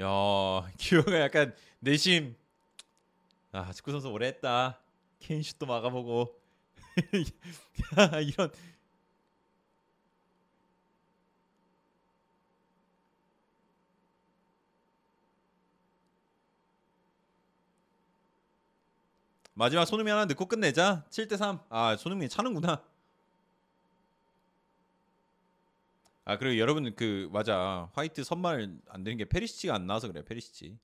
야, 기호가 약간 내심 아, 축구 선수 오래 했다. 케인슛도 막아보고 [laughs] 야, 이런 마지막 손흥민 하나 넣고 끝내자. 7대 3. 아, 손흥민이 차는구나. 아 그리고 여러분 그 맞아 화이트 선발 안 되는 게 페리시치가 안 나와서 그래 페리시치.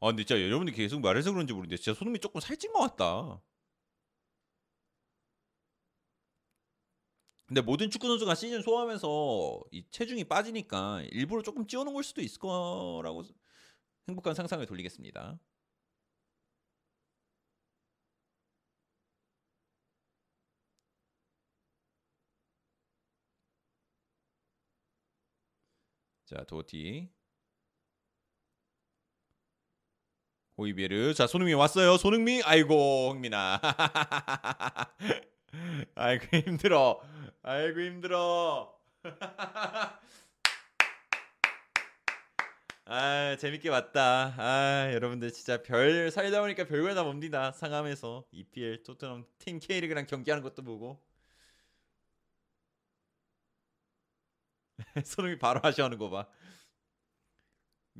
아 근데 진짜 여러분들 계속 말해서 그런지 모르겠는데 진짜 손흥민 조금 살찐 것 같다. 근데 모든 축구 선수가 시즌 소화하면서 이 체중이 빠지니까 일부러 조금 찌워놓은 걸 수도 있을 거라고 행복한 상상을 돌리겠습니다. 자 도티 호이베르. 자 손흥민 왔어요. 손흥민. 아이고 흥민아. [laughs] 아이고 힘들어. 아이고 힘들어. [laughs] 아 재밌게 봤다. 아 여러분들 진짜 별 살다 보니까 별걸 다 봅니다. 상암에서. EPL 토트넘 팀 K리그랑 경기하는 것도 보고. [laughs] 손흥민 바로 하시하는 거 봐.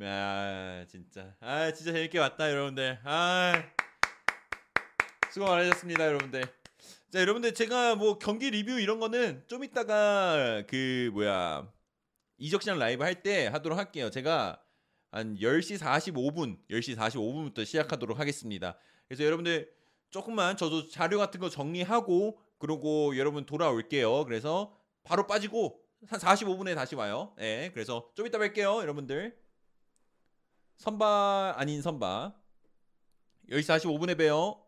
아 진짜 아 진짜 재밌게 봤다 여러분들. 아 수고 많으셨습니다 여러분들. 자 여러분들 제가 뭐 경기 리뷰 이런 거는 좀 이따가 그 뭐야 이적시장 라이브 할 때 하도록 할게요. 제가 한 10시 45분, 10시 45분부터 시작하도록 하겠습니다. 그래서 여러분들 조금만 저도 자료 같은 거 정리하고 그러고 여러분 돌아올게요. 그래서 바로 빠지고 한 45분에 다시 와요. 네, 그래서 좀 이따 뵐게요, 여러분들. 선바 아닌 선바. 10시 45분에 봬요.